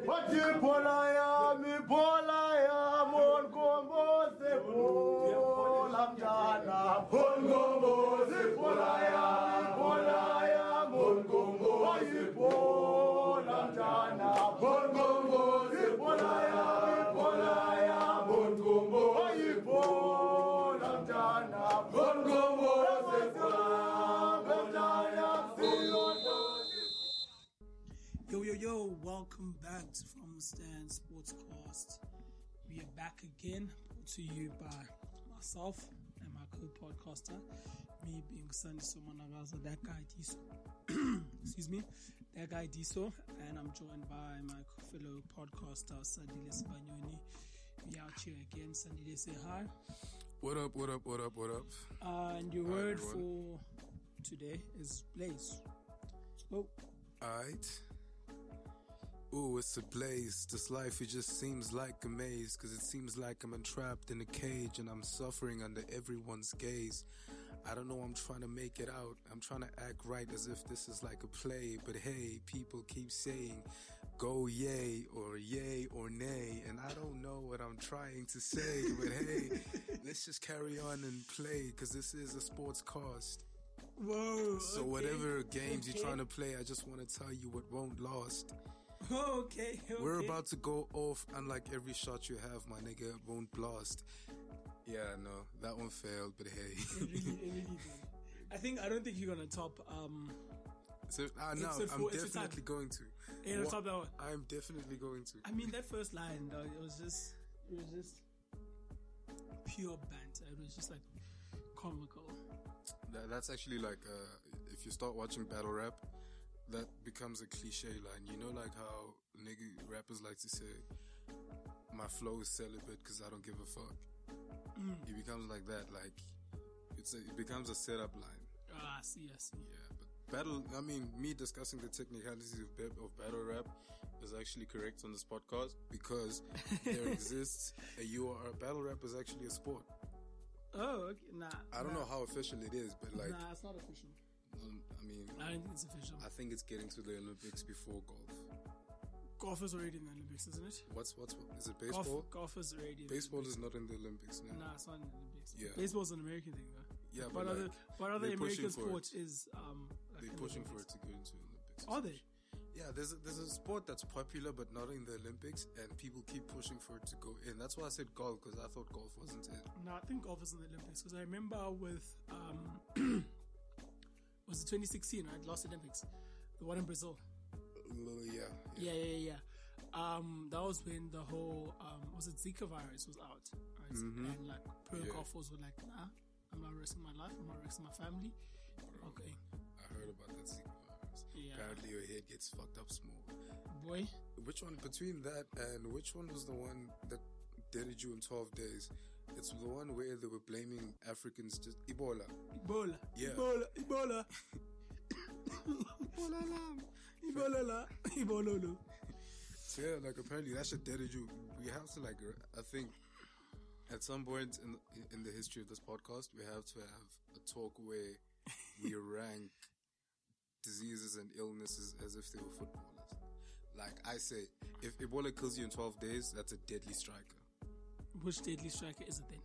Wathi bhola yami bhola yami onkomboze bhola mntana onkomboze bhola Stand Sportscast. We are back again, brought to you by myself and my co podcaster, me being Sandy Somanagaza, that guy Diso. Excuse me, that guy Diso, and I'm joined by my fellow podcaster, Sandile Spanioni. We out here again. Sandile, say hi. What up, what up, what up, what up? Uh, and your Hi, word everyone. for today is Blaze. Oh, Alright. Ooh, it's a blaze. This life, it just seems like a maze. Cause it seems like I'm entrapped in a cage and I'm suffering under everyone's gaze. I don't know, I'm trying to make it out. I'm trying to act right as if this is like a play. But hey, people keep saying, go yay or yay or nay. And I don't know what I'm trying to say. But hey, let's just carry on and play. Cause this is a sports cast. whoa. So okay. whatever games Okay. you're trying to play, I just want to tell you what won't last. Okay, okay. We're about to go off, unlike every shot you have, my nigga, won't blast. Yeah, no, that one failed, but hey. It really, it really did. I think I don't think you're gonna top. Um, so, ah, no, I'm definitely going to. Yeah, Wha- that one. I'm definitely going to. I mean that first line, though, it was just, it was just pure banter. It was just like comical. That, that's actually like, uh, if you start watching battle rap, that becomes a cliche line. You know, like how nigga rappers like to say, my flow is celibate because I don't give a fuck. Mm. It becomes like that. Like, it's a, it becomes a setup line. Ah, I see, I see. Yeah, but battle. I mean, me discussing the technicalities of, of battle rap is actually correct on this podcast because there exists a UR. Battle rap is actually a sport. Oh, okay. Nah. I don't nah, know how official it is, but like, Nah, it's not official. um, I mean, I don't think it's official. I think it's getting to the Olympics before golf. Golf is already in the Olympics, isn't it? What's what's is it baseball? Golf, golf is already. Baseball is not in the Olympics now. Nah, it's not in the Olympics. Yeah. Baseball's an American thing, though. Yeah, What but other, like, what other they're pushing American for sport it. is um? like They're in the pushing for it to go into the Olympics. Are they? Yeah, there's a, there's a sport that's popular but not in the Olympics, and people keep pushing for it to go in. That's why I said golf because I thought golf wasn't in. No, I think golf is in the Olympics because I remember with um, was it 2016 right? Last Olympics, the one in Brazil. Yeah, Yeah, yeah. yeah, yeah. Um, that was when the whole um, was it Zika virus was out, right? And like pro Mm-hmm. Yeah. golfers were like, nah, I'm not risking my life. I'm not risking my family. Okay, I heard about that Zika virus. Yeah. Apparently, your head gets fucked up small. boy. Which one between that and which one was the one that deaded you in 12 days? It's the one where they were blaming Africans just Ebola. Ebola. Yeah. Ebola. Ebola. Ebola. lam. Ebola. la. Ebola. lo. So yeah, like apparently that shit deaded you. We have to like, I think, at some point in in the history of this podcast, we have to have a talk where we rank diseases and illnesses as if they were footballers. Like I say, if Ebola kills you in 12 days, that's a deadly striker. Which deadly striker is it then?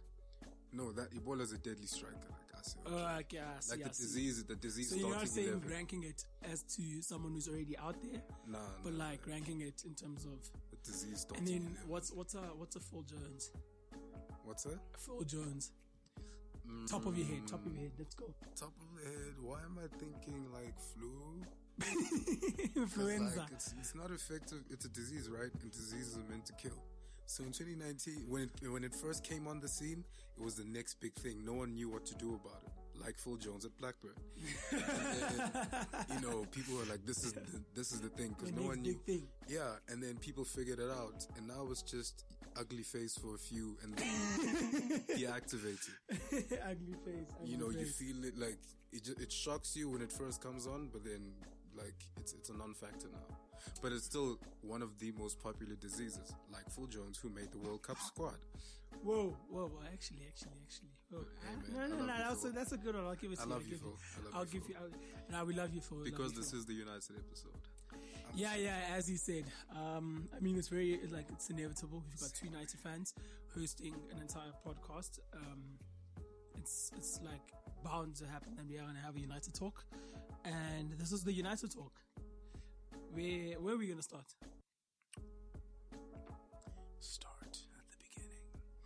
No, that Ebola is a deadly striker. Like I say, Oh, okay, I see, like I the see. disease, the disease So you're not saying 11. ranking it as to someone who's already out there, Nah, but like ranking it in terms of. the disease And then 11. what's what's a what's a Phil Jones? What's that? Phil Jones. Top of your head, top of your head. Let's go. Mm, top of the head. Why am I thinking like flu? Influenza. Like it's, it's not effective. It's a disease, right? And diseases are meant to kill. So in 2019, when it, when it first came on the scene, it was the next big thing. No one knew what to do about it. Like Phil Jones at Blackburn. And then, you know, people were like, "This is the, this is the thing," because no one knew. thing. Yeah, and then people figured it out, and now it's just ugly face for a few, and then deactivated. ugly face. Ugly You know, you feel it like it. Just, it shocks you when it first comes on, but then like it's it's a non-factor now. But it's still one of the most popular diseases, like Phil Jones, who made the World Cup squad. Whoa, whoa, whoa! Actually, actually, actually. Whoa. Hey, man, no, no, no. That's a, that's a good one. I'll give it to I you. love I'll you, Phil. I love I'll you, give you. I'll, nah, we love you for Because this is the United episode. I'm Yeah, yeah, as he said. Um, I mean, it's very, like, it's inevitable. We've got two United fans hosting an entire podcast. Um, it's, it's like bound to happen and we are going to have a United talk. And this is the United talk. Where, where are we going to start? Start at the beginning.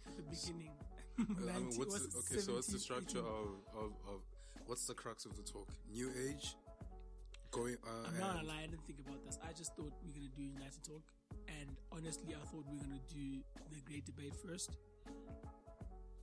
At the beginning. Uh, I mean, 90 what's the, okay, so what's the structure of, of, of what's the crux of the talk? New age, going. Uh, I'm not gonna lie, I didn't think about this. I just thought we are gonna do United Talk, and honestly, I thought we are gonna do the Great Debate first.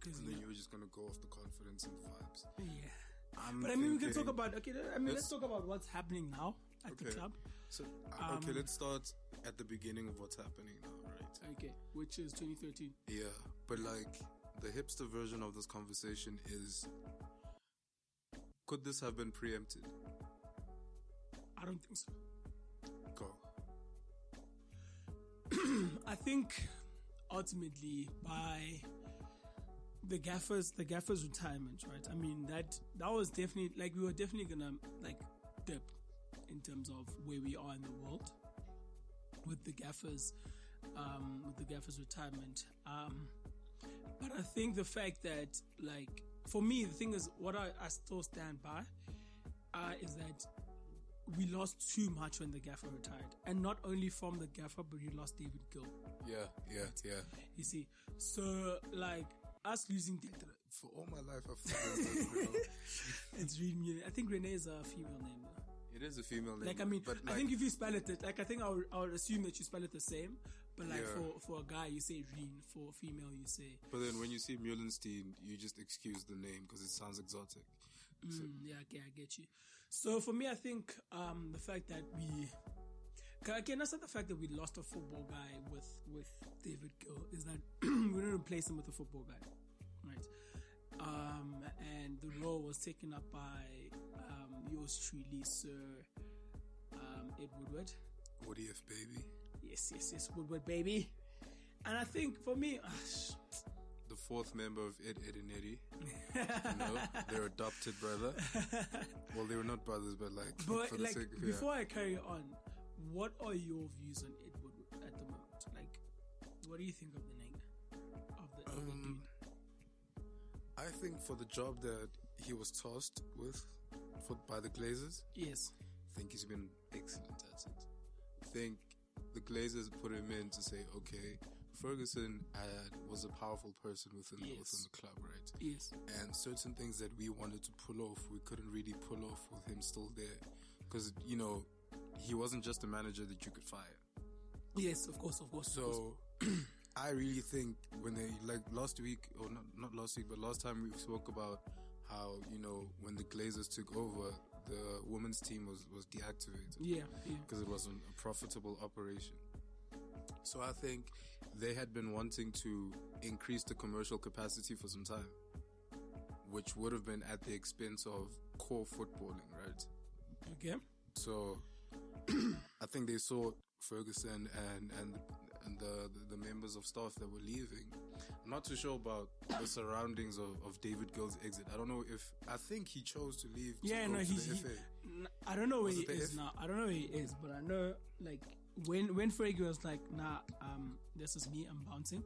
Because and then you were just gonna go off the confidence and the vibes. yeah, I'm but I mean, we can talk about. Okay, I mean, let's, Let's- talk about what's happening now at the Okay. club. So uh, okay, Um, let's start at the beginning of what's happening now, right? Okay, which is 2013. Yeah, but like the hipster version of this conversation is could this have been preempted? I don't think so. Go. I think ultimately by the gaffers, the gaffers retirement, right? I mean that that was definitely like we were definitely gonna like dip in terms of where we are in the world with the gaffers, um, with the gaffers retirement. Um, but I think the fact that like for me, the thing is what I, I still stand by uh, is that we lost too much when the gaffer retired, and not only from the gaffer, but we lost David Gill. Yeah, yeah, yeah. You see, so like us losing David, For all my life, I've thought this, it's really. I think Renee is a female name. though. It is a female name. Like I mean, but I think if you spell it, like I think I would, I would assume that you spell it the same. But like Yeah. for for a guy, you say Reen. For a female, you say But then when you see Meulensteen, you just excuse the name because it sounds exotic. Mm, yeah, okay, I get you. So for me, I think um, the fact that we, again, that's not the fact that we lost a football guy with with David Gill is that we didn't replace him with a football guy, right? Um, and the role was taken up by um, yours truly, Sir um, Ed Woodward. What if, baby? Yes, yes, yes, Woodward baby. And I think for me, sh- The fourth member of Ed, Ed and Eddie. You know, their adopted brother. Well, they were not brothers, but like, But for the like sake of, yeah. before I carry on, what are your views on Ed Woodward at the moment? Like, what do you think of the name of the, of the Um, dude? I think for the job that he was tasked with for, by the Glazers, Yes, I think he's been excellent at it. I think the Glazers put him in to say, okay, Ferguson had, was a powerful person within, the, Yes. within the club, right? yes, And certain things that we wanted to pull off, we couldn't really pull off with him still there. Because, you know, he wasn't just a manager that you could fire. yes. Of course, of course. of course. So I really think when they like last week or not not last week, but last time we spoke about how you know when the Glazers took over, the women's team was was deactivated yeah, yeah, because it wasn't a profitable operation. So I think they had been wanting to increase the commercial capacity for some time, which would have been at the expense of core footballing, right? okay. So I think they saw Ferguson and and and the the members of staff that were leaving. I'm not too sure about the surroundings of, of David Gill's exit. I don't know if I think he chose to leave. To Yeah, no, he's. the He, I don't know where Was he is F- now. I don't know where he is, but I know like when when Fergie was like, "Nah, um, this is me. I'm bouncing."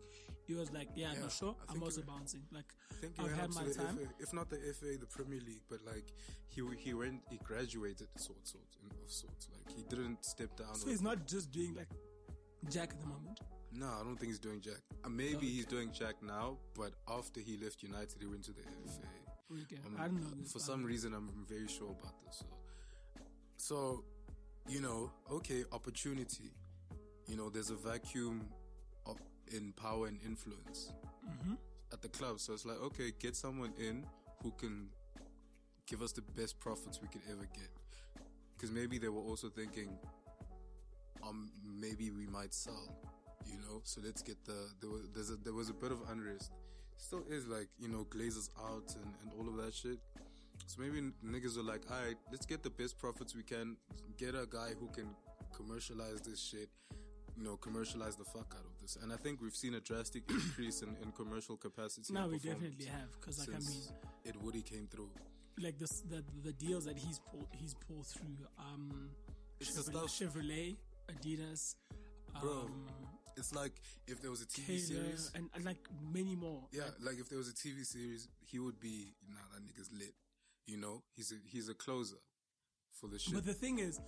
He was like, "Yeah, Yeah, no, sure. I'm also bouncing." Like, I think I've had my time. FA, if not the FA, the Premier League. But like he he went, he graduated sort sort of sorts. Like he didn't step down. So he's not just doing like Jack at the moment. No, I don't think he's doing Jack. Uh, maybe Okay. he's doing Jack now, but after he left United, he went to the FA. Okay, Um, I don't know. For some reason, I'm very sure about this. So, so, you know, okay, opportunity. You know, there's a vacuum of, in power and influence Mhm. at the club. So it's like, okay, get someone in who can give us the best profits we could ever get. Because maybe they were also thinking, um, maybe we might sell. You know, so let's get the there was there's a, there was a bit of unrest. Still is like you know Glazers out and and all of that shit. So maybe niggas are like, all right, let's get the best profits we can. Get a guy who can commercialize this shit. You know, commercialize the fuck out of this. And I think we've seen a drastic increase in, in commercial capacity. No, we definitely have because like I mean, Ed Woody came through. like this the the deals that he's pulled he's pulled through um Chevrolet, Chevrolet Adidas, Bro, um, It's like if there was a TV series. and, and like many more. Yeah, like if there was a TV series, he would be. Nah, that nigga's lit. You know, he's a he's a closer for the shit. But the thing is,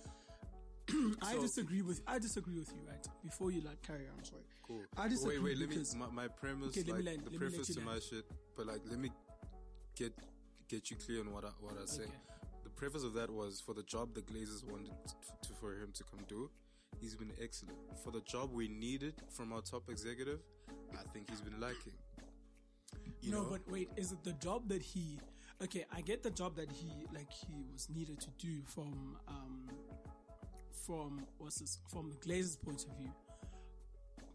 I So- disagree with I disagree with you. Right before you like carry on, sorry. Cool. I disagree wait, wait. Let me. My, my premise, Okay, like land- the let me let preface to my shit, but like, let me get get you clear on what I what I say. Okay. The preface of that was for the job the Glazers wanted to, for him to come do. He's been excellent. For the job we needed from our top executive, I think he's been lacking. You no, know? but wait, is it the job that he? Okay, I get the job that he like he was needed to do from um from what's this from the Glazers' point of view.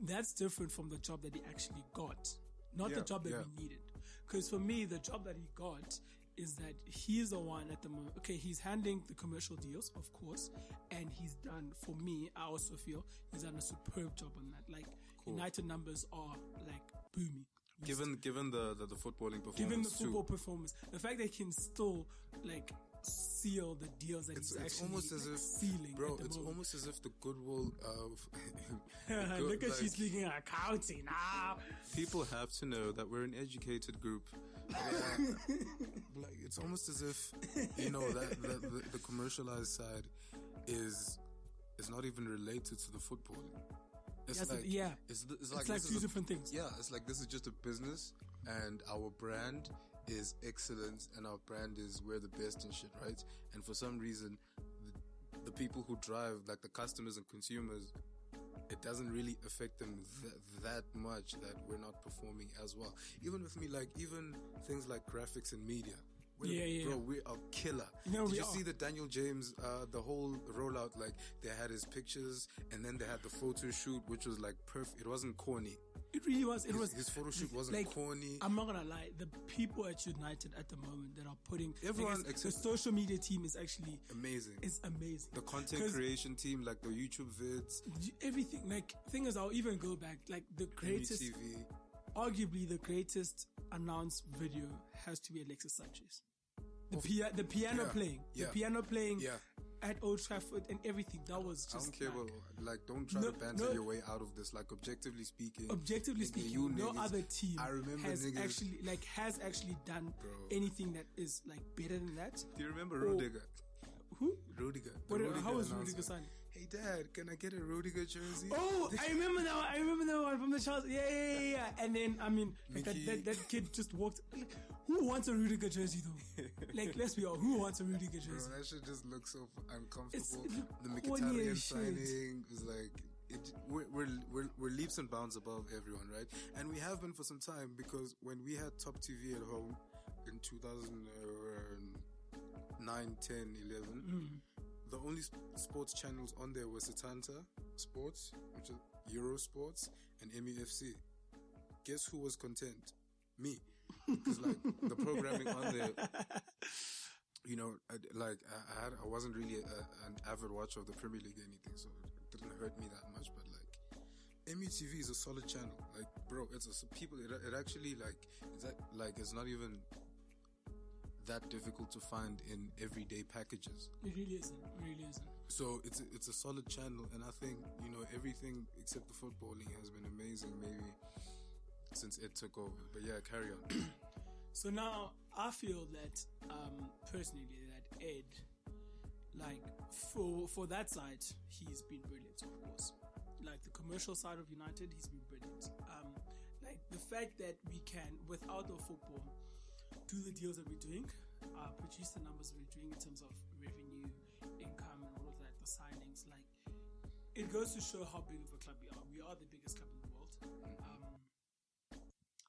That's different from the job that he actually got, not the job that yeah. we needed. Because for me, the job that he got is that he's the one at the moment. Okay, he's handling the commercial deals, of course, and he's done. For me, I also feel he's done a superb job on that. Like United numbers are like booming. given given the, the the footballing performance, given the too. football performance, the fact he can still like seal the deals that It's, he's it's actually almost as like, if, sealing. bro. It's moment. almost as if the goodwill of the good- Look at like, you speaking accounting now. people have to know that we're an educated group. Like it's almost as if you know that, that the, the commercialized side is is not even related to the football. It's That's like yeah. it's, it's It's like, like two a- different things. Yeah, it's like this is just a business, and our brand is excellence, and our brand is we're the best and shit, right? And for some reason, the, the people who drive, like the customers and consumers, it doesn't really affect them th- that much that we're not performing as well. Even with me, like even things like graphics and media. we're- Yeah, yeah, Bro, we are killer. No, Did you are. see the Daniel James, uh, the whole rollout? Like they had his pictures, and then they had the photo shoot, which was like perfect. It wasn't corny. It really was. It His- was his photo shoot wasn't like, corny. I'm not gonna lie. The people at United at the moment that are putting Everyone like, the social media team is actually Amazing. It's amazing. the content creation team, like the YouTube vids, everything like thing is, I'll even go back. Like the greatest, MTV. arguably the greatest announced video has to be Alexis Sanchez. The, pia- the piano yeah, playing, yeah, the piano playing yeah. At Old Trafford and everything. That was just. I don't care like, about like don't try No- to banter no- your way out of this. Like objectively speaking, objectively speaking, you no niggas- other team I remember has niggas- actually like has actually done Bro. anything that is like better than that. Do you remember. Rudiger? Who? Rudiger. What, Rudiger how was. Rudiger signing? Hey dad, can I get a Rudiger jersey? Oh, I remember that one. I remember that one from the Chelsea. Yeah, yeah, yeah, yeah. And then, I mean, like that, that, that kid just walked. Like, who wants a Rudiger jersey, though? like, let's be honest. Who wants a Rudiger Bro, jersey? that shit just looks so uncomfortable. It's- it the Mkhitaryan signing was like it, we're, we're we're we're leaps and bounds above everyone, right? And we have been for some time because when we had Top TV at home in 2009, 10, 11, Mm. The only sports channels on there were Setanta Sports, which is Euro Sports, and MEFC. Guess who was content? Me. Because like the programming on there, you know, like I, I had, I wasn't really a, an avid watcher of the Premier League or anything, so it didn't hurt me that much. But like, MUTV is a solid channel. Like, bro, it's a people. It, it actually like it's like it's not even that difficult to find in everyday packages. It really isn't. It really isn't. So it's a, it's a solid channel, and I think you know everything except the footballing has been amazing. Maybe since it took over, but yeah, carry on. So now I feel that um, personally that Ed, like for for that side, he's been brilliant, of course. Like the commercial side of United, he's been brilliant. Um, like the fact that we can, without the football, do the deals that we're doing, uh, produce the numbers we're doing in terms of revenue, income, and all of that, the signings. Like it goes to show how big of a club we are. We are the biggest club in the world. Um,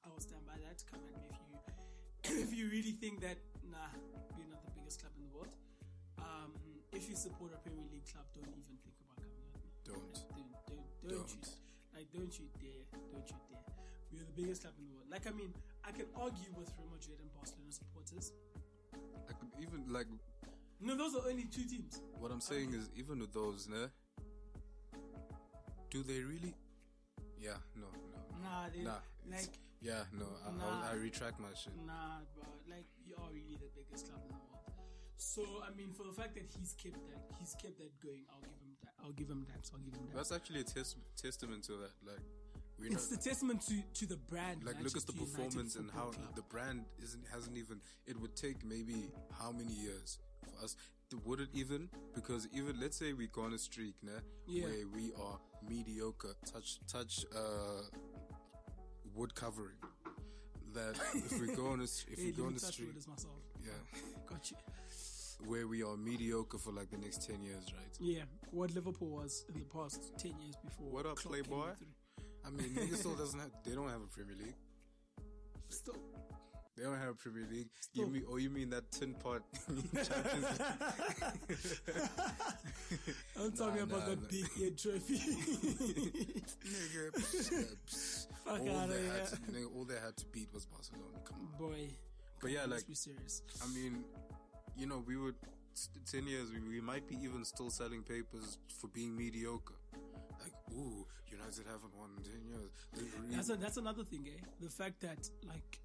I will stand by that. Come at me if you if you really think that nah, we're not the biggest club in the world. Um, if you support a Premier League club, don't even think about coming at me. Don't. Don't don't don't, Don't. like don't you dare don't you dare. We're the biggest club in the world. Like I mean, I can argue with Real Madrid and Barcelona supporters. I could even like No, those are only two teams. what I'm saying is even with those, ne, do they really? Yeah, no, no, Nah, they nah. like yeah, no. I, Nah. I, I retract my shit. Nah, bro. Like, you are really the biggest club in the world. So I mean, for the fact that he's kept that, he's kept that going. I'll give him that. I'll give him that. I'll give him that. That's actually a tes- testament to that. Like, we know, it's the testament to to the brand. like look at the performance and how Club. the brand isn't hasn't even. It would take maybe how many years for us. Would it even? Because even let's say we go on a streak, nah, Yeah. where we are mediocre. Touch touch uh, wood covering. That if we go on a if Hey, we go on the street, wood as myself. yeah, Got you. where we are mediocre for like the next ten years, right? Yeah, what Liverpool was in the past ten years before. What up, Playboy? I mean, still doesn't have. They don't have a Premier League. Still, They don't have a Premier League. Still- You mean? Oh, you mean that tin pot I'm talking Nah, about nah, the nah. big ear trophy. nigga, psh, psh. Fuck all outta they here. had to, nigga, all they had to beat was Barcelona. Come on. Boy, But yeah, like be serious. I mean, you know, we would ten years. We, we might be even still selling papers for being mediocre. Like, ooh, United haven't won in ten years. Really- That's a, that's another thing, eh? The fact that like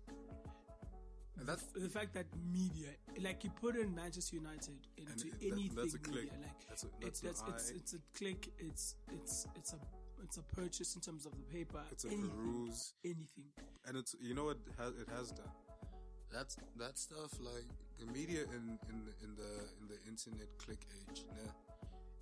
and that's the fact that media, like you put in Manchester United into that- anything that's a click. media, like That's a- it's that's an it's, it's a click. It's it's it's a it's a purchase in terms of the paper. it's a anything, peruse. anything. and it's you know what has, it has done. That's that stuff like the media in in the, in the in the internet click age. Nah,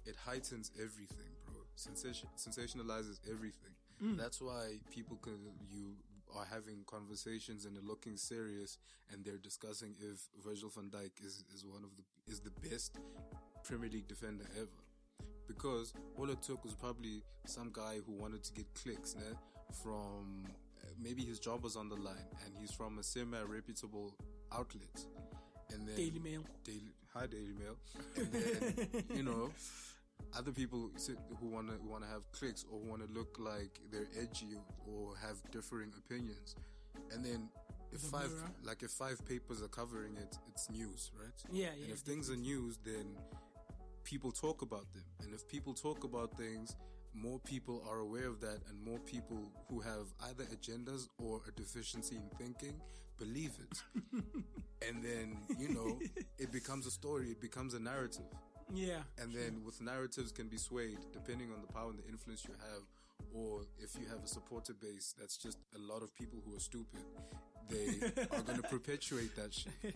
it heightens everything. Sensation, sensationalizes everything. That's why people can you are having conversations and they're looking serious and they're discussing if Virgil van Dijk is is one of the is the best Premier League defender ever. Because all it took was probably some guy who wanted to get clicks, né? from uh, maybe his job was on the line and he's from a semi-reputable outlet. And then Daily Mail. Daily, hi Daily Mail. And then, you know, other people who want to want to have clicks or want to look like they're edgy or have differing opinions. And then if The five Mirror. like if five papers are covering it, it's news, right? Yeah, yeah And if things are news, then people talk about them. And if people talk about things, more people are aware of that, and more people who have either agendas or a deficiency in thinking believe it. and then, you know, it becomes a story, it becomes a narrative. Yeah. And then with narratives can be swayed depending on the power and the influence you have, or if you have a supporter base that's just a lot of people who are stupid, they are going to perpetuate that shit.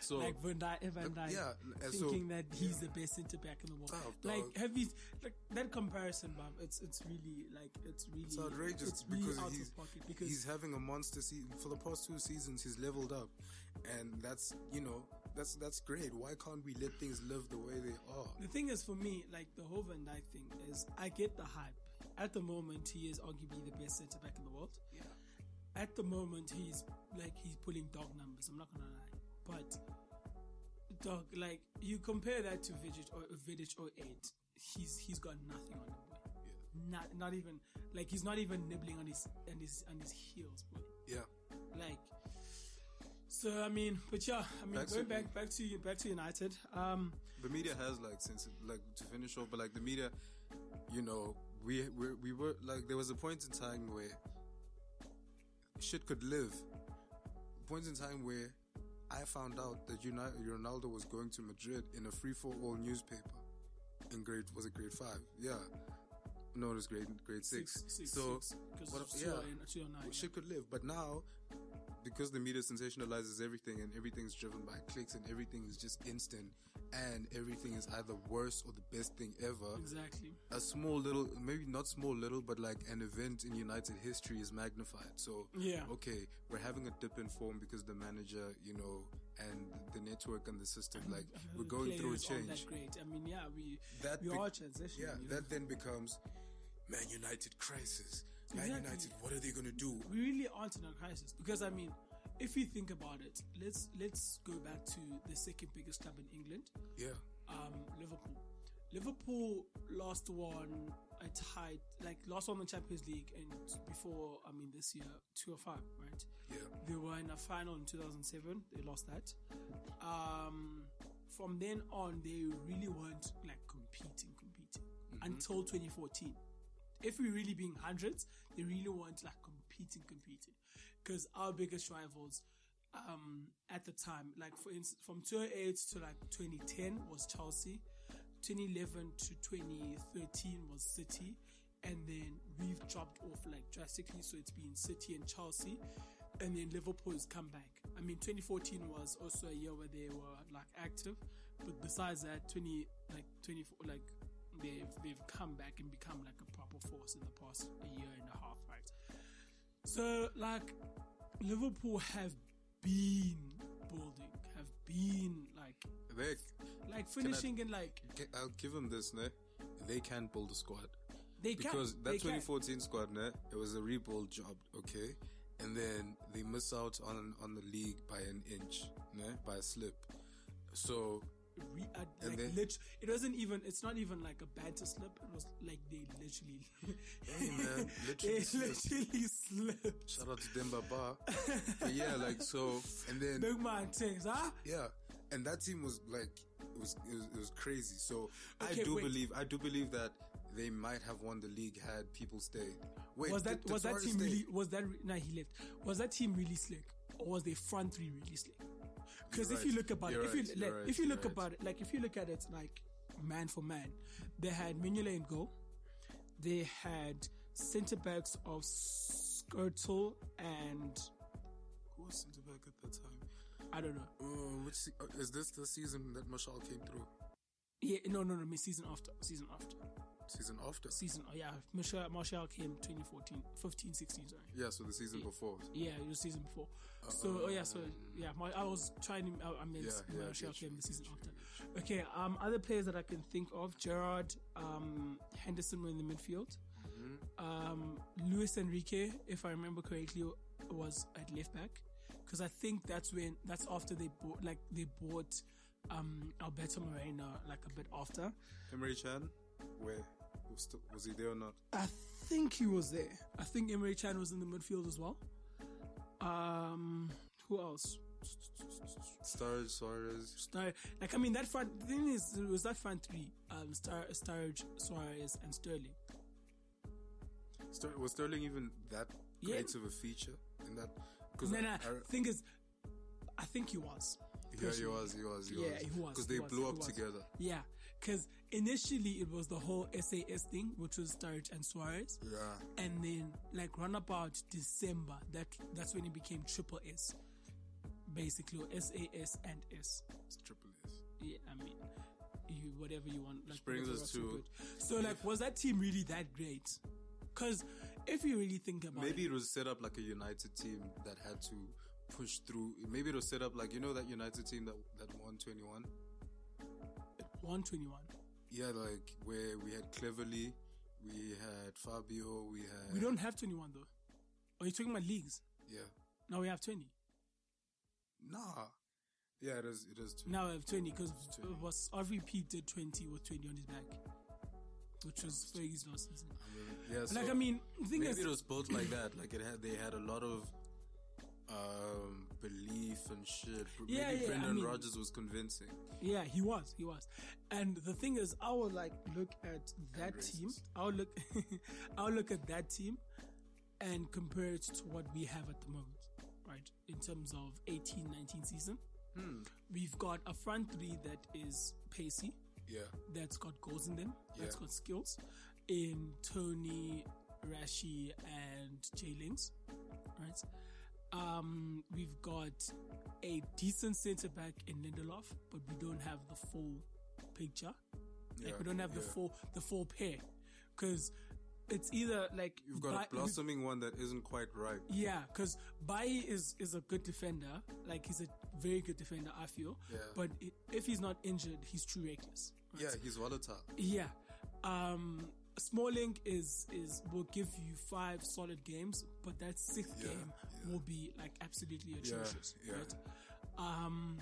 So, like Van Dijk, Van uh, Dijk yeah, and so- thinking that he's the best centre back in the world. Tough, like, have you like that comparison, Bob? It's it's really like it's really It's outrageous It's really because he's because he's having a monster season for the past two seasons. He's leveled up, and that's you know that's that's great. Why can't we let things live the way they are? The thing is, for me, like the whole Van Dijk thing is, I get the hype. At the moment, he is arguably the best centre back in the world. Yeah. At the moment, he's like he's pulling dog numbers. I'm not gonna lie, but dog, like you compare that to Vidic or Vidic or 08, he's he's got nothing on him, boy. Not not even like he's not even nibbling on his on his on his heels, boy. Yeah, Like, so I mean, but yeah, I mean, Back to- going back back to back to United. Um, the media has like since like to finish off, but like the media, you know, we we we were like there was a point in time where shit could live. Point in time where I found out that United, Ronaldo was going to Madrid in a free for all newspaper in grade was it grade five? Yeah. No, it was grade grade six. six, so six, what- yeah, 209, 209, yeah. shit could live. But now, because the media sensationalizes everything and everything's driven by clicks and everything is just instant and everything is either worse or the best thing ever. Exactly. A small little, maybe not small little, but like an event in United history is magnified. So, Yeah. okay, we're having a dip in form because the manager, you know, and the network and the system, like we're going through a change. That great. I mean, yeah, we That we be- are transitioning. Yeah, you know? that then becomes Man United crisis. Man Exactly. United, what are they gonna do? we really aren't in a crisis because I mean, if you think about it, let's let's go back to the second biggest club in England, Yeah, um, Liverpool. Liverpool last won a tied like last won the Champions League and before I mean this year two or five right. yeah, They were in a final in 2007. They lost that. Um, from then on, they really weren't like competing, competing until 2014. If we're really being hundreds, they really weren't like competing, competing. Because our biggest rivals, um, at the time. Like for instance, from 2008 to like 2010 was Chelsea, 2011 to 2013 was City, and then we've dropped off like drastically. So it's been City and Chelsea, and then Liverpool has come back. I mean, 2014 was also a year where they were like active, but besides that, 20 like 24 like they've they've come back and become like a proper force in the past a year and a half, right? So like Liverpool have been building, have been like They, like finishing in like I'll give them this, ne? They can build a squad. they can Because they that can. 2014 squad, ne? It was a rebuild job, okay? And then they miss out on on the league by an inch, ne? By a slip. So Re- uh, And like they- lit- it wasn't even it's not even like a banter slip it was like they literally Hey, man, literally they slipped. literally slipped shout out to Demba Ba. But yeah, like so, and then big man things huh yeah, and that team was like it was it was, it was crazy. So Okay, I do wait. believe I do believe that they might have won the league had people stayed. Wait, was that did- was that team stay? really was that re- nah he left was that team really slick or was their front three really slick because if you look about You're it if you like, if you look about it like if you look at it like man for man they had Mignolet in goal. They had centre backs of Skrtel and Who was centre back at that time? I don't know. Oh, which se- uh, is this the season that Martial came through? yeah no no no me season after season after Season after. season oh yeah Martial, Martial came 2014 15 16 sorry Yeah, so the season before. Yeah, it was season before. So, oh yeah, so yeah, my, I was trying to. I, I meant Yeah, yeah, you, came the season after. Okay, um, other players that I can think of: Gerrard, um, Henderson were in the midfield. Mm-hmm. Um, Luis Enrique, if I remember correctly, was at left back because I think that's when that's after they bought like they bought um Alberto Moreno like a bit after. Emre Can, where was, was he there or not? I think he was there. I think Emre Can was in the midfield as well. Um, who else? Sturridge, Suarez. Star, like I mean, that front the thing is, it was that front three: um, Star, Sturridge, Suarez, and Sterling. Ster- was Sterling even that Yeah. great of a feature in that? Because No, no. Thing is, I think he was. yeah, he was, he was, he Yeah, was. he was, Because they blew up together. Yeah, because initially it was the whole SAS thing, which was Sturridge and Suarez, Yeah. and then like run about December, that that's when it became Triple S, basically or SAS and S. It's triple S. Yeah, I mean, you whatever you want. Like, Which brings us to- So, like, was that team really that great? Because if you really think about Maybe it, it was set up like a United team that had to push through. Maybe it was set up like, you know, that United team that, that won 21? one twenty one. Yeah, like where we had Cleverley, we had Fabio, we had. We don't have twenty one though. Oh, Are you talking about leagues? Yeah. Now we have twenty. Nah. Yeah, it is, it is too. Now we have twenty because 20. was RVP did twenty with twenty on his back, which was Fergie's last season. Yeah, so like I mean, the thing maybe is, it was built like that. Like it had, they had a lot of um belief and shit. Maybe Yeah, yeah, I Brendan mean- Rodgers was convincing. Yeah, he was. He was. And the thing is, I would like look at that team. I'll look. I'll look at that team and compare it to what we have at the moment, right? In terms of 18, 19 season, Hmm. we've got a front three that is pacey, Yeah. that's got goals in them, that's Yeah. got skills. In Tony, Rashi, and Jay Lings, right? Um, we've got a decent centre back in Lindelof, but we don't have the full picture. Like Yeah, we don't have the full the full pair, because it's either like You've got a blossoming one that isn't quite right. yeah, because Bailly is is a good defender. Like he's a very good defender, I feel. Yeah. But if he's not injured, he's too reckless. right? Yeah, he's volatile. Yeah. Um, Smalling is is will give you five solid games, but that sixth Yeah, game yeah. will be like absolutely atrocious. yeah. Right. Um,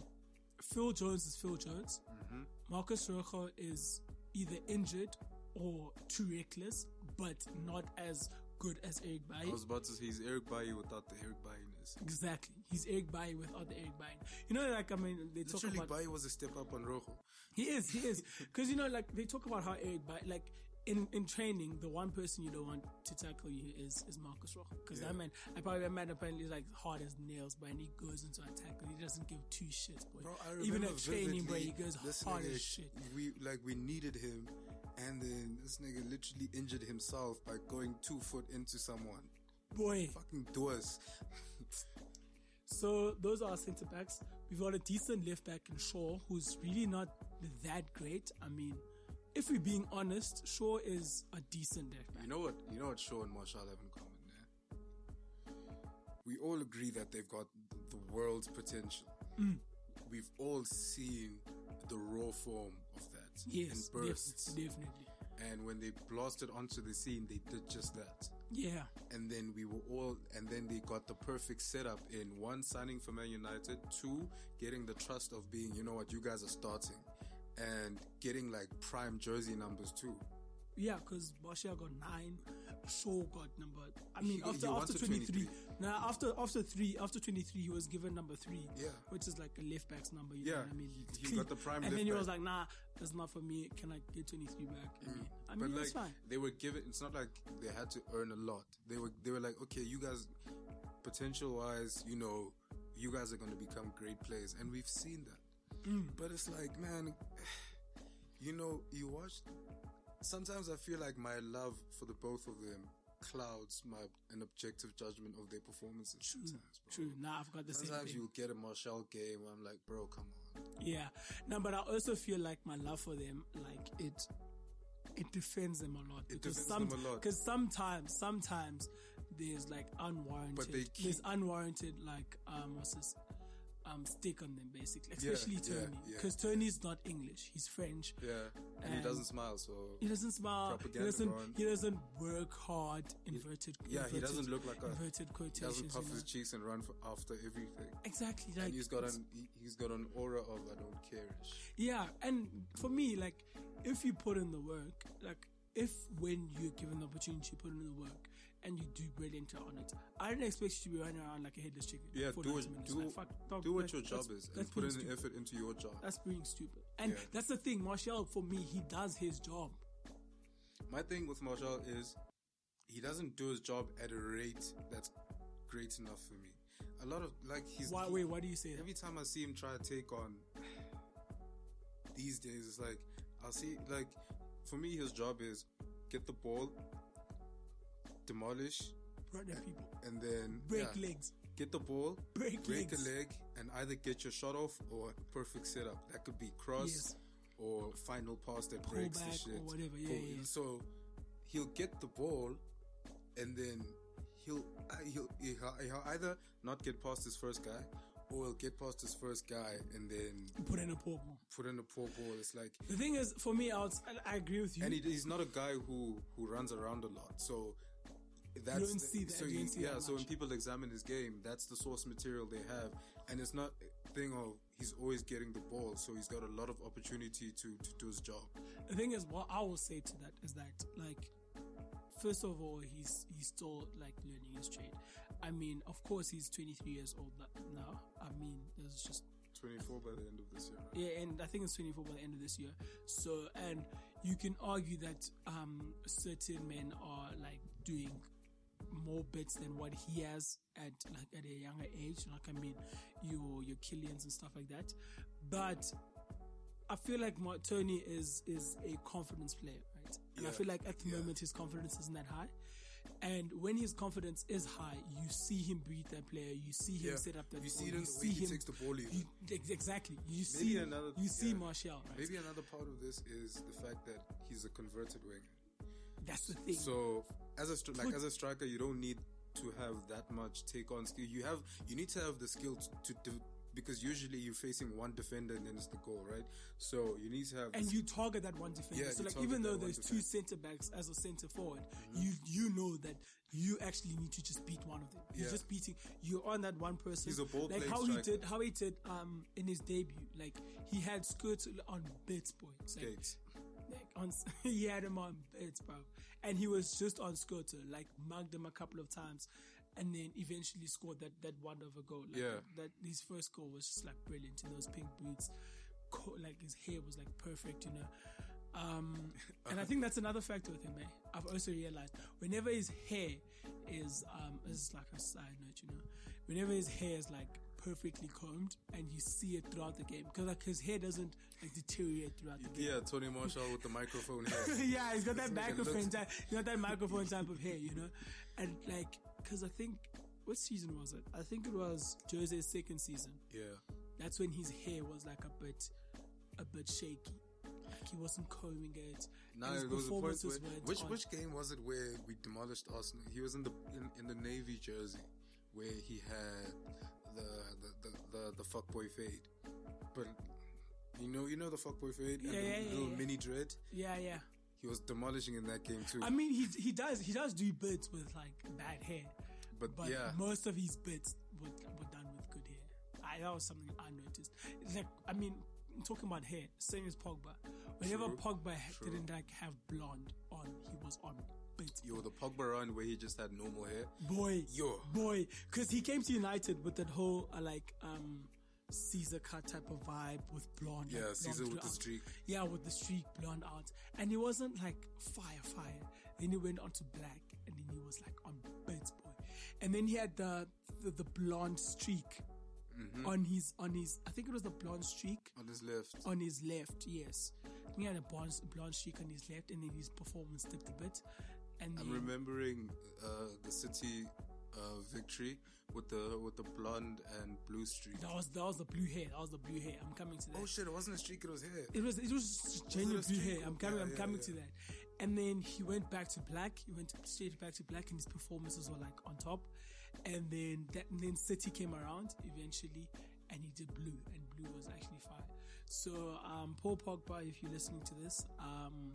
Phil Jones is Phil Jones. Mm-hmm. Marcus Rojo is either injured or too reckless, but not as good as Eric I was about to say he's Eric Bailly without the Eric Bailly-ness. Exactly. He's Eric Bailly without the Eric Bailly. You know, like I mean, they talk Literally, about Bailly was a step up on Rojo. He is, he is. Because, you know, like, they talk about how Eric, Bailly, like, in, in training, the one person you don't want to tackle you is, is Marcus Rojo. Because Yeah. that man, I probably that man apparently is like hard as nails, but and he goes into attack. He doesn't give two shits, boy. Bro, Even at training, bro, he goes hard as shit. We like we needed him, and then this nigga literally injured himself by going two foot into someone. Boy. Fucking doers. So those are our centre backs. We've got a decent left back in Shaw, who's really not that great. I mean, if we're being honest, Shaw is a decent left back. You know what? You know what Shaw and Martial have in common there. We all agree that they've got the world's potential. Mm. We've all seen the raw form of that Yes, def- bursts. definitely. And when they blasted onto the scene, they did just that. Yeah, and then we were all and then they got the perfect setup in one signing for Man United, two getting the trust of being, you know what, you guys are starting, and getting like prime jersey numbers too. yeah, because Martial got nine, Shaw got number. I mean, He- after he after twenty three. 23. Now after after three after twenty three, he was given number three. Yeah. which is like a left back's number. You Yeah, know what I mean? he- got the prime and then he was like, "Nah, that's not for me. Can I get twenty three back?" I mean, I mean, Mm. like fine. they were given, it's not like they had to earn a lot. They were they were like, okay, you guys, potential wise, you know, you guys are going to become great players, and we've seen that. Mm. But it's like, man, you know, you watch. Sometimes I feel like my love for the both of them clouds my an objective judgment of their performances. True, Sometimes, bro. true. Nah, I've got the same Sometimes you'll get a Martial game where I'm like, bro, come on. Yeah. No, but I also feel like my love for them, like it, it defends them a lot It because defends them a lot. because sometimes, sometimes there's like unwarranted, But they keep- there's unwarranted like um what's this, um stick on them basically, especially yeah, Tony yeah. because Tony's not English, he's French. Yeah, and, he doesn't smile, so He doesn't smile. He doesn't. He doesn't work hard. Inverted. yeah, he doesn't look like a. inverted He doesn't puff you know. his cheeks and run for, after everything. Exactly. Like and he's got an he, he's got an aura of I don't care-ish. Yeah, and for me, like, if you put in the work, like, if when you're given the opportunity, you put in the work and you do brilliant on it, I don't expect you to be running around like a headless chicken. Yeah, for do 90 what minutes. do, Like, fuck, do what your job is and put in stupid. effort into your job. That's being stupid. And Yeah. that's the thing, Martial, for me, he does his job. My thing with Martial is he doesn't do his job at a rate that's great enough for me. A lot of like he's Why, wait, why do you say that? every time I see him try to take on these days, it's like I'll see like for me his job is get the ball, demolish, people. and then Break yeah, legs. get the ball, Break break legs. a leg, and either get your shot off or perfect setup. That could be cross Yes. or final pass that Pull breaks the shit. or whatever, yeah, yeah, yeah. So he'll get the ball, and then he'll uh, he'll, he'll he'll either not get past his first guy, or he'll get past his first guy and then Put in a poor ball. put in a poor ball. It's like. The thing is, for me, I, was, I- I agree with you. And he, he's not a guy who, who runs around a lot, so that's don't the- see that, So you see yeah, that so when people examine his game, that's the source material they have, and it's not a thing of he's always getting the ball, so he's got a lot of opportunity to to do his job. the thing is, what I will say to that is that, like, first of all, he's he's still like learning his trade. I mean, of course, he's 23 years old now. I mean, there's just 24 by the end of this year. Right? yeah, and I think it's 24 by the end of this year. So, and you can argue that um certain men are like doing more bits than what he has at like at a younger age. Like I mean, your your Kylians and stuff like that. But I feel like Tony is is a confidence player, right? And I feel like at the yeah. moment his confidence isn't that high. And when his confidence is high, you see him beat that player. You see him Yeah. set up that. You see the way he takes the ball you- exactly. You see. another- you see yeah. Martial. Right? Maybe another part of this is the fact that he's a converted winger. That's the thing. So as a stri- like as a striker, you don't need to have that much take on skill. You have you need to have the skill to, to because usually you're facing one defender and then it's the goal, right? So you need to have and you target that one defender. Yeah, so like even though there's two centre backs as a centre forward, you you know that you actually need to just beat one of them. You're Yeah. just beating. You're on that one person. He's a ball like how he did how he did um in his debut. Like he had skirts on bits, points. Like, like on he had him on bits, bro. And he was just on Skirter, like mugged him a couple of times, and then eventually scored that that one of a goal. Like Yeah. that his first goal was just like brilliant in those pink boots. Co- like his hair was like perfect, you know. Um, and I think that's another factor with him. Eh? I've also realized whenever his hair is, um, this is like a side note, you know, whenever his hair is like perfectly combed and you see it throughout the game because like his hair doesn't like deteriorate throughout the game. Yeah, Tony Martial with the microphone here. yeah, he's got that microphone type. He's got that microphone type of hair, you know, and like because I think what season was it? I think it was Jose's second season. Yeah. That's when his hair was like a bit, a bit shaky. Like he wasn't combing it. Now and his there was performances where, which on. which game was it where we demolished Arsenal? He was in the in, in the navy jersey where he had the the the the, the fuckboy fade, but you know you know the fuckboy fade and Yeah, the yeah, yeah, little yeah. mini dread. Yeah, yeah. He was demolishing in that game too. I mean, he he does he does do bits with like bad hair, but, but yeah, most of his bits were, were done with good hair. I, that was something I noticed. Like I mean, talking about hair, same as Pogba. Whenever True, Pogba true. didn't like have blonde on, he was on yo, the Pogba run where he just had normal hair. boy, Yo. boy, because he came to United with that whole uh, like um Caesar cut type of vibe with blonde. Yeah, like, blonde Caesar with the streak. Yeah, with the streak blonde out, and he wasn't like fire, fire. Then he went on to black, and then he was like on bits, boy. And then he had the the, the blonde streak Mm-hmm. on his on his. I think it was the blonde streak on his left. on his left. Yes, he had a blonde blonde streak on his left, and then his performance dipped a bit. And I'm remembering uh, the City uh, victory with the with the blonde and blue streak. that was that was the blue hair. That was the blue hair. I'm coming to that. Oh shit! It wasn't a streak; it was hair. It was it was genuine blue hair. I'm coming Yeah, I'm yeah, coming yeah. to that. And then he went back to black. He went straight back to black, and his performances were like on top. And then that and then City came around eventually, and he did blue, and blue was actually fire. So um, Paul Pogba, if you're listening to this, um,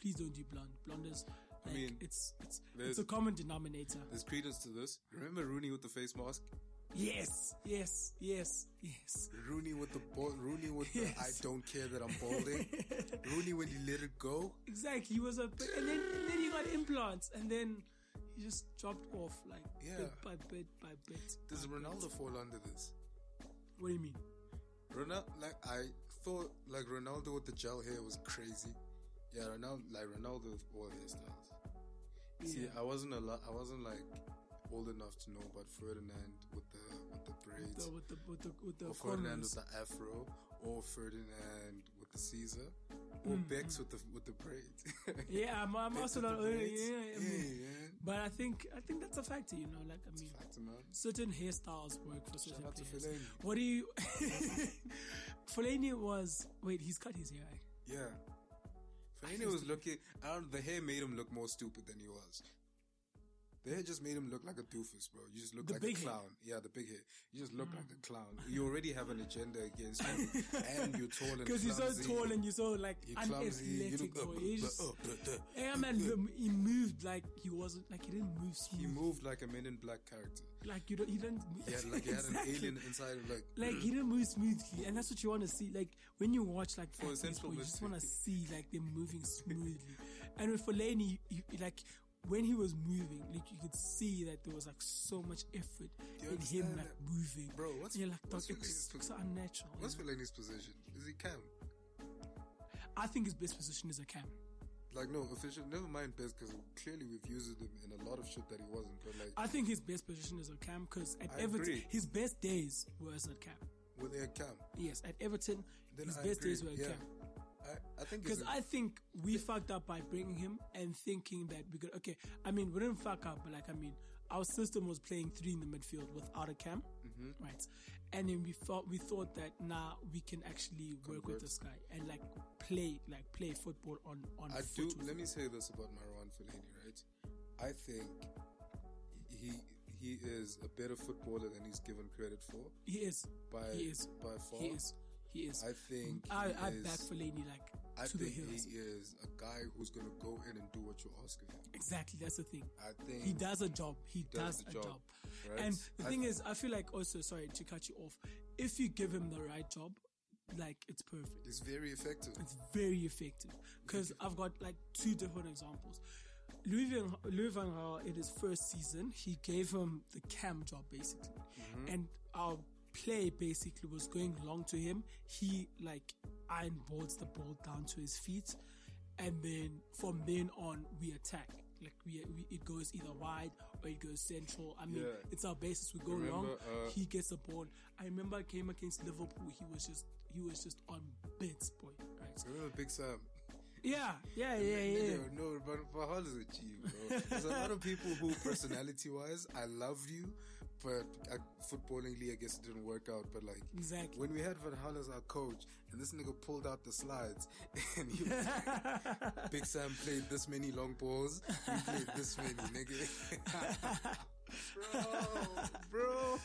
please don't do blonde. Blonde is like mean, it's it's it's a common denominator. There's credence to this. Remember Rooney with the face mask? Yes, yes, yes, yes. Rooney with the ball. Rooney with the I don't care that I'm balding. Rooney when he let it go. Exactly. He was a and then and then he got implants, and then he just dropped off like Yeah. bit by bit by bit. Does by bit. Ronaldo fall under this? What do you mean? Ronaldo, like I thought, like Ronaldo with the gel hair was crazy. Yeah, Ronaldo, like Ronaldo with all hairstyles. See, I wasn't a lot. I wasn't like old enough to know about Ferdinand with the with the braids, The, with the with the with the or Ferdinand with the afro, or Ferdinand with the Caesar, or Bex with the with the braids. Mm, Yeah, I'm, I'm also not. the Yeah, yeah, I mean, yeah, but I think I think that's a factor. You know, like I mean, Fact, man. certain hairstyles work for certain out to players. What do you? Fellaini was wait. He's cut his hair. eh? Yeah. Fellaini was looking. I don't. The hair made him look more stupid than he was. The hair just made him look like a doofus, bro. You just look The like a clown. Yeah, the big hit. You just look like a clown. You already have an agenda against you, and you're tall and because you're so tall and you're so like You're. You unathletic. look. Uh, He uh, just- uh, uh, uh. Yeah, man, he moved like he wasn't like he didn't move smooth. He moved like a Men in Black character. like you don't, he didn't. Had like he had an alien inside of like. Like he didn't move smoothly, and that's what you want to see. Like when you watch like For central you just want to see like them moving smoothly. and with Fellaini, you, like when he was moving, like you could see that there was like so much effort in him like that? moving. Bro, what's- And you're like, what's it's, pos- it's unnatural. you What's know? Fellaini's position? Is he cam? I think his best position is a cam. Like no official. Never mind best because clearly we've used him in a lot of shit that he wasn't. But like I think his best position is a cam because at I Everton, agree. his best days were as a cam. with a cam, Yes, at Everton, Then his I best agree, days were a yeah. cam. I, I think Because I think we fucked up by bringing him and thinking that we could. Okay, I mean we didn't fuck up, but like I mean our system was playing three in the midfield without a cam, Mm-hmm. right? And then we thought we thought that now we can actually work with this guy and like play like play football on on I do. Let me say this about Marwan Fellaini, right? I think he he is a better footballer than he's given credit for He is. by He is. by far. He is. He is. I think I, he I is, back Fellaini like I to the think hills. he is a guy who's gonna go in and do what you ask of him. Exactly, that's the thing. I think He does a job. He does does, a job, job. right? And the I thing th- is, I feel like also, sorry to cut you off, if you give him the right job, like it's perfect. It's very effective. It's very effective. Because I've got like two different examples. Louis Van, Louis Van Gaal, in his first season, he gave him the cam job basically. Mm-hmm. And our play basically was going long to him. He like iron boards the ball down to his feet. and then from then on we attack. Like we, we it goes either wide or it goes central. I mean, Yeah. it's our basis. We go Remember, long. uh, he gets the ball. I remember I came against Liverpool. He was just he was just on bits, boy. Right? Remember Big Sam? Yeah, yeah, yeah, yeah. Nigga, No, but for how does it cheap, bro? There's a lot of people who, personality wise, I love you, but uh, footballingly, I guess it didn't work out. But like, Exactly. when we had Van Gaal as our coach, and this nigga pulled out the slides, and he Big Sam played this many long balls, he played this many, nigga. bro, bro,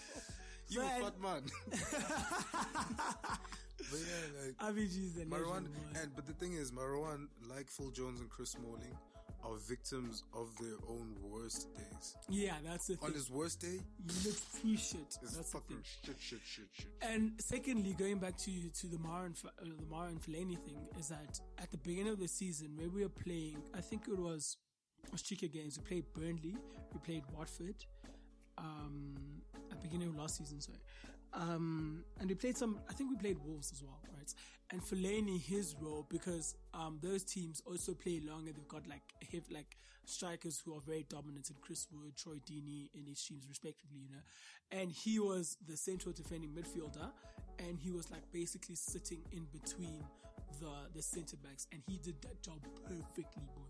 you a fat man. but yeah, like. Avicii is the Marwan, legend, and but the thing is, Marwan, like Phil Jones and Chris Smalling, are victims of their own worst days. yeah, that's the On thing. his worst day, You look free shit. it's That's fucking shit, shit, shit, shit. And secondly, going back to to the Marwan uh, the Marwan Fellaini thing is that at the beginning of the season, where we were playing, I think it was Australia games. We played Burnley, we played Watford. Um, at the beginning of last season, sorry. Um, and we played some. I think we played Wolves as well, right? And Fellaini, his role because um those teams also play long and they've got like have like strikers who are very dominant, and Chris Wood, Troy Deeney in each teams respectively, you know. And he was the central defending midfielder, and he was like basically sitting in between the the centre backs, and he did that job perfectly, boy.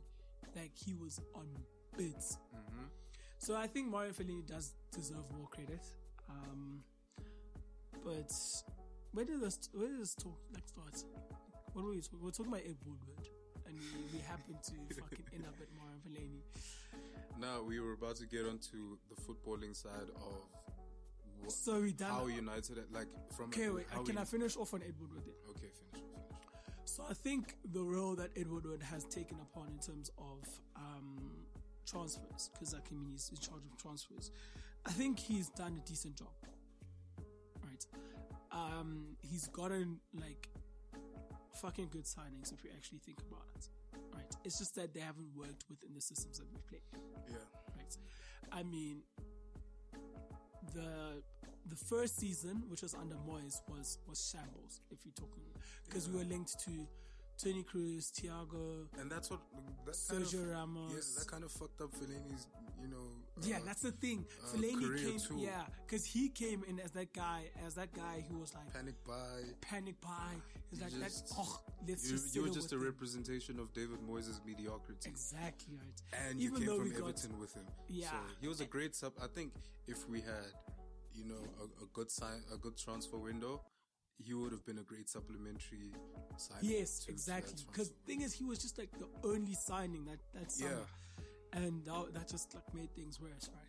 Like he was on bids. So I think Mario Fellaini does deserve more credit. Um, but where did this where did this talk like start? What were we talking? We're talking about Ed Woodward, and we, we happened to fucking end up at Mario Fellaini. Now we were about to get onto the footballing side of what, So we done. how United, like from okay, wait. Can we- I finish off on Ed Woodward then? Okay, finish, finish. So I think the role that Ed Woodward has taken upon in terms of um, transfers, because I mean he's in charge of transfers, I think he's done a decent job. Right, um, he's gotten like fucking good signings if you actually think about it. Right, it's just that they haven't worked within the systems that we play Yeah, right? I mean, the the first season, which was under Moyes, was was shambles. If you're talking, because we were linked to Toni Kroos, Thiago, and that's what that kind Sergio of, Ramos. Yeah, that kind of fucked up Fellaini's, you know. yeah, uh, that's the thing. uh, Fellaini came, too. yeah, because he came in as that guy, as that guy who was like panic buy. panic buy. He's You like, just- oh, let's You, just you were just a it." representation of David Moyes' mediocrity. exactly right. And Even you came from got- Everton with him. Yeah. So he was a great sub. I think if we had, you know, a, a good sign, a good transfer window, he would have been a great supplementary signing. Yes, to- exactly. Because thing is, he was just like the only signing that that summer, Yeah. and that, that just like made things worse, right?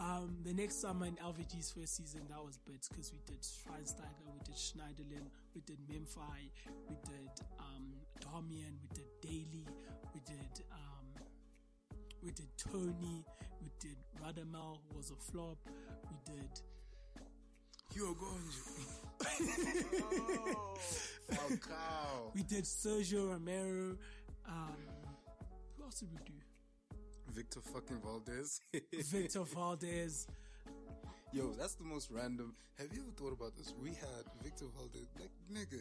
Um, the next summer in LVG's first season, that was bits because we did Schweinsteiger, we did Schneiderlin, we did Memphis, we did um, Darmian, we did Daley, we did um, we did Tony, we did Radamel, who was a flop, we did You're going. oh, Falcao. we did Sergio Romero. Um, who else did we do? Victor fucking Valdés. Victor Valdés. Yo, that's the most random. Have you ever thought about this? We had Victor Valdés, like nigga.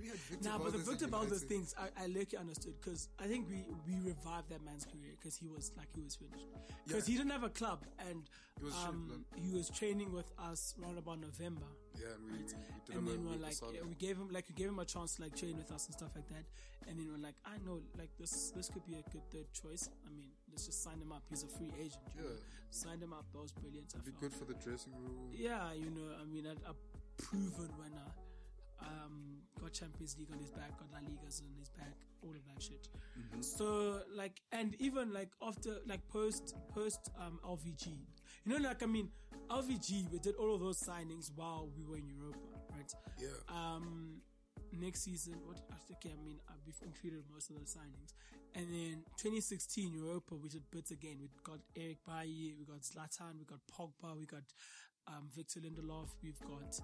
We had Victor Nah, but the Victor Valdés things, I, I lucky understood because I think we we revived that man's career because he was like he was finished because Yeah. he didn't have a club and He was um, he was training with us around about November. Yeah, and we, we, we did and then we're like, yeah, we gave him like we gave him a chance to like train with us and stuff like that. And then we're like, I know, like this this could be a good third choice. I mean, let's just sign him up. He's a free agent. you know. Yeah. signed him up. That was brilliant. I Be felt. good for the dressing room. Yeah, you know, I mean, a, a proven winner. Um, got Champions League on his back, got La Ligas on his back, all of that shit. Mm-hmm. So like, and even like after like post post um LVG, you know, like I mean, LVG we did all of those signings while we were in Europa, right? Yeah. Um, next season, what think I mean, uh, we've included most of the signings, and then 2016 Europa we did bits again. We got Eric Bailly, we got Zlatan, we got Pogba, we got um, Victor Lindelof, we've got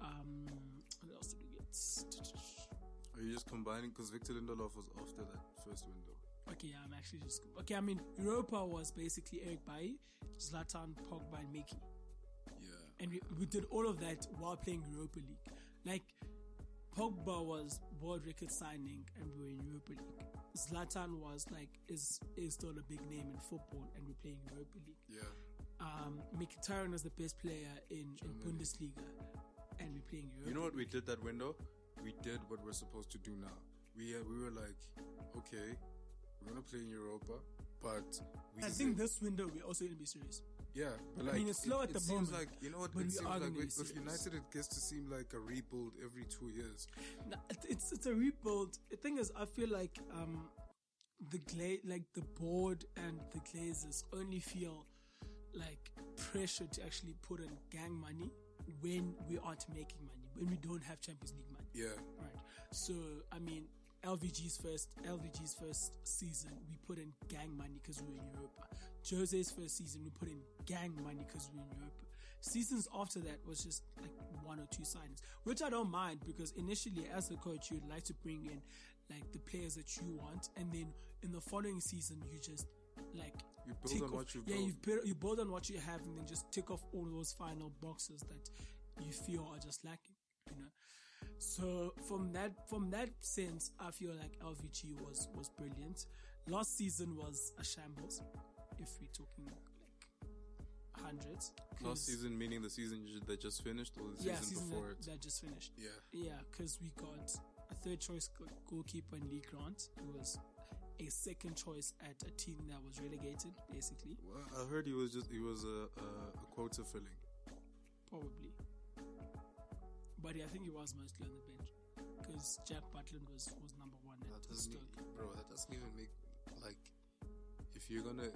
um, what else did we get? Are you just combining? Because Victor Lindelof was after that first window. Okay, yeah, I'm actually just okay. I mean, Europa was basically Eric Bailly, Zlatan, Pogba, and Mickey. Yeah. and we, we did all of that while playing Europa League. Like Pogba was world record signing and we were in Europa League. Zlatan was like is is still a big name in football and we're playing Europa League. Yeah. Um, Mkhitaryan is the best player in, in Bundesliga and we're playing Europa. You know what we did that window? We did what we're supposed to do now. We uh, we were like, okay, we're gonna play in Europa, but I think this window we're also gonna be serious. yeah, but like mean, it's slow it, at the it seems moment, like you know what but it seems like gonna with, with. United it gets to seem like a rebuild every two years. No, it's it's a rebuild. The thing is, I feel like um the gla- like the board and the glazers only feel like pressure to actually put in gang money when we aren't making money, when we don't have Champions League money. Yeah, Right. So I mean, LVG's first LVG's first season, we put in gang money because we were in Europa. Jose's first season, we put in gang money because we were in Europa. Seasons after that was just like one or two signings, which I don't mind because initially, as the coach, you'd like to bring in like the players that you want, and then in the following season, you just like You build tick on off- what you've yeah, built. you build, you build on what you have, and then just tick off all those final boxes that you feel are just lacking. You know. So from that from that sense, I feel like LVG was was brilliant. Last season was a shambles. If we're talking like hundreds, last season meaning the season that just finished or the yeah, season, season before that, it. that just finished. Yeah, Yeah, because we got a third choice goalkeeper in Lee Grant, who was a second choice at a team that was relegated, basically, well, I heard he was just he was a, a, a quota filling. probably. But yeah, I think he was mostly on the bench because Jack Butland was was number one That at doesn't, bro. That doesn't even make like if you're gonna.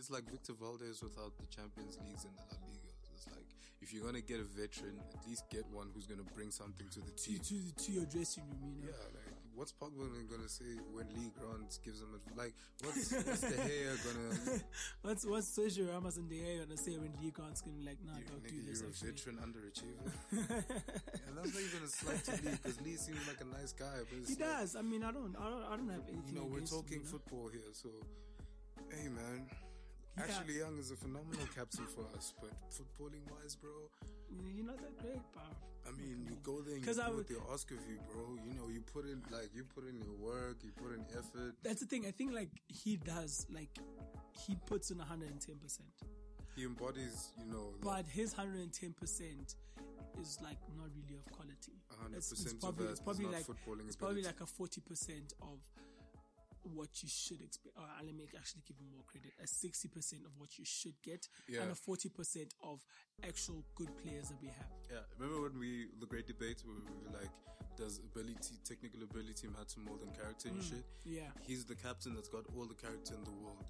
It's like Victor Valdés without the Champions Leagues and the La Liga. It's like if you're gonna get a veteran, at least get one who's gonna bring something to the To, team. to, to your dressing room, you know. Yeah, like what's Pogba gonna say when Lee Grant gives him a like? What's what's the hair gonna? What's what's Sergio Ramos and De Gea gonna say when Lee Grant's gonna be like, nah, You, don't do this you're a veteran underachiever. and that's not even a slight to Lee because Lee seems like a nice guy. But He like, does. I mean, I don't, I don't, I don't have anything. You know, we're him, talking know? football here, so hey, man. Ashley Young is a phenomenal captain for us, but footballing wise, bro, You're not that great, bro. I mean, you go there and you I what would- they ask of you, bro. You know, you put in like you put in your work, you put in effort. That's the thing. I think like he does, like he puts in 110 percent, He embodies, you know, but his 110 percent is like not really of quality. 100% It's, it's of probably, that it's is probably not like footballing it's probably like a 40 percent of what you should expect. Or let me actually give him more credit. A 60 percent of what you should get, Yeah. and a 40 percent of actual good players that we have. Yeah, remember when we the great debate where we were like, does ability, technical ability matter more than character and mm, shit? Yeah. He's the captain that's got all the character in the world.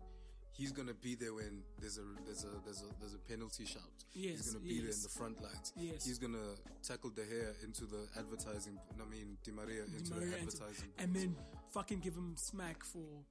He's gonna be there when there's a there's a there's a there's a penalty shout. Yes, He's gonna be there in the front lines. Yes. He's gonna tackle De Gea into the advertising. I mean, Di Maria Di into Maria the into- advertising. and then fucking give him smack for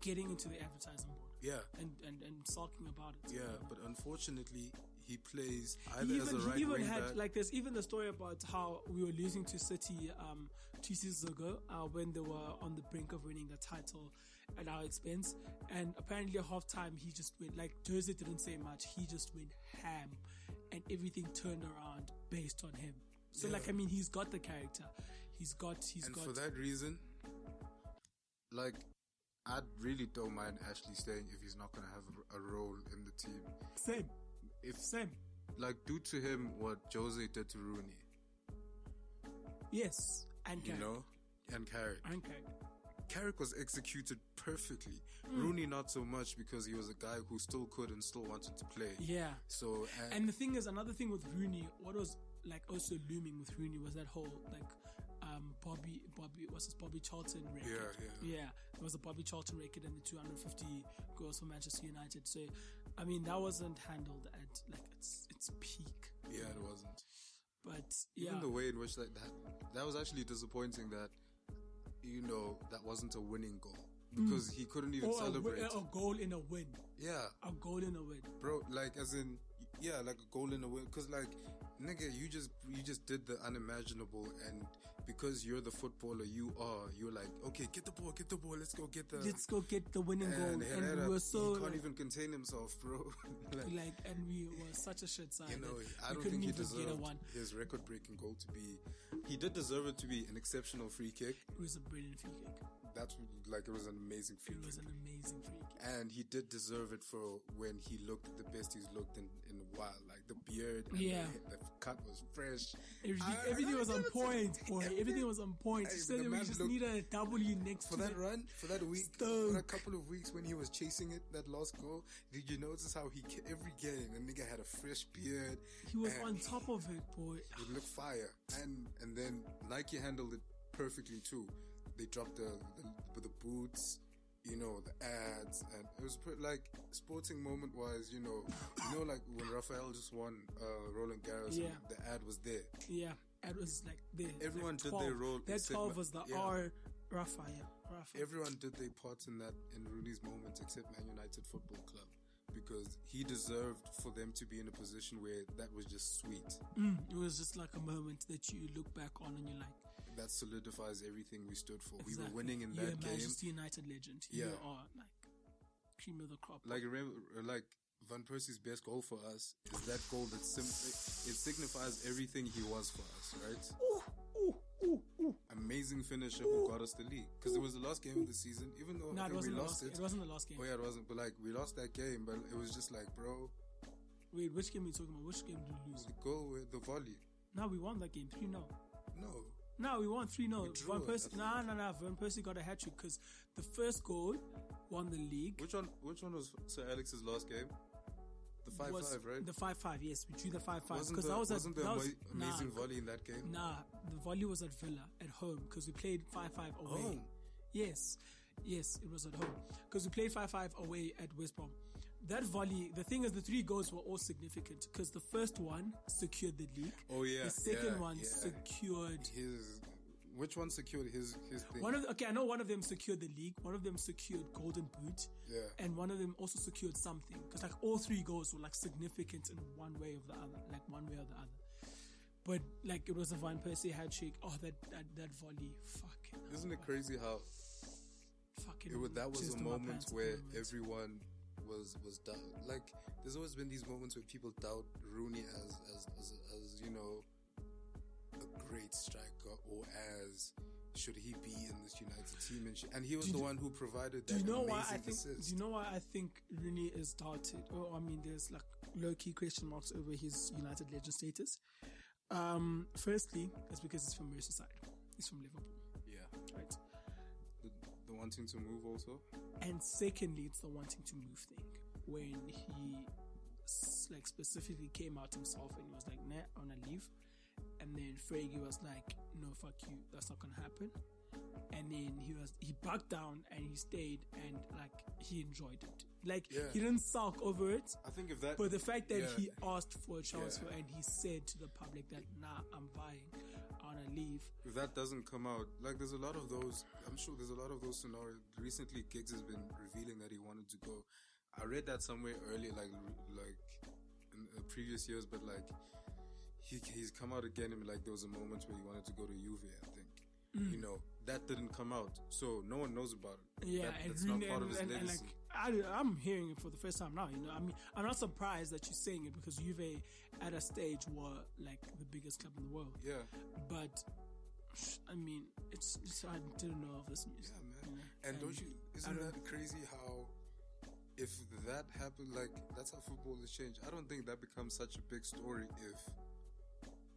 getting into the advertising board yeah, and, and, and sulking about it. yeah. But unfortunately, he plays He either even, as a right he even wing had back. like there's even the story about how we were losing to City um two seasons ago uh, when they were on the brink of winning the title at our expense. And apparently at half time he just went like Jose didn't say much. He just went ham and everything turned around based on him. So Yeah. like I mean he's got the character. He's got he's and got for that reason, like, I really don't mind Ashley staying if he's not gonna have a, a role in the team. same. If same. like do to him what Jose did to Rooney, yes. And you Carrick know, and Carrick. and Carrick Carrick was executed perfectly. Hmm. Rooney not so much because he was a guy who still could and still wanted to play. yeah So and, And the thing is, another thing with Rooney, what was like also looming with Rooney was that whole like um Bobby Bobby was his Bobby Charlton record. Yeah, yeah. Yeah, it was the Bobby Charlton record and the 250 goals for Manchester United. So, I mean, that wasn't handled at like its its peak. yeah, it wasn't. But yeah, Even the way in which like that that was actually disappointing that you know that wasn't a winning goal hmm. because he couldn't even or a, celebrate. wi- a goal in a win, yeah, a goal in a win. bro. Like as in yeah, like a goal in a win. Cause like, nigga, you just you just did the unimaginable, and because you're the footballer you are, you're like, okay, get the ball, get the ball, let's go get the. Let's go get the winning goal. and And Herrera, we were so he can't like, even contain himself, bro. like, like, and we were such a shit side. you know, I don't couldn't think he get a deserved one. his record-breaking goal to be. He did deserve it to be an exceptional free kick. It was a brilliant free kick. That's like it was an amazing free It was an amazing free kick. and he did deserve it for when he looked the best he's looked in, in a while. Like the beard, and Yeah. the, the cut was fresh. Everything, I- I everything gotta was on give it to him. point, boy. Everything was on point. Hey, He said we just need a W next For that run, for that week, for Stoked. that couple of weeks when he was chasing it, that last goal, did you notice how he every game the nigga had a fresh beard? He was on top of it, boy. It looked fire, and and then Nike handled it perfectly too. They dropped the the, the boots, you know, the ads, and it was pretty, like sporting moment wise. You know, you know, like when Rafael just won uh, Roland Garros, Yeah. the ad was there. Yeah, ad was like the Everyone like did their role That except twelve was the yeah. R Rafa, yeah, Rafa. Everyone did their part in that in Rooney's moments, except Man United Football Club. Because he deserved for them to be in a position where that was just sweet. Mm, it was just like a moment that you look back on and you're like, That solidifies everything we stood for. We were winning in You're that game. Manchester United legend. You Yeah. are like cream of the crop. like remember, like Van Persie's best goal for us is that goal that sim- it signifies everything he was for us, right? ooh, ooh, ooh, ooh. Amazing finisher who got us the league because it was the last game of the season. Even though No, it we lost last. it. It wasn't the last game. Oh yeah, it wasn't. But like we lost that game, but it was just like, bro, Wait, which game are you talking about? Which game did we lose? the goal with the volley. No, we won that game three 0 No, No, we won 3 0. We drew Van Persie, nah, nah, nah. Van Persie got a hat trick because the first goal won the league. which one? Which one was Sir Alex's last game? The five was five, right? The 5 5, yes. We drew the 5 5. wasn't Because the, that was, wasn't the that was amazing nah, volley in that game? Nah, the volley was at Villa at home because we played 5 5 away. Home? Yes, yes, it was at home because we played 5 5 away at West Brom. That volley, the thing is, the three goals were all significant because the first one secured the league. Oh yeah, The second yeah, one yeah. secured. his. Which one secured his his thing? One of okay, I know one of them secured the league. One of them secured Golden Boot. Yeah. And one of them also secured something because like all three goals were like significant in one way or the other, like one way or the other. But like it was a Van Persie handshake. Oh, that that, that volley, fucking. Isn't it crazy how Fucking. it was, that was a moment the where moment. everyone was was doubt. Like there's always been these moments where people doubt Rooney as as as, as you know a great striker or as should he be in this United team and shit. And he was Do the you- one who provided Do you know why I think? assist. Do you know why I think Rooney is doubted? Oh, I mean, there's like low key question marks over his United legend status. Um, firstly, it's because he's from Merseyside. He's from Liverpool, yeah, right? Wanting to move also. And secondly, it's the wanting to move thing. When he like specifically came out himself and he was like, "Nah, I wanna leave," and then Fergie was like, "No, fuck you, that's not gonna happen." And then he was he backed down and he stayed and like he enjoyed it. Like Yeah. he didn't sulk over it. I think if that, But the fact that Yeah. he asked for a transfer Yeah. and he said to the public that nah, I'm buying, I wanna leave. if that doesn't come out, like there's a lot of those. I'm sure there's a lot of those scenarios. Recently, Giggs has been revealing that he wanted to go. I read that somewhere earlier, like like in uh, previous years, but like he he's come out again and like there was a moment where he wanted to go to Juve. I think you know that didn't come out, so no one knows about it. Yeah, That- that's not part of his and, and, legacy. like I, I'm hearing it for the first time now. You know, I mean, I'm not surprised that you're saying it because Juve at a stage were like the biggest club in the world. yeah, But I mean, it's, it's I didn't know of this news. yeah, man. you know, And don't you? Isn't that crazy how? If that happened, like that's how football has changed. I don't think that becomes such a big story if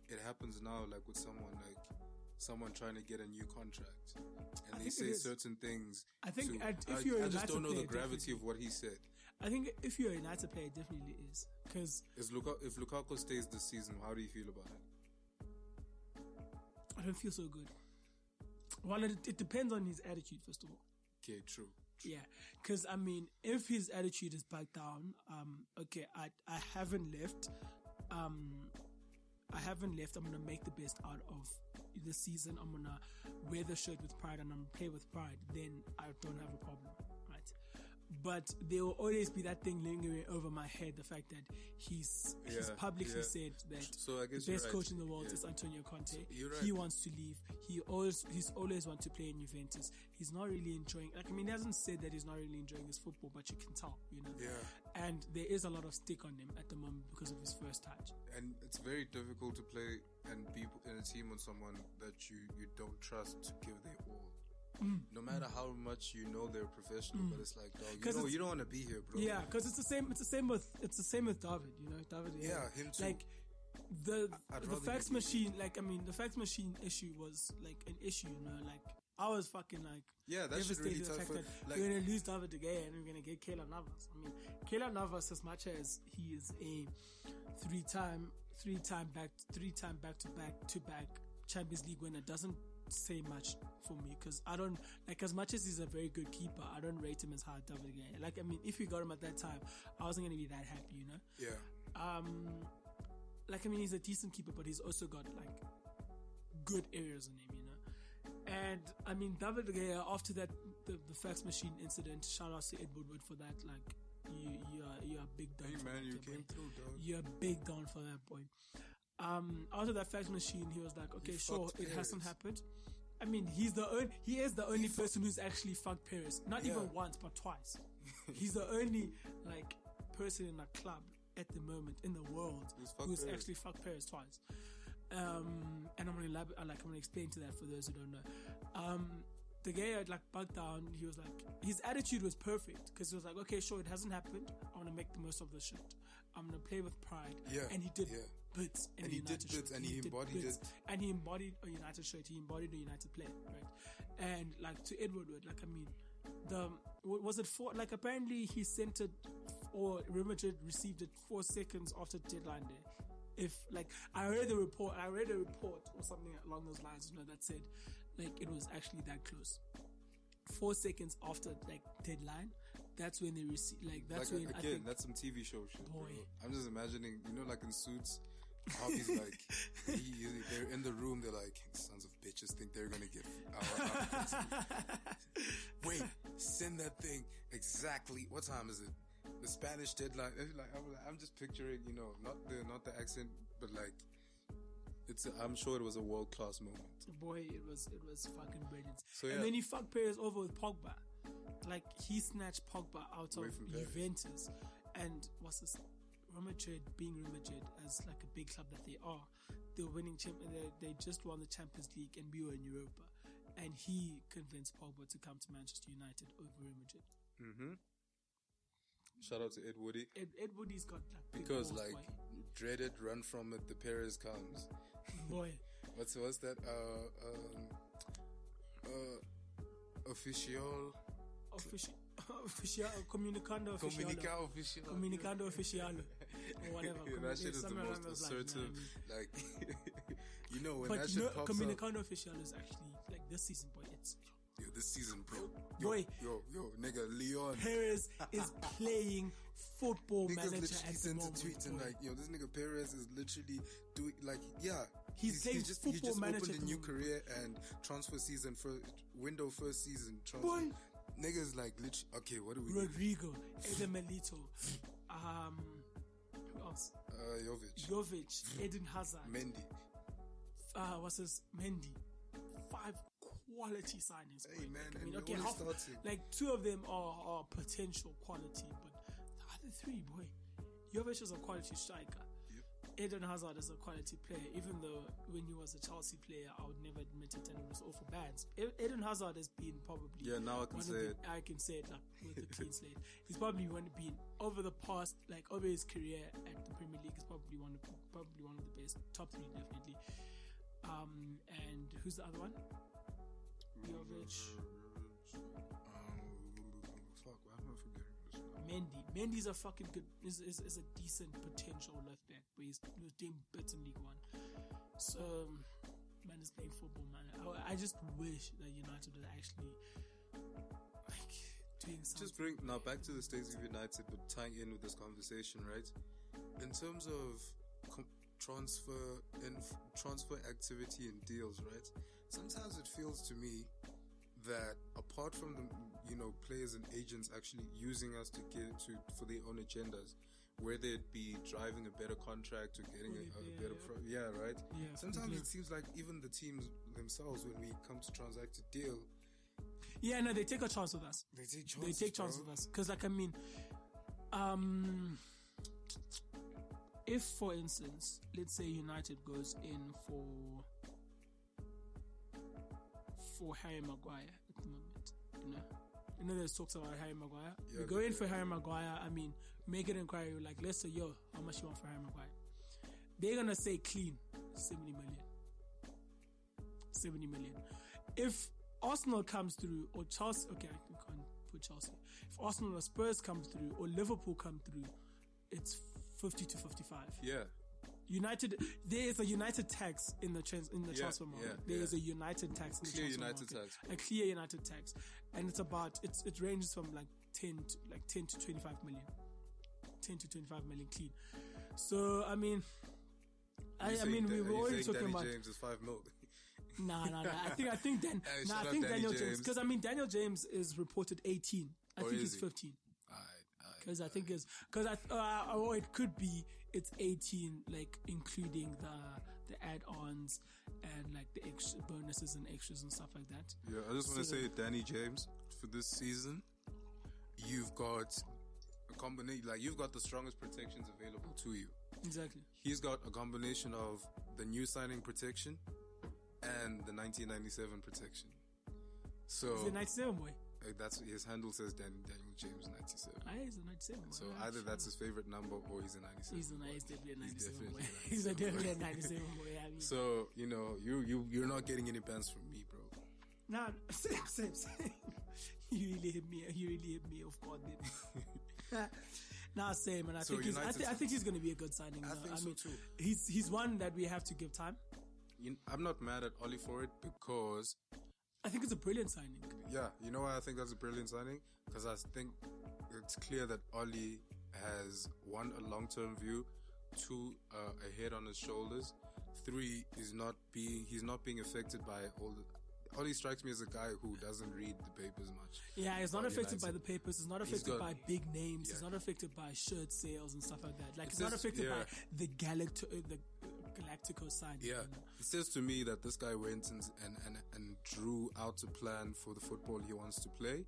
it happens now, like with someone like someone trying to get a new contract, and they say certain things. I think to- if I, you're a I just don't know player, the gravity of what he said. I think if you're a United player, it definitely is because if Lukaku stays this season, how do you feel about it? I don't feel so good. Well, it, it depends on his attitude, first of all. Okay, true. Yeah, because I mean, if his attitude is back down, um, okay, I I haven't left, um, I haven't left. I'm gonna make the best out of the season. I'm gonna wear the shirt with pride and I'm gonna play with pride. Then I don't have a problem? But there will always be that thing lingering over my head, the fact that he's he's publicly yeah. said that So I guess the best right. coach in the world Yeah. is Antonio Conte. you're He wants to leave. He always he's always want to play in Juventus. He's not really enjoying. Like I mean, he hasn't said that he's not really enjoying his football, but you can tell, you know. Yeah. And there is a lot of stick on him at the moment because of his first touch. And it's very difficult to play and be in a team with someone that you, you don't trust to give their all. Mm. No matter how much you know they're professional, but it's like, dog, you know, you don't want to be here, bro. Yeah, because it's the same. It's the same with it's the same with David. You know, David. Yeah, him too. Like the I'd the fax machine. Like I mean, the fax machine issue was like an issue. You know, like I was fucking like Yeah, that devastated really the fact for- that like- we're gonna lose David De Gea and we're gonna get Keylor Navas. I mean, Keylor Navas, as much as he is a three-time, three-time back, three-time back-to-back to back Champions League winner, doesn't say much for me because I don't like as much as he's a very good keeper. I don't rate him as high as David De Like I mean, if we got him at that time, I wasn't gonna be that happy, you know. Yeah. Um, like I mean, he's a decent keeper, but he's also got like good areas in him, you know. And I mean, David Gea after that the, the fax machine incident. Shout out to Ed Woodward for that. Like you, you are you are big down. Hey, man, you boy. came through, dog. You're a big down for that boy. Um, after that fax machine, he was like, okay, sure, fucked it hasn't happened. I mean, he's the only, he is the only person who's actually fucked Paris. Not Yeah. even once, but twice. he's the only like person in a club at the moment in the world Who's actually fucked Paris twice. Um, and I'm gonna elaborate, like I'm gonna explain to that for those who don't know. Um, the guy had like bugged down. He was like, his attitude was perfect because he was like, okay, sure, it hasn't happened. I want to make the most of the shit. I'm gonna play with pride. Yeah, and he did yeah. bits. And he did United bits and he did embodied bits. it. And he embodied a United shirt. He embodied a United player, right? And like to Edward Wood, like I mean, the was it four? Like apparently he sent it, or Madrid received it four seconds after deadline day. If like I read the report, I read a report or something along those lines, you know, that said like it was actually that close. Four seconds after like deadline, that's when they receive. Like that's like when I again, think that's some TV show shit, bro. Boy. I'm just imagining, you know, like in Suits, Harvey's like, he, he- they're in the room, they're like, sons of bitches think they're gonna get our, Wait, send that thing exactly. What time is it? The Spanish deadline. Like I'm, I'm just picturing, you know, not the not the accent, but like, it's. A, I'm sure it was a world class moment. boy, it was it was fucking brilliant. So, yeah. And then he fucked Perez over with Pogba. Like he snatched Pogba out Away of. Juventus, and what's this? Real Madrid, being Real Madrid as like a big club that they are, they're winning champ. They, they just won the Champions League and we were in Europa, and he convinced Pogba to come to Manchester United over Real Madrid. Mm-hmm. Shout out to Ed Woody. Ed, Ed Woody's got like Because like dreaded run from it, the Perez comes. Boy. What's what's that? Uh, um, uh, official, official, official, comunicando official. comunica official, Comunicando Oficial or whatever. Yeah, that shit is the most along those lines, you know assertive. what I mean? Like, you know when But that shit pops up. Official is actually like this season, boy. It's Yo, this season, bro. Yo, Boy. yo, yo, nigga, Leon. Perez is playing football Niggas manager literally at the sent a moment. tweet and like, yo, this nigga Perez is literally doing like, yeah, He's playing just he football just manager opened a new moment. career and transfer season for window first season transfer. Boy. Niggas like literally. Okay, what do we? Rodrigo, Eder Militao, um, who else? Uh, Jovic, Jovic, Eden Hazard, Mendy. uh, what's his Mendy. Five quality signings. Hey, man, Like, I mean, okay, half, like two of them are, are potential quality, but three, boy, Jovic is a quality striker. Eden Hazard is a quality player, even though when he was a Chelsea player, I would never admit it and it was all for bands. Eden Hazard has been probably Yeah, now I can one say the, it. I can say it like with a clean slate. He's probably one of been over the past, like over his career at the Premier League, is probably one of probably one of the best, top three definitely. Um, and who's the other one? Jovic, Mendy. Mendy's a fucking good, is, is, is a decent potential left back, but he's, he was doing bits in League One. So, um, man is playing football, man. I, I just wish that United would actually like doing something. Just bring now back to the States of United, but tying in with this conversation, right? In terms of com- transfer and transfer activity and deals, right? Sometimes it feels to me that apart from the you know players and agents actually using us to get to for their own agendas, whether it be driving a better contract or getting a, a better yeah. pro- yeah right. Yeah, Sometimes it seems like even the teams themselves, when we come to transact a deal, Yeah, no, they take a chance with us. they take They take chance with us because, like, I mean, um, if for instance, let's say United goes in for for Harry Maguire at the moment, you know. You know, there's talks about Harry Maguire. Yeah, we go in for Harry Maguire. I mean, make an inquiry like, let's say, yo, how much you want for Harry Maguire? They're gonna say clean, seventy million. 70 million. If Arsenal comes through, or Chelsea, okay, I can't put Chelsea. If Arsenal or Spurs come through, or Liverpool come through, it's 50 to 55. Yeah, United, there is a United tax in the trans, in the Yeah, transfer market. yeah, There yeah. is a United tax in the Clear transfer United market. tax. A clear United tax, and it's about it's it ranges from like 10 to like 10 to 25 million, 10 to 25 million clean. So I mean, I, I mean, we were already talking Danny about James is five mil. Nah, nah, nah. I think I think Dan, nah, I think Daniel James because I mean Daniel James is reported 18. I Or think he's he? 15 Alright, alright, because I think it's because I uh, or it could be it's 18 like including the the add-ons and like the extra bonuses and extras and stuff like that. Yeah, I just want to say, Danny James, for this season, you've got a combination. Like you've got the strongest protections available to you. Exactly. He's got a combination of the new signing protection and the 1997 protection. So a 97 boy. Uh, that's his handle says Dan, Daniel James 97. Ah, he's a 97 boy. So Ah, either shit. that's his favorite number or he's a 97. He's a boy. nice, definitely a 97 definitely boy. He's 97 boy. definitely a 97 boy. I mean, So you know you you you're not getting any bands from me, bro. Nah, same, same, same. you really hit me. You really hit me off guard there. nah, same, and I So think he's. I, thi- I think he's going to be a good signing. I though. think I so mean, too. he's he's one that we have to give time. I'm not mad at Ole for it because I think it's a brilliant signing. Yeah, you know why I think that's a brilliant signing? Because I think it's clear that Ole has one a long term view, two uh, a head on his shoulders, three is not being he's not being affected by all the. Ole strikes me as a guy who doesn't read the papers much. Yeah, he's not affected by the papers. He's not He's affected got- by big names. He's not affected by shirt sales and stuff like that. Like It's he's not just- affected by the Galacto, uh, the Galactico signing. Yeah, it says to me that this guy went and, and and and drew out a plan for the football he wants to play,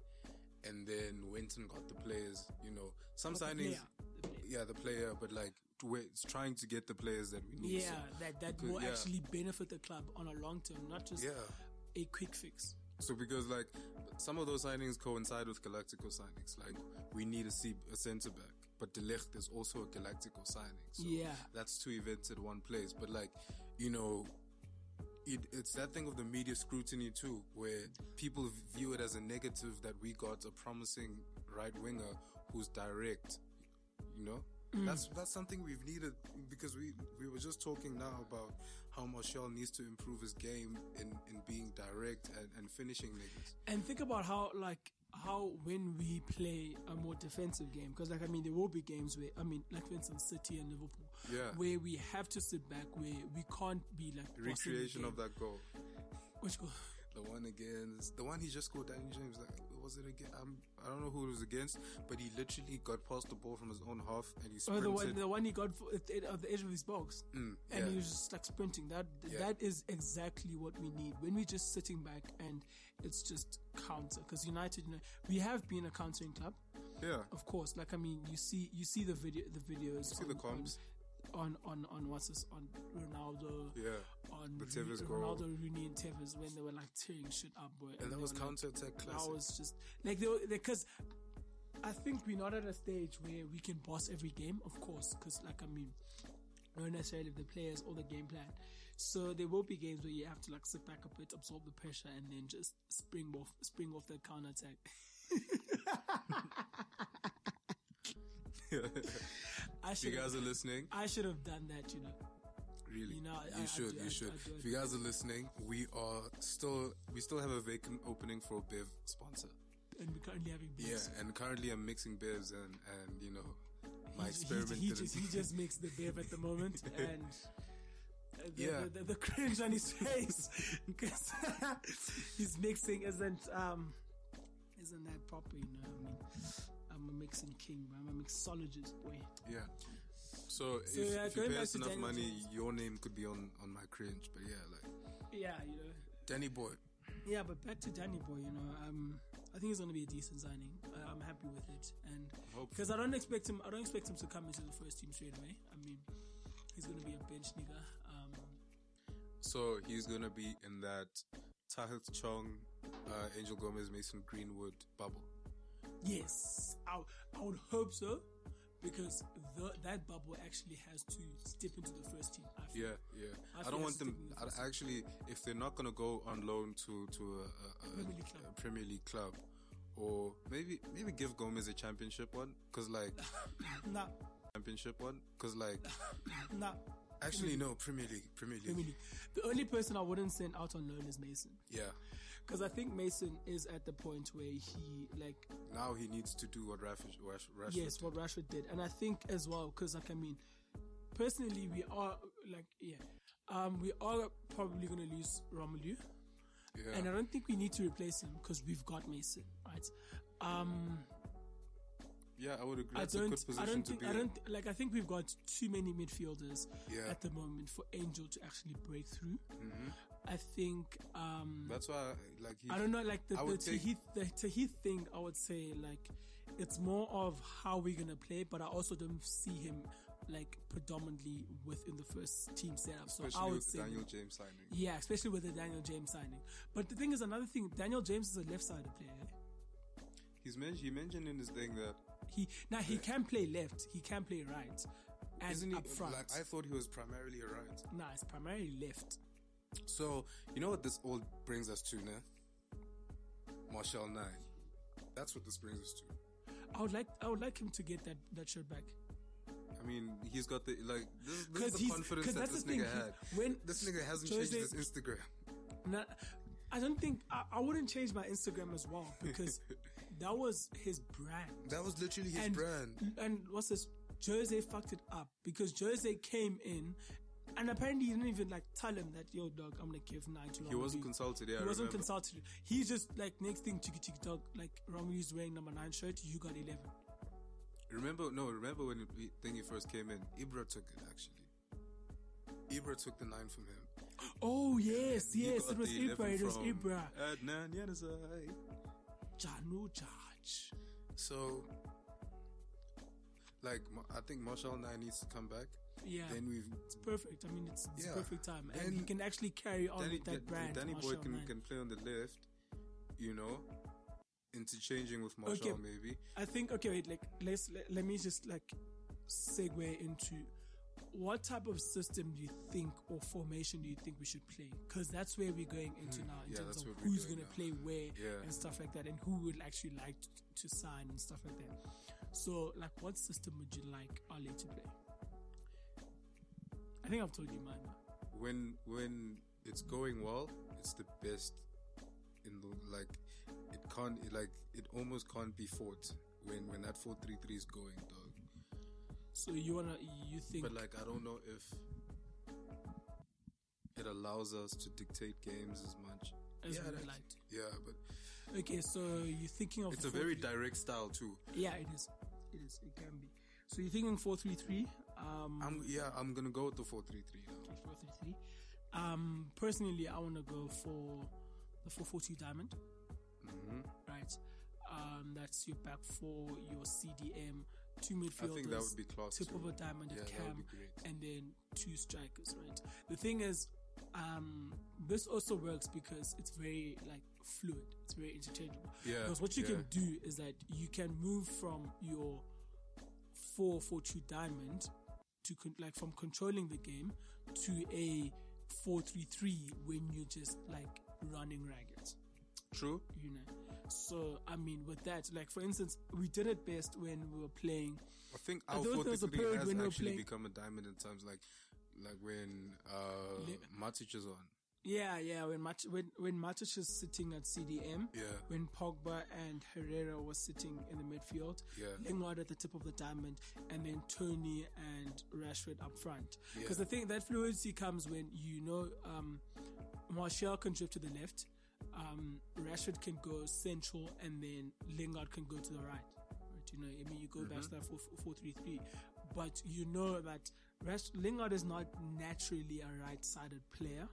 and then went and got the players. You know, some But the signings. player, the player. Yeah, the player, but like it's trying to get the players that we need. Yeah, So- that that because- will yeah. actually benefit the club on a long term, not just Yeah. a quick fix. So because like some of those signings coincide with Galactico signings. Like we need a, C- a centre back, but De Ligt is also a Galactico signing. So Yeah. that's two events at one place. But like you know, it, it's that thing of the media scrutiny too, where people view it as a negative that we got a promising right winger who's direct. You know. Mm. That's that's something we've needed because we we were just talking now about how Martial needs to improve his game in, in being direct and, and finishing niggas. And think about how like how when we play a more defensive game, because like I mean there will be games where I mean like for instance City and Liverpool, Yeah. where we have to sit back, where we can't be like The bossing the recreation of that goal. Which goal? The one against the one he just scored Danny James. Like was it again? I'm, I don't know who it was against, but he literally got past the ball from his own half and he sprinted. the one, the one he got for, at, the, at the edge of his box, Mm, and yeah. he was just like sprinting. That Yeah. that is exactly what we need when we're just sitting back and it's just counter. Because United, you know, we have been a countering club, yeah. of course. Like I mean, you see, you see the video, the videos. See the comps. on on on on what's this on Ronaldo. Yeah. On The Ru- Tevez goal. Ronaldo, Rooney, and Tevez when they were like tearing shit up, boy. And that was were, counter attack that classic. was just like they because I think we're not at a stage where we can boss every game, of course, because like I mean, not necessarily the players or the game plan. So there will be games where you have to like sit back a bit, absorb the pressure, and then just spring off, spring off that counter attack. I if you guys are listening, I should have done that, you know. really, You know, I- you I- I should, do- you I- should. I I if you guys are listening, we are still, we still have a vacant opening for a Bev sponsor. And we're currently having bevs. Yeah, and currently I'm mixing bevs and and you know my He- experiment He, he, just, he just makes the bev at the moment, and uh, the, Yeah. the, the, the cringe on his face because his mixing isn't um Isn't that proper? You know, what I mean, I'm a mixing king, man. I'm a mixologist, boy. Yeah. So, So, if, yeah, if you going pay us enough Daniel money, your name could be on on my cringe. But yeah, like Yeah, you know. Danny Boy. Yeah, but back to Danny Boy, you know, um, I think it's going to be a decent signing. I, I'm happy with it, and because I don't expect him, I don't expect him to come into the first team straight away. I mean, he's going to be a bench nigga. Um, So he's gonna be in that Tahith Chong, uh, Angel Gomes, Mason Greenwood bubble. Yes, I, I would hope so, because the, that bubble actually has to step into the first team. I feel. Yeah, yeah. I I, don't want them. with I, actually, if they're not gonna go on loan to to a, a, a, Premier League club. a Premier League club, or maybe maybe give Gomes a championship one, cause like Nah, championship one, cause like nah. actually no Premier League, Premier League. Premier League. The only person I wouldn't send out on loan is Mason, Yeah. Because I think Mason is at the point where he like Now he needs to do what Rash, Rash, Rashford yes, did. what Rashford did, and I think as well because like I mean, personally we are like yeah, um, we are probably gonna lose Romelu, yeah. and I don't think we need to replace him because we've got Mason, right? Um, yeah, I would agree. I That's a don't, I don't think, I don't like. I think we've got too many midfielders Yeah. at the moment for Angel to actually break through. Mhm. I think um, That's why, like, he, I don't know, like the, the take- Tahith, the Tahith thing. I would say like it's more of how we're gonna play, but I also don't see him like predominantly within the first team setup. So I would with say, Daniel James signing. yeah, especially with the Daniel James signing. But the thing is, another thing, Daniel James is a left-sided player. He's mentioned, he mentioned in his thing that He now he can play left, he can play right, and isn't he up front. like I thought he was primarily a right. nah, it's primarily left. So you know what this all brings us to, now? Martial Nine. That's what this brings us to. I would like I would like him to get that that shirt back. I mean, he's got the like this, this is the confidence that this nigga had. when This nigga hasn't Jose- changed his Instagram. Nah, I don't think I, I wouldn't change my Instagram as well because that was his brand. That was literally his and, brand. And what's this? Jose fucked it up because Jose came in and apparently he didn't even like tell him that yo dog I'm gonna give nine to He wasn't consulted. Yeah, He I wasn't remember. consulted. He's just like next thing chiki chiki dog like Romelu's wearing number nine shirt. You got eleven. Remember? No, remember when he, thing he first came in? Ibra took it actually. Ibra took the nine from him. Oh yes, yes, it was Ibra. It was Ibra. Adnan Januzaj. Janu Judge. So, like, I think Martial Nine needs to come back. Yeah. Then we've It's perfect. I mean, it's, it's Yeah. perfect time, and he can actually carry on Danny, with that brand. Danny Boy can, can play on the left, you know, interchanging with Martial Okay. maybe. I think okay, wait, like let's let, let me just like segue into what type of system do you think or formation do you think we should play? Because that's where we're going into now in Hmm. Yeah, terms of who's going going to play where Yeah. and stuff like that, and who would actually like to, to sign and stuff like that. So, like, what system would you like Ali to play? I think I've told you mine. When when it's going well, it's the best in the like. It can't it, like it almost can't be fought when when that four three three is going, dog. So you wanna you think But like I don't know if it allows us to dictate games as much. as yeah, we like to? Yeah, but Okay, so you're thinking of it's a very direct style too. Yeah, it is. It is. It can be. So you're thinking four three three. Um, I'm yeah, I'm gonna go with the four three three now. four three three. Um, personally, I want to go for the four four two diamond. hmm Right. Um, that's your back four, your CDM, two midfielders. I think that would be class. tip of a diamond Yeah, at cam, and then two strikers. Right. The thing is, um, this also works because it's very like fluid. It's very interchangeable. Yeah, Because what you yeah. can do is that you can move from your four four two diamond to con- like from controlling the game to a four three three when you're just like running ragged. True. You know. So I mean, with that, like for instance, we did it best when we were playing. I think I our four there was a three period has we actually playing- become a diamond in times like like when uh Le- Matic is on. Yeah, yeah. When Mat- when when Matic is sitting at CDM, Yeah. when Pogba and Herrera was sitting in the midfield, Yeah. Lingard at the tip of the diamond, and then Tony and Rashford up front. Yeah. Because the thing that fluidity comes when you know um, Martial can drift to the left, um, Rashford can go central and then Lingard can go to the right. Right? You know, I mean, you go back to that 4 4 3 3. But you know that Rash- Lingard is not naturally a right sided player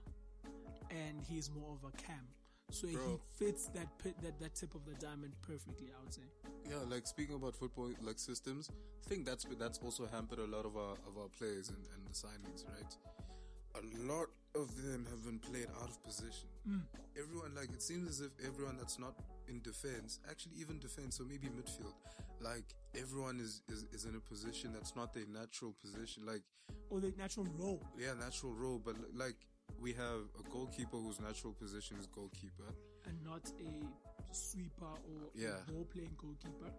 and he's more of a cam. So he fits that, pit, that that tip of the diamond perfectly, I would say. Yeah, like speaking about football, like systems, I think that's that's also hampered a lot of our of our players and, and the signings, right? A lot of them have been played out of position. Hmm. Everyone, like it seems as if everyone that's not in defense, actually even defense or maybe midfield, like everyone is, is is in a position that's not their natural position. Like Or the natural role. yeah, natural role, but like we have a goalkeeper whose natural position is goalkeeper, and not a sweeper or Yeah. a ball playing goalkeeper.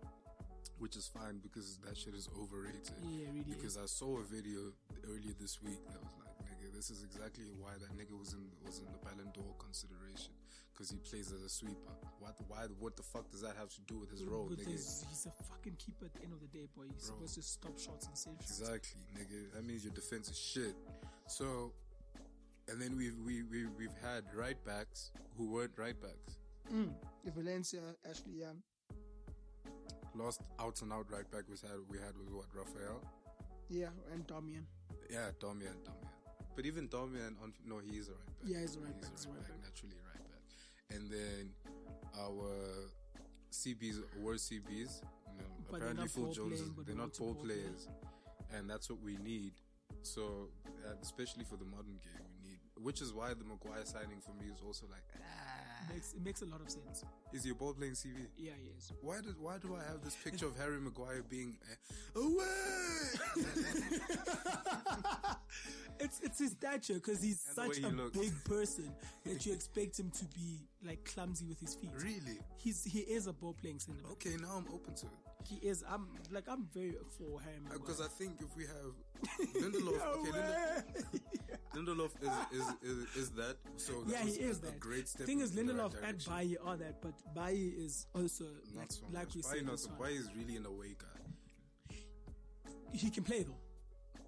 which is fine because that shit is overrated. Yeah, really. Because I saw a video earlier this week that was like, nigga, this is exactly why that nigga was in was in the Ballon d'Or consideration because he plays as a sweeper. What why what the fuck does that have to do with his role, With nigga? his- he's a fucking keeper at the end of the day, boy. He's Bro. supposed to stop shots and save shots. Exactly, nigga. That means your defense is shit. So, and then we've we we we've had right backs who weren't right backs. Mm. Valencia, Ashley Young. Last out and out right back was had we had was what Rafael. Yeah, and Darmian. Yeah, Darmian, Darmian. But even Darmian, on no, he is a right back. Yeah, he's a right he's back, he's a right right back, back. naturally right back. And then our CBs were CBs. You know, But apparently not Phil Jones, playing, they're not ball ball play. players, and that's what we need. So, uh, especially for the modern game, we. Which is why the Maguire signing for me is also like, ah, Makes, it makes a lot of sense. is your ball playing CB? Yeah, he is. Why did why do I have this picture of Harry Maguire being uh, away? it's it's his stature because he's And such a looks. big person that you expect him to be like clumsy with his feet. really? He's he is a ball playing centre. back. Okay, now I'm open to it. He is. I'm like I'm very for him. Uh, because I think if we have Lindelof, No okay, way. Lindelof, Lindelof is, is, is, is that. So yeah, that he is a, that. A great step. Thing is, in the right Lindelof and direction. Bailly are that, but Bailly is also Not like, so like much. we Bailly said. not this so. one. Bailly is really an away guy. he can play though.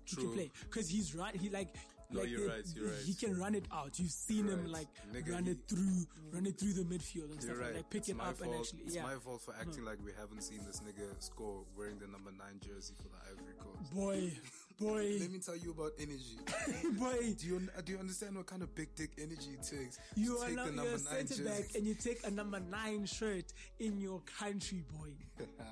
He True. can play because he's right. He like. No, like you're right, you're right. He can run it out. You've seen You're him right. like Nigga, run it through, run it through the midfield and stuff right. like. Pick it's it up fault. and actually, it's yeah. my fault for acting like we haven't seen this nigga score wearing the number nine jersey for the Ivory Coast. Boy, boy, Let me tell you about energy. boy. do you do you understand what kind of big dick energy it takes You to are the you're number a nine centre jersey? back and you take a number nine shirt in your country, boy. Ah,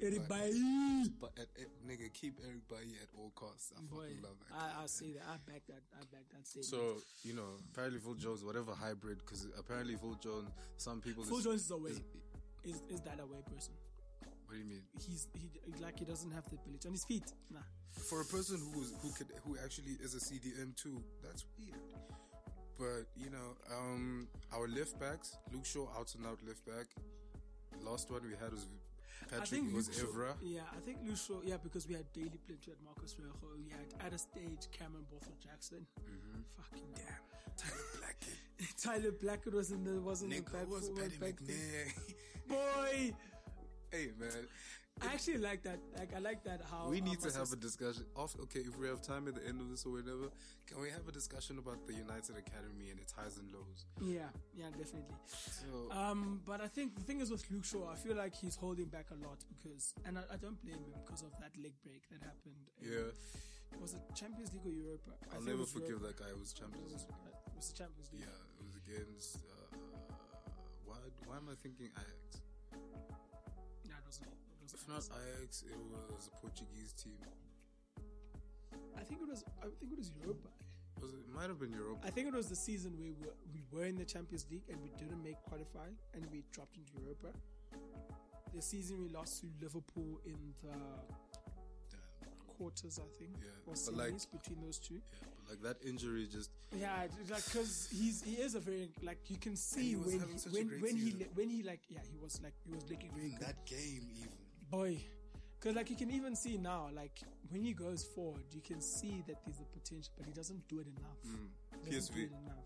man, Everybody, But at, at, nigga, keep everybody at all costs. I boy. fucking love that. I, I say that. I back that. I back that statement. So you know, apparently Phil Jones, whatever hybrid, because apparently Phil Jones, some people. Phil is- Jones is away. is- Is is that a way person? what do you mean? He's he like he doesn't have the ability on his feet. Nah. For a person who's who could who actually is a CDM too, that's weird. But you know, um, our left backs, Luke Shaw, out and out left back. Last one we had was I Patrick think was Shaw- Evra. Yeah, I think Shaw. Yeah, because we had Daley Blind, we had Marcus Rojo, we had at a stage Cameron Borthwick-Jackson. Mm-hmm. Fucking damn. Tyler Blackett. Tyler Blackett was in the wasn't Nick, the back was Paddy McNair? boy. hey man, I actually like that. Like I like that how we need to have a discussion. Off, okay, if we have time at the end of this or whatever, can we have a discussion about the United Academy and its highs and lows? Yeah, yeah, definitely. So, Um, but I think the thing is with Luke Shaw, I feel like he's holding back a lot because, and I, I don't blame him because of that leg break that happened. yeah, it was it Champions League or Europa? I I'll never forgive Europa. that guy. It was It Champions was, League. it was the Champions League. Yeah, it was against. Uh, why? Why am I thinking Ajax? Nah, it wasn't. If not Ajax, it was a Portuguese team. I think it was. I think it was Europa. Was it? it might have been Europe. I think it was the season where we were, we were in the Champions League and we didn't make qualify and we dropped into Europa. The season we lost to Liverpool in the quarters, I think, Yeah, or semis like- between those two. Yeah, but like that injury just. Yeah, like because he's he is a very like you can see when when when he season. when he like yeah he was like he was looking very In good. that game, even. Boy. Because like you can even see now, like when he goes forward, you can see that there's a potential, but he doesn't do it enough. Mm. PSV. it enough.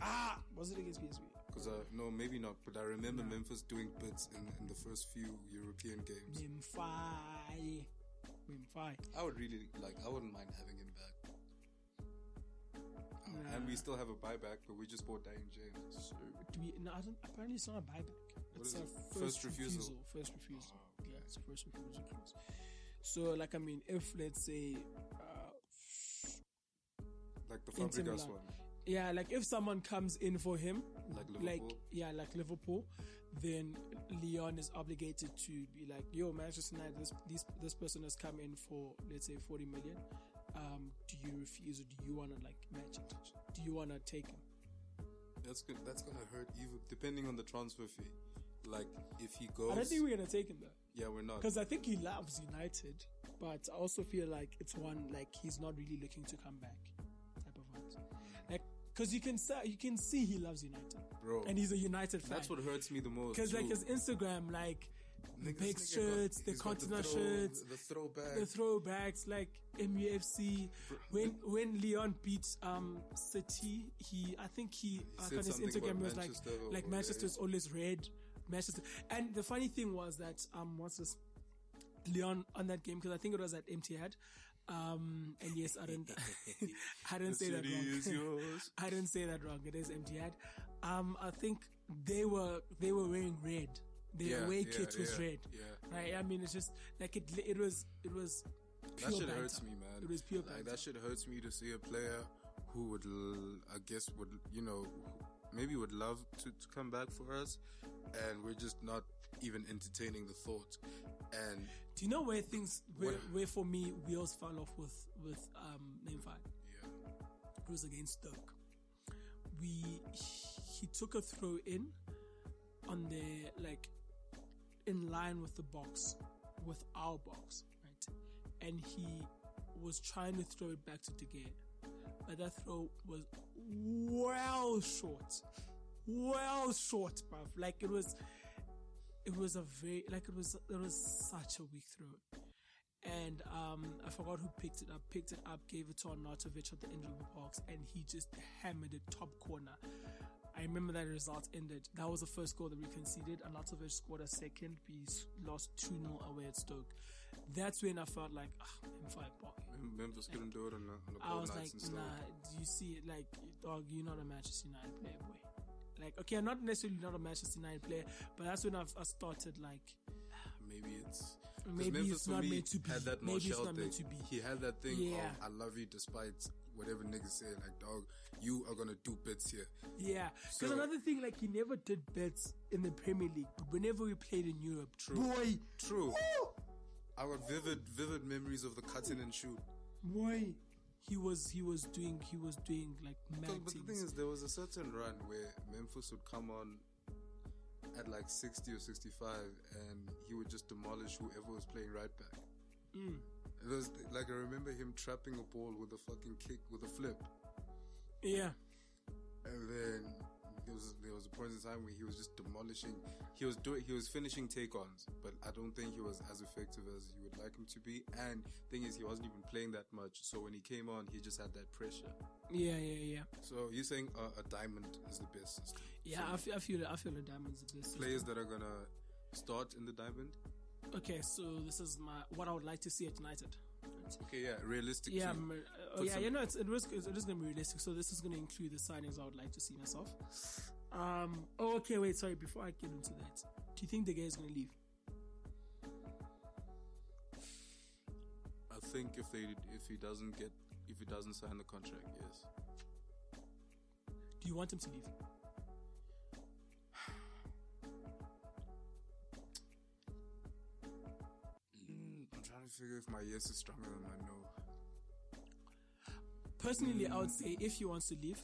Ah, was it against PSV? Because uh, no, maybe not. But I remember No. Memphis doing bits in, in the first few European games. Memphis. Memphis. I would really like. I wouldn't mind having him back. I and we still have a buyback, but we just bought Dane James. So, Do we? No, I don't, apparently it's not a buyback. What It's a it? first, First refusal. refusal. First refusal. Oh, okay. Yeah, it's a first refusal. refusal. So, like, I mean, if let's say, uh, like the Fabregas one, yeah, like if someone comes in for him, like like yeah, like Liverpool, then Lyon is obligated to be like, yo, Manchester United, this this this person has come in for let's say forty million. Um, do you refuse or do you want to like match it? Do you want to take him? that's good. That's gonna hurt even depending on the transfer fee. Like if he goes, I don't think we're gonna take him though. yeah, we're not. Because I think he loves United, but I also feel like it's one like he's not really looking to come back type of vibes. Like, because you can see, you can see he loves United, Bro, and he's a United fan. that's what hurts me the most. Because like his Instagram, like Nigga, big nigga got- shirts, the continental throw- shirts, the throwback. the throwbacks, like MUFC. When when Lyon beat um City, he I think he, said on his Instagram was like like yeah, Manchester's always red. Manchester, and the funny thing was that um what's this Lyon on that game because I think it was at Etihad. Um, and yes, I didn't, I didn't say that wrong. I didn't say that wrong. It is Etihad. Um, I think they were they were wearing red. Their Yeah, away yeah, kit was yeah, red. Yeah. Right? I mean, it's just like it. It was. It was. That shit banter. hurts me, man. It was pure like banter. that shit hurts me to see a player who would, l- I guess, would you know, maybe would love to, to come back for us, and we're just not even entertaining the thought. And Do you know where things where, where for me wheels fell off with with um name five? yeah, It was against Stoke. We he took a throw in on the like in line with the box with our box, right? And he was trying to throw it back to De Gea. But that throw was well short. Well short, bruv. Like it was it was a very like it was it was such a weak throw and um, I forgot who picked it up. Picked it up, gave it to Arnautovic at the end of the box, and he just hammered it top corner. I remember that result ended. That was the first goal that we conceded. Arnautovic scored a second. We lost 2 0 away at Stoke. That's when I felt like, ah, M5 boy. Memphis couldn't do it on the, on the I was like, nah, do you see it? Like, dog, you're not a Manchester United player, boy. Like, okay, I'm not necessarily not a Manchester United player, but that's when I've, I started like, Maybe it's maybe Memphis it's not me meant to be. Had that Maybe it's not thing. meant to be. He had that thing Yeah. of "I love you" despite whatever niggas say. Like, dog, you are gonna do bits here. Yeah, because So- another thing, like he never did bets in the Premier League, but whenever we played in Europe, True. boy, True. I got vivid, vivid memories of the cutting and shoot. boy, he was he was doing he was doing like mad But, but the thing is, there was a certain run where Memphis would come on at like 60 or 65 and he would just demolish whoever was playing right back. Mm. It was like I remember him trapping a ball with a fucking kick with a flip. Yeah, And then there was there was a point in time where he was just demolishing. He was doing he was finishing take-ons, but I don't think he was as effective as you would like him to be. And thing is, he wasn't even playing that much. So when he came on, he just had that pressure. yeah, yeah, yeah. So you're saying uh, a diamond is the best system? Yeah, I feel I feel I feel the diamonds the best. Players that are gonna start in the diamond. Okay, so this is my what I would like to see at United. Okay, yeah, realistic. Yeah, too. uh, yeah, some- you know, it's, it, was, it is going to be realistic. So this is going to include the signings I would like to see myself. Um. Oh, okay. Wait. Sorry. Before I get into that, do you think the guy is going to leave? I think if they if he doesn't get if he doesn't sign the contract, yes. Do you want him to leave? Trying to figure if my yes is stronger than my no. Personally, I would hmm. say if you want to leave,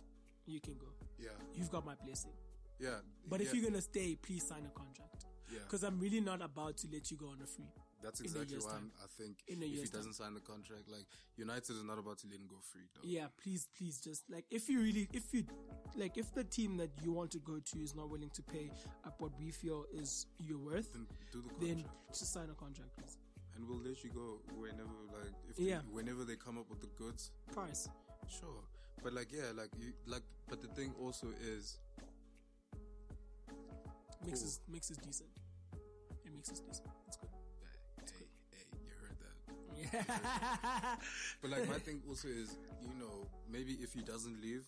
you can go. Yeah, You've got my blessing. yeah. But if yeah, you're gonna stay, please sign a contract. yeah, Because I'm really not about to let you go on a free. that's exactly why time. I think In a if he doesn't sign the contract, like United is not about to let him go free. Though. Yeah, please, please, just like if you really, if you, like, if the team that you want to go to is not willing to pay up what we feel is your worth, Then do the contract, bro. just sign a contract, please. And we'll let you go whenever, like, if Yeah. they, whenever they come up with the goods. Price. Sure, but like, yeah, like, you, like, but the thing also is, Mix Cool. is mix is decent. It makes is decent. It's good. hey, hey, hey, you heard that? Yeah. But like my thing also is, you know, maybe if he doesn't leave,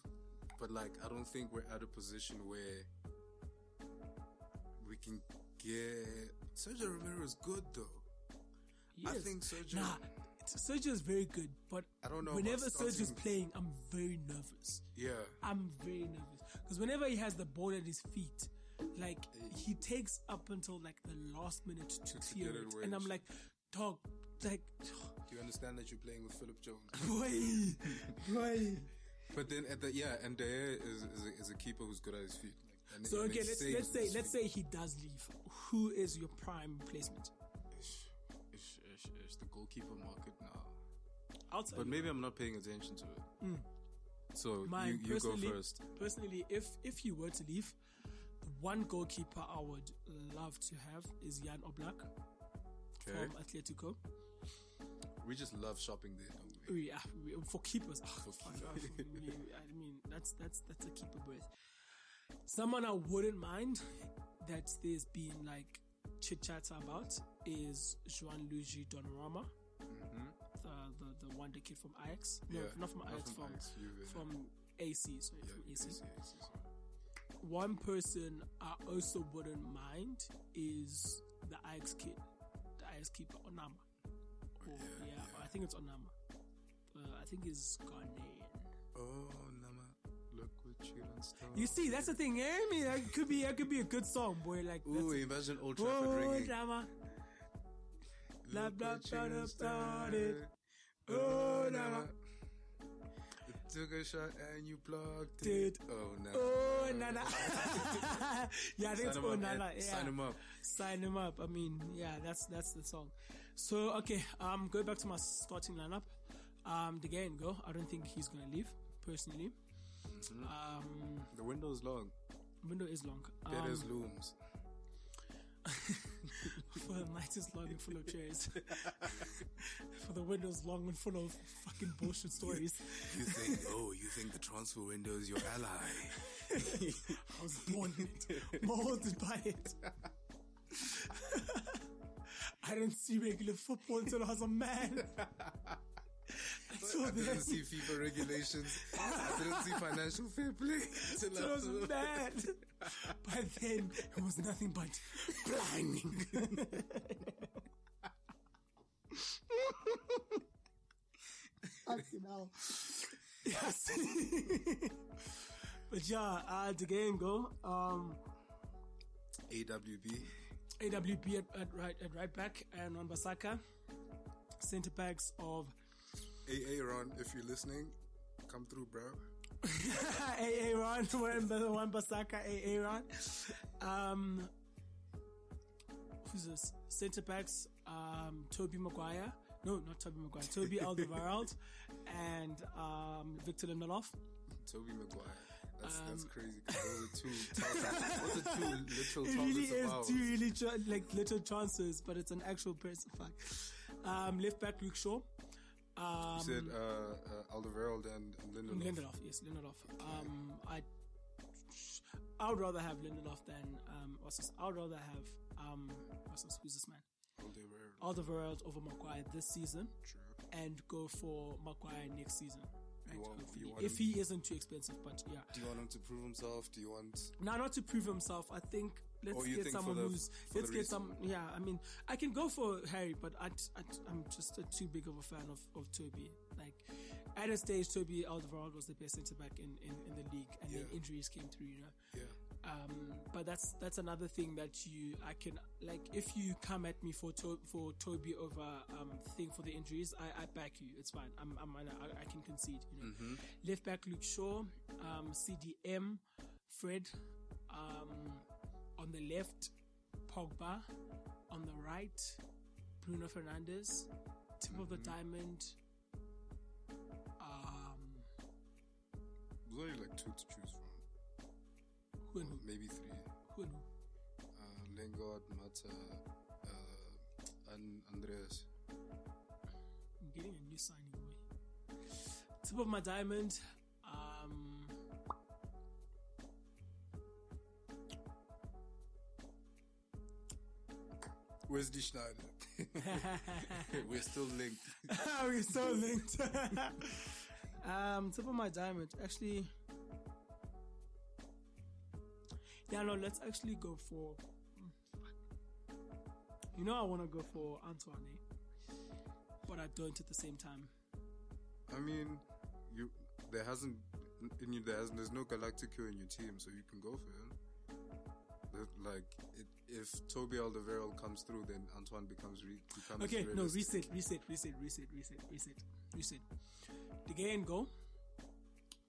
but like I don't think we're at a position where we can get Sergio Romero is good though. I think Sergio. Nah, Sergio is very good, but I don't know Whenever Sergio's starting- playing, I'm very nervous. Yeah, I'm very nervous because whenever he has the ball at his feet, like he takes up until like the last minute to To clear it and I'm like, dog, like, do you understand that you're playing with Philip Jones? boy, boy. But then at the yeah, and there is is a, is a keeper who's good at his feet. Like, and So he okay, let's let's say let's feet. say he does leave. Who is your prime replacement? The goalkeeper market now. But you. maybe I'm not paying attention to it. So Mine, you, you go first. Personally, if if he were to leave, the one goalkeeper I would love to have is Jan Oblak Okay. from Atletico. We just love shopping there, don't we? Yeah, we- for keepers. ah, For keepers. I mean, that's that's that's a keeper berth. Someone I wouldn't mind that there's been like chit chat about is Gianluigi Donnarumma, Mm-hmm. the, the the wonder kid from Ajax. No, Yeah, not from not Ajax, from from Ajax, from AC. Sorry, Yeah, from AC. AC, AC, sorry. One person I also wouldn't mind is the Ajax kid, the Ajax keeper Onana. Or, yeah, I think it's Onana. Uh, I think he's Ghanaian. Oh, Nama, look what you done started. You see, that's the thing. eh? I mean, that could be that could be a good song, boy. Like, Ooh, imagine Old Trafford oh, ringing. Blah, Look blah, blah, started. Oh. You took a shot and you blocked it. Oh, no. Oh, Nana. yeah, I think it's Oh, Nana. Yeah. Sign him up. sign him up. I mean, yeah, that's that's the song. So okay, um, going back to my starting lineup. Um, the game go. I don't think he's gonna leave personally. Mm-hmm. Um, The window's long. window is long. Um, looms. for the night is long and full of chairs. for the windows long and full of fucking bullshit stories. You think, oh, you think the transfer window is your ally. I was born in it, molded by it. I didn't see regular football until I was a man. Until I didn't see FIFA regulations. I didn't see financial fair play. It was bad. But then, it was nothing but blinding. Fucking hell. Yes. but yeah, uh, the game go. Um, AWB. AWB at, at right at right back and on Bissaka, centre backs of AA Ron, if you're listening, come through, bro. AA Ron, Wan-Bissaka, AA Ron. Um, who's this? Centre backs, um, Toby Maguire. No, not Toby Maguire. Toby Alderweireld and um, Victor Lindelof. Toby Maguire. That's, that's Um, crazy. Those are two. What's the two literal It really is two really tra- like little chances, but it's an actual person. Fuck. Um, left back Luke Shaw. Um, You said uh, uh, Alderweireld and, Lindelof. Lindelof, yes, Lindelof. Um, I, I would rather have Lindelof than um, what's this? I would rather have um, what's this? Who's this man? Alderweireld. Alderweireld over Maguire this season, True. and go for Maguire next season. Right? want- if him- he isn't too expensive, but yeah. Do you want him to prove himself? Do you want? Now, not to prove himself, I think let's get someone the- who's let's get some. Yeah, I mean, I can go for Harry, but I, I, I'm just a, too big of a fan of, of Toby. Like at a stage, Toby Alderweireld was the best centre back in, in, in the league, and then injuries came through. You know, Yeah. um, but that's that's another thing that you I can like if you come at me for to, for Toby over um thing for the injuries I, I back you it's fine I'm, I'm I, I can concede you know left back Luke Shaw um CDM Fred um on the left Pogba on the right Bruno Fernandes tip of the diamond um There's only like two to choose from. who and who Maybe three. who and who Uh, Lingard, Mata, uh, and Andreas. I'm getting a new signing boy. Tip of my diamond. Wesley Sneijder. We're still linked. We're so linked. um, tip of my diamond. Actually, yeah, no. Let's actually go for. You know, I want to go for Antoine, eh? but I don't at the same time. I mean, you there hasn't in you there hasn't, there's no Galactico in your team, so you can go for him. Like it, if Toby Alderweireld comes through, then Antoine becomes re, becomes Okay, no, reset, reset, reset, reset, reset, reset, reset. The gay and go.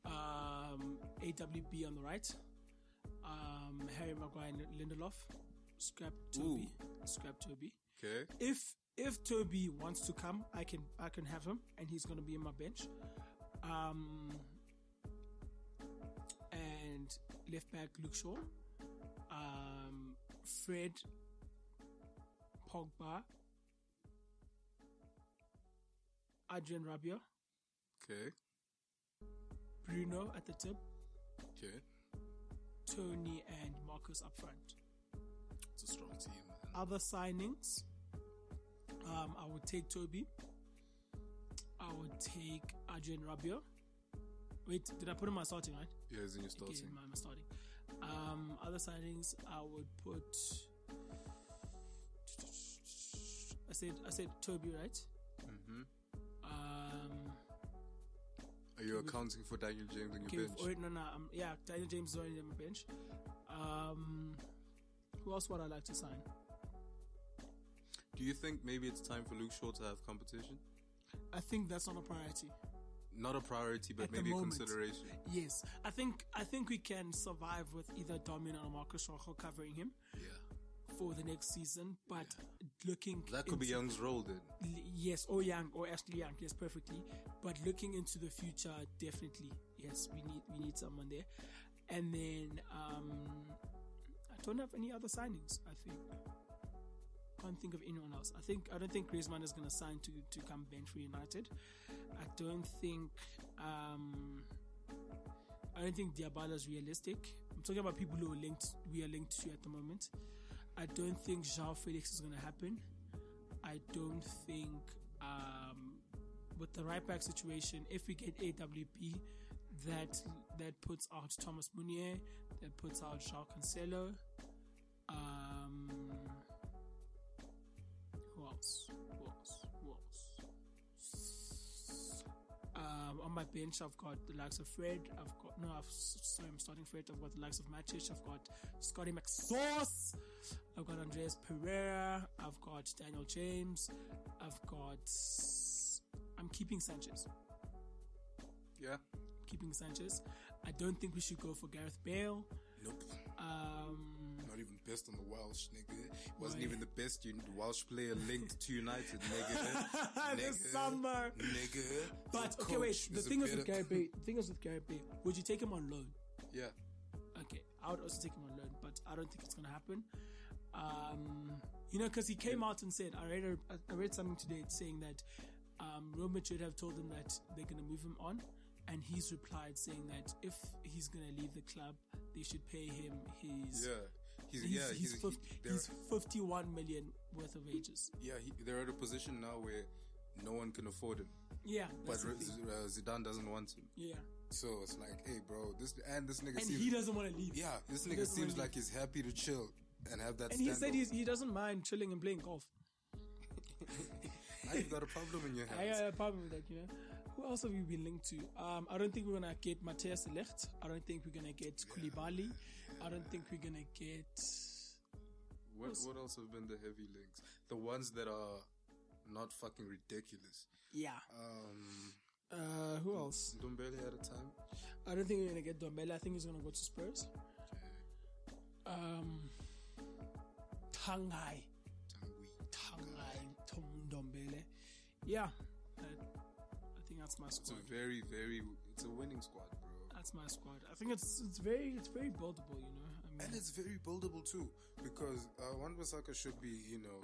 Um, AWB on the right. Um, Harry Maguire and Lindelof. Scrap Toby. Scrap Toby. Okay, If if Toby wants to come, I can I can have him, and he's gonna be in my bench. Um, and left back Luke Shaw. Um, Fred. Pogba. Adrien Rabiot. okay, Bruno at the tip. okay. Tony and Marcus up front. It's a strong team. Man. Other signings. Um, I would take Toby. I would take Adrien Rabiot. Wait, did I put him my starting right? Yeah, is in your Okay, starting. my, my starting. Um, other signings, I would put. I said I said Toby right. hmm Um, Are you accounting for Daniel James on your okay, bench? no, no, um, yeah, Daniel James is already on my bench. Um, who else would I like to sign? Do you think maybe it's time for Luke Shaw to have competition? I think that's not a priority. Not a priority, but At maybe a consideration. Yes, I think I think we can survive with either Dominic or Marcus Rojo covering him Yeah, for the next season. But looking that could be into- Young's role then. Yes, or Young or Ashley Young, yes, perfectly. But looking into the future, definitely, yes, we need we need someone there. And then um, I don't have any other signings. I think can't think of anyone else. I think I don't think Griezmann is going to sign to to come bench for United. I don't think um, I don't think Dybala is realistic. I'm talking about people who are linked we are linked to at the moment. I don't think João Felix is going to happen. I don't think um, with the right back situation, if we get AWB, that that puts out Thomas Meunier, that puts out João Cancelo. Else? Who else? Who else? Um, on my bench, I've got the likes of Fred. I've got no, I've, sorry, I'm starting Fred. I've got the likes of Matic. I've got Scotty McSauce. I've got Andreas Pereira. I've got Daniel James. I've got. I'm keeping Sanchez. Yeah. Keeping Sanchez. I don't think we should go for Gareth Bale. Nope. Um, best on the Welsh, nigga. Wasn't even the best Welsh player linked to United, nigga. this summer. Nigga. But okay, wait. The thing is with Gareth Bale. The thing is with Gareth Bale. Would you take him on loan? Yeah. Okay, I would also take him on loan, but I don't think it's gonna happen. Um, you know, because he came out and said, I read, a, I read something today saying that um, Real Madrid have told him that they're gonna move him on, and he's replied saying that if he's gonna leave the club, they should pay him his. Yeah. He's, He's, yeah, he's, he's, fif- he, he's 51 million worth of wages. yeah, he, they're at a position now where no one can afford him. Yeah, But R-. Z- uh, Zidane doesn't want him. yeah, So it's like, hey, bro, this and this nigga and seems he doesn't want to leave. yeah, this nigga seems like he's happy to chill and have that. And he said he doesn't mind chilling and playing golf. now you've got a problem in your hands. I got a problem with that, you know. Who else have you been linked to? Um, I don't think we're gonna get Matthias Licht. I don't think we're gonna get Koulibaly. I don't think we're gonna get. What what else have been the heavy links? The ones that are not fucking ridiculous. Yeah. Um, Uh, who else? Dombele at a time. I don't think we're gonna get Dombele. I think he's gonna go to Spurs. Um, Tangai, Tanguy. Tangai, Tom Dombele. Yeah, I, I think that's my squad. It's a very very it's a winning squad. That's my squad. I think it's it's very it's very buildable. You know. I mean, And it's very buildable too, because uh, Wan Bissaka should be, you know,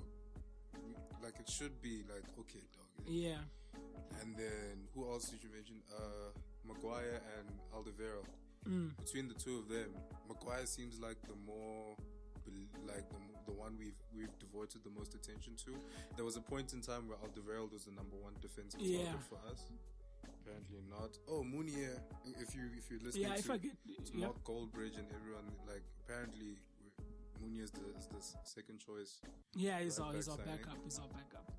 like it should be like okay, dog. yeah. And then who else did you mention? Uh, Maguire and Alderweireld. Mm. Between the two of them, Maguire seems like the more, like the the one we've we've devoted the most attention to. There was a point in time where Alderweireld was the number one defensive Yeah. target for us. Apparently not. Oh, Meunier. If you if you're listening Yeah, to, if I get to yeah. Mark Goldbridge and everyone, like apparently Meunier is the, is the second choice. Yeah, he's Right our, he's our backup. He's our backup.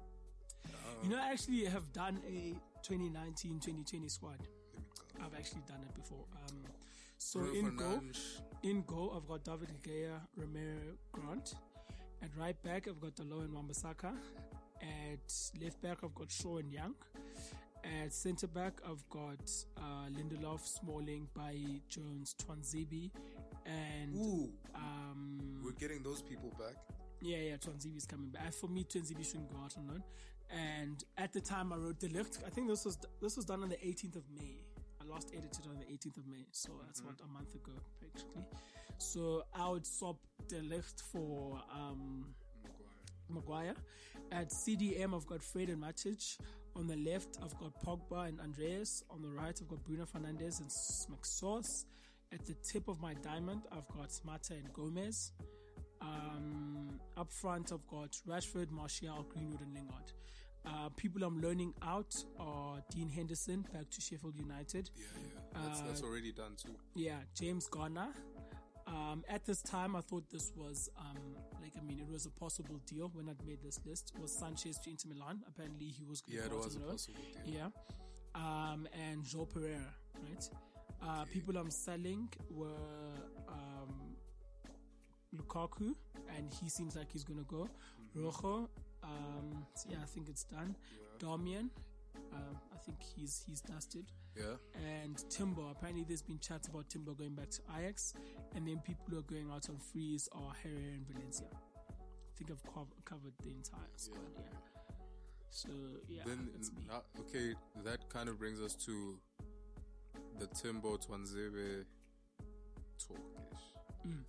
Um, You know, I actually have done a 2019-2020 squad. let me go. I've actually done it before. Um, so Bruno in goal, in goal, I've got David Gea, Romero, Grant. At right back, I've got Dalot and Wan-Bissaka. At left back, I've got Shaw and Young. At centre back, I've got uh, Lindelof, Smalling, Bailly, Jones, Tuanzebe, and Ooh, um, we're getting those people back. yeah, yeah, Tuanzebe's coming back. For me, Tuanzebe shouldn't go out on loan. And at the time, I wrote the lift. I think this was this was done on the 18th of May. I last edited on the 18th of May, so that's Mm-hmm. about a month ago, practically. So I would swap the lift for um, Maguire. At CDM, I've got Fred and Matic. On the left, I've got Pogba and Andreas. On the right, I've got Bruno Fernandes and McSauce. At the tip of my diamond, I've got Mata and Gomes. Um, up front, I've got Rashford, Martial, Greenwood, and Lingard. Uh, people I'm learning out are Dean Henderson back to Sheffield United. Yeah, yeah. That's, that's Uh, already done too. Yeah, James Garner. Um, at this time, I thought this was um, like I mean, it was a possible deal when I made this list. Was Sanchez to Inter Milan? Apparently, he was going Yeah, to it was a possible deal. Yeah, um, and Joel Pereira, right? Uh, people I'm selling were um, Lukaku, and he seems like he's gonna go. Mm-hmm. Rojo, um, yeah, I think it's done. Darmian, um, I think he's he's dusted. Yeah. And Timber, apparently there's been chats about Timber going back to Ajax, and then people who are going out on freeze are Herrera and Valencia. I think I've cov- covered the entire squad. Yeah. So yeah, then that's me. now, okay, that kind of brings us to the Timbo Tuanzebe talkish. Mm.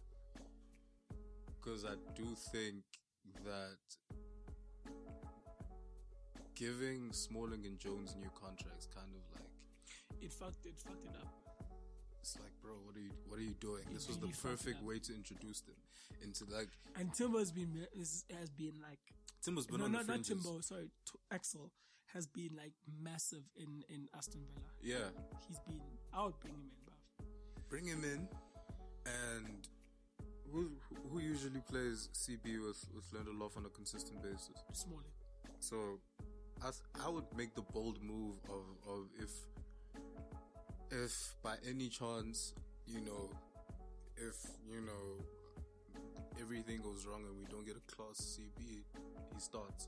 Because I do think that giving Smalling and Jones new contracts kind of like It fucked it fucked it up. it's like, bro, what are you what are you doing? It This was the really fucked perfect way to introduce them into like And Timbo's been has been like Timbo's been no on the not. Timber sorry T- Axel has been like massive in in Aston Villa. Yeah, He's been I would bring him in, bruv. bring him in, and who who usually plays CB with with Lindelof on a consistent basis? Smalling. So, I th- I would make the bold move of of if if by any chance you know if you know everything goes wrong and we don't get a class CB, he starts.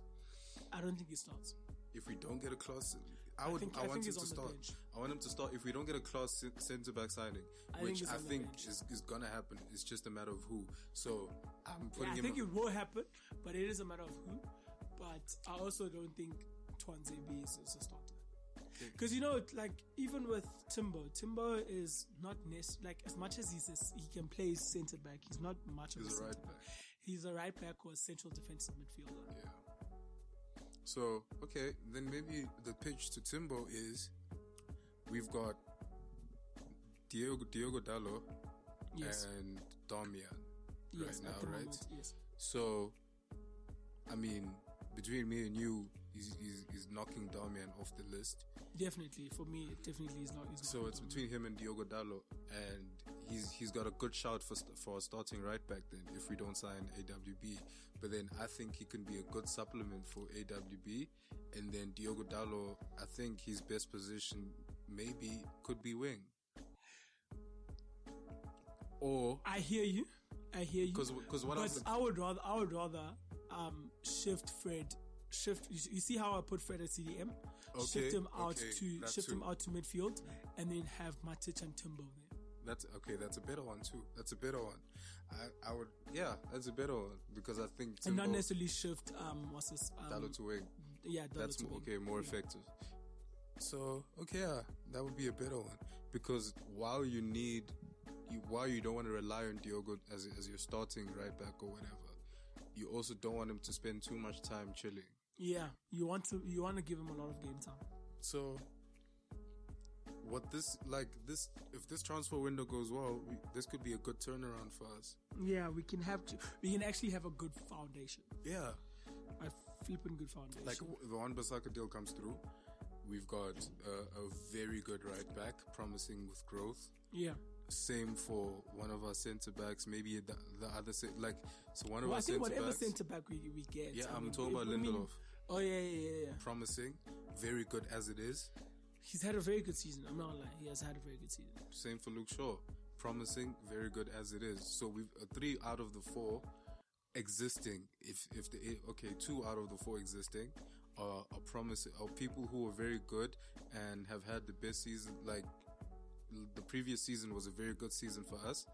I don't think he starts. If we don't get a class, I I would. think- I, I want him to start. bench. I want him to start. If we don't get a class centre back signing, I which he's I think is, is gonna happen, it's just a matter of who. So I'm Yeah, putting I him. think it will happen, but it is a matter of who. But I also don't think Tuanzebe is, is a starter. Because you know, like even with Timbo, Timbo is not nec- like as much as he's a, he can play centre back. He's not much of He's a a right back. back. He's a right back or a central defensive midfielder. Yeah. So okay, then maybe the pitch to Timbo is we've got Diogo Diogo Dalot Yes, and Darmian yes, right now, right? moment, yes. So, I mean, between me and you, he's, he's, he's knocking Darmian off the list. Definitely, for me, it definitely is not. Is So it's Darmian. between him and Diogo Dalot, and he's he's got a good shout for for a starting right back. Then if we don't sign AWB, but then I think he can be a good supplement for AWB, and then Diogo Dalot, I think his best position maybe could be wing, or I hear you. I hear you. because because what but else? I would rather, I would rather um shift Fred. Shift. You you see how I put Fred at CDM? Okay, shift him out okay, to shift him out to midfield, and then have Matic and Timbo there. That's okay. That's a better one too. That's a better one. I, I would, yeah, that's a better one because I think and not necessarily shift. Um, what's this? Um, Dalot to wing. yeah, Dalot That's to wing. okay, more effective. So okay, yeah, that would be a better one because while you need, you, while you don't want to rely on Diogo as as your starting right back or whatever, you also don't want him to spend too much time chilling. Yeah, you want to you want to give him a lot of game time. So what this like this if this transfer window goes well, we, this could be a good turnaround for us. Yeah, we can have to. We can actually have a good foundation. Yeah, A flipping good foundation. like the Wan Bissaka deal comes through. We've got uh, a very good right back, promising with growth. yeah. Same for one of our centre backs. Maybe the, the other se- like so one of Well, I our think centre whatever centre back we, we get. yeah, I I'm mean, talking about I mean- Lindelof. Oh yeah, yeah, yeah, yeah. Promising, very good as it is. He's had a very good season. I'm not lying. He has had a very good season. Same for Luke Shaw. Promising, very good as it is. So we've uh, three out of the four existing. If if the eh, okay, two out of the four existing are are promising are people who are very good and have had the best season. Like the previous season was a very good season for us,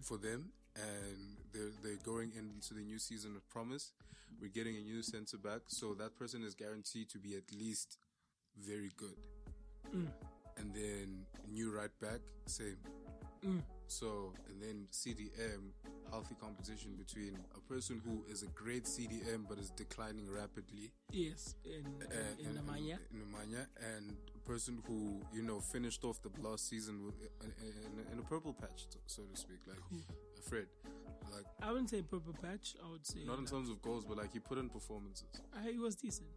for them, and they're they're going into the new season of promise. We're getting a new centre back, so that person is guaranteed to be at least very good and then new right back, same. So, and then CDM, healthy competition between a person who is a great CDM but is declining rapidly, Yes, in uh, in, in Nemanja. in Nemanja, and a person who you know finished off the last season with in, in, in a purple patch, so to speak, like Fred, like I wouldn't say purple patch. I would say not in like, terms of goals, but like he put in performances uh, he was decent.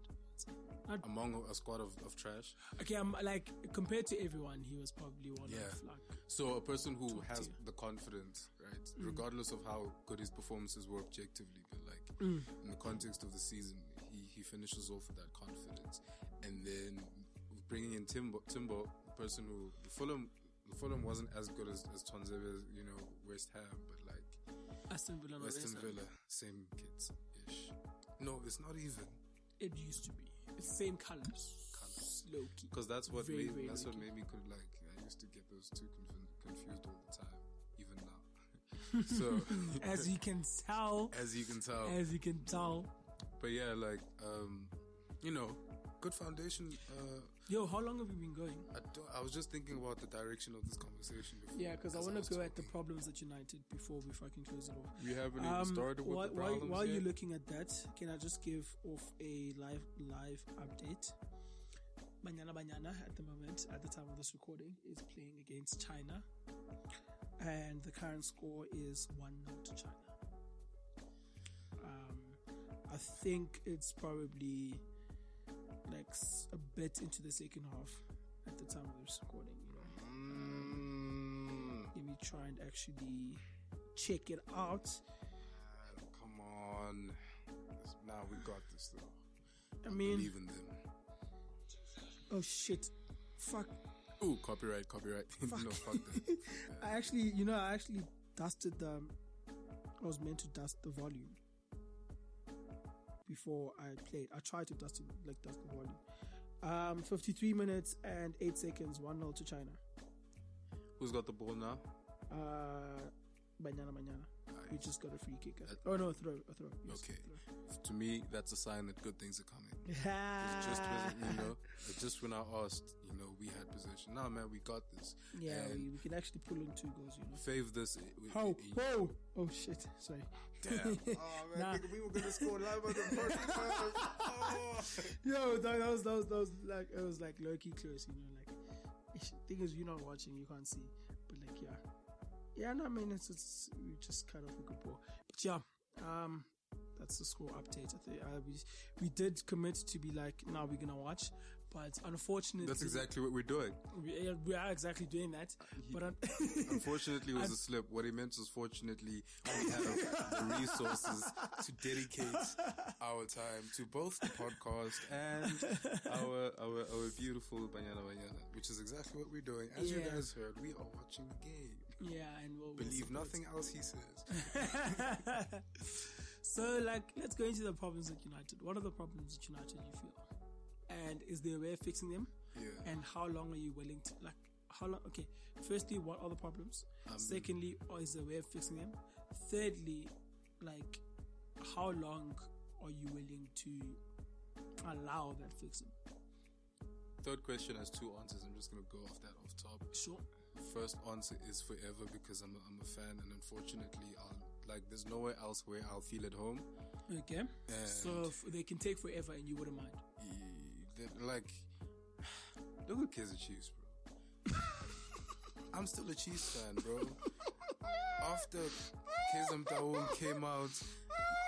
Not- among a squad of, of trash. okay, I'm like compared to everyone, he was probably one Yeah. of like So a person who has tier. the confidence, right, Mm. regardless of how good his performances were objectively, but like Mm. in the context of the season, he, he finishes off with that confidence, and then bringing in Timbo, Timbo, the person who the Fulham, the Fulham wasn't as good as as Tuanzebe, you know, West Ham, but Aston Villa. Western Villa, same kids ish. No, it's not even It used to be. It's same colors. Colours. Low key. because that's what Very, made, very that's what lucky. made me could like I used to get those two conf- confused all the time, even now. so As you can tell, as you can tell. as you can tell. But yeah, like um, you know, good foundation. Uh, Yo, how long have you been going? I, I was just thinking about the direction of this conversation. Before, Yeah, because I want to go at the problems at United before we fucking close it off. We haven't even Um, started with while, the while, problems while yet. you're looking at that, can I just give off a live live update? Banyana Banyana at the moment, at the time of this recording, is playing against China, and the current score is one 0 to China. Um, I think it's probably like a bit into the second half at the time of this recording. You know, Mm, let me try and actually check it out. man, come on. Now we got this though. I mean, Believe in them. oh shit, fuck. Ooh, copyright, copyright. no, fuck that. I actually, you know, I actually dusted the. I was meant to dust the volume before I played. I tried to dust it, like dust the volume. Um, 53 minutes and 8 seconds, 1 0 to China. Who's got the ball now? Uh, Banyana Banyana. We just got a free kick. Eh? That- Oh no, throw, a throw. Yes, Okay. throw. To me, that's a sign that good things are coming. Yeah, just when, you know, just when I asked, you know, we had possession. Nah, man, we got this. yeah, we, we can actually pull in two goals, you know. Fave this. i- i- Oh, i- whoa! Oh shit! Sorry. Damn. Oh, man, Nah. nigga, we were gonna score live on the first time. Oh. Yo, that, that was that was that was like it was like low key close, you know. Like, ish, thing is, you're not watching, you can't see, but like, yeah, yeah. No, I mean, it's it's just kind of a good ball, but yeah, um, that's the score update. I think uh, we we did commit to be like, now we're gonna watch, but unfortunately, That's exactly what we're doing. we, we are exactly doing that. But un- Unfortunately, it was a slip. What he meant was, fortunately, we have the resources to dedicate our time to both the podcast and our our, our beautiful Banyana Banyana, which is exactly what we're doing. As you guys heard, we are watching the game. Yeah, and we'll, Believe nothing else he says. so, like, let's go into the problems at United. What are the problems at United you feel? And is there a way of fixing them? Yeah. And how long are you willing to, like, how long? Okay, firstly, what are the problems? Um, Secondly, or is there a way of fixing them? Thirdly, like, how long are you willing to allow that fixing? Third question has two answers. I'm just gonna go off that off top. Sure. First answer is forever because I'm a, I'm a fan, and unfortunately, I'll, like there's nowhere else where I'll feel at home. Okay. so f- they can take forever and you wouldn't mind. Like, look at Kaizer Chiefs, bro. I'm still a Chiefs fan, bro. After Taung came out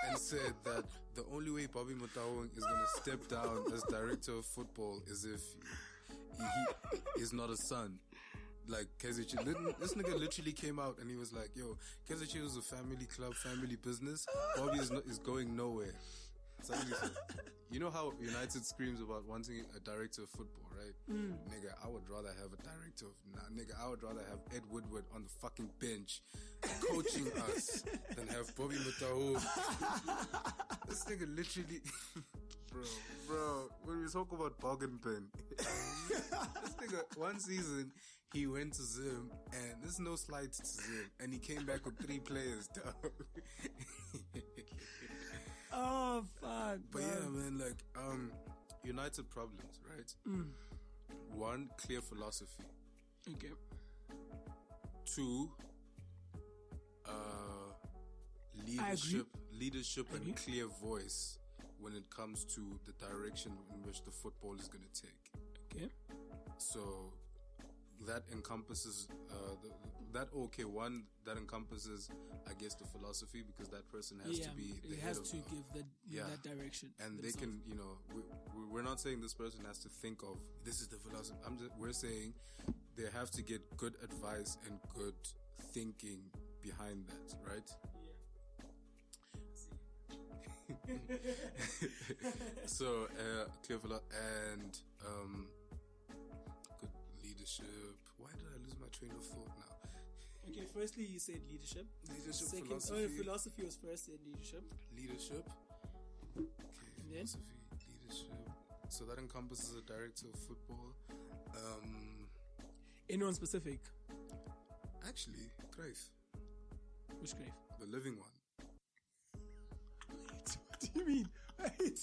and said that the only way Bobby Motaung is gonna step down as director of football is if he is not a son. Like Kaizer this nigga literally came out and he was like, "Yo, Chiefs is a family club, family business. Bobby is not, is going nowhere." Said, you know how United screams about wanting a director of football, right? Hmm. Nigga, I would rather have a director of nah, nigga. I would rather have Ed Woodward on the fucking bench coaching us than have Bobby Motaung. this nigga literally, bro, bro. When we talk about bargain bin, this nigga one season he went to Zim, and this is no slight to Zim, and he came back with three players, dog. Oh fuck! But bro. yeah, man, like um, United problems, right? Mm. One, clear philosophy. Okay. Two, uh, leadership, leadership, and clear voice when it comes to the direction in which the football is going to take. Okay. So that encompasses uh, the, that okay one that encompasses I guess the philosophy because that person has yeah, to be the has of to give that yeah. that direction. and they can you know we, we- we're not saying this person has to think of this is the philosophy i'm just we're saying they have to get good advice and good thinking behind that right yeah so uh clear and um leadership why did i lose my train of thought now Okay, firstly you said leadership. leadership Second, philosophy oh, philosophy was first, then leadership. leadership. Okay, philosophy, leadership. So that encompasses a director of football. Um, Anyone specific? actually, Cruyff, Which grave? the living one. What do you mean? Wait,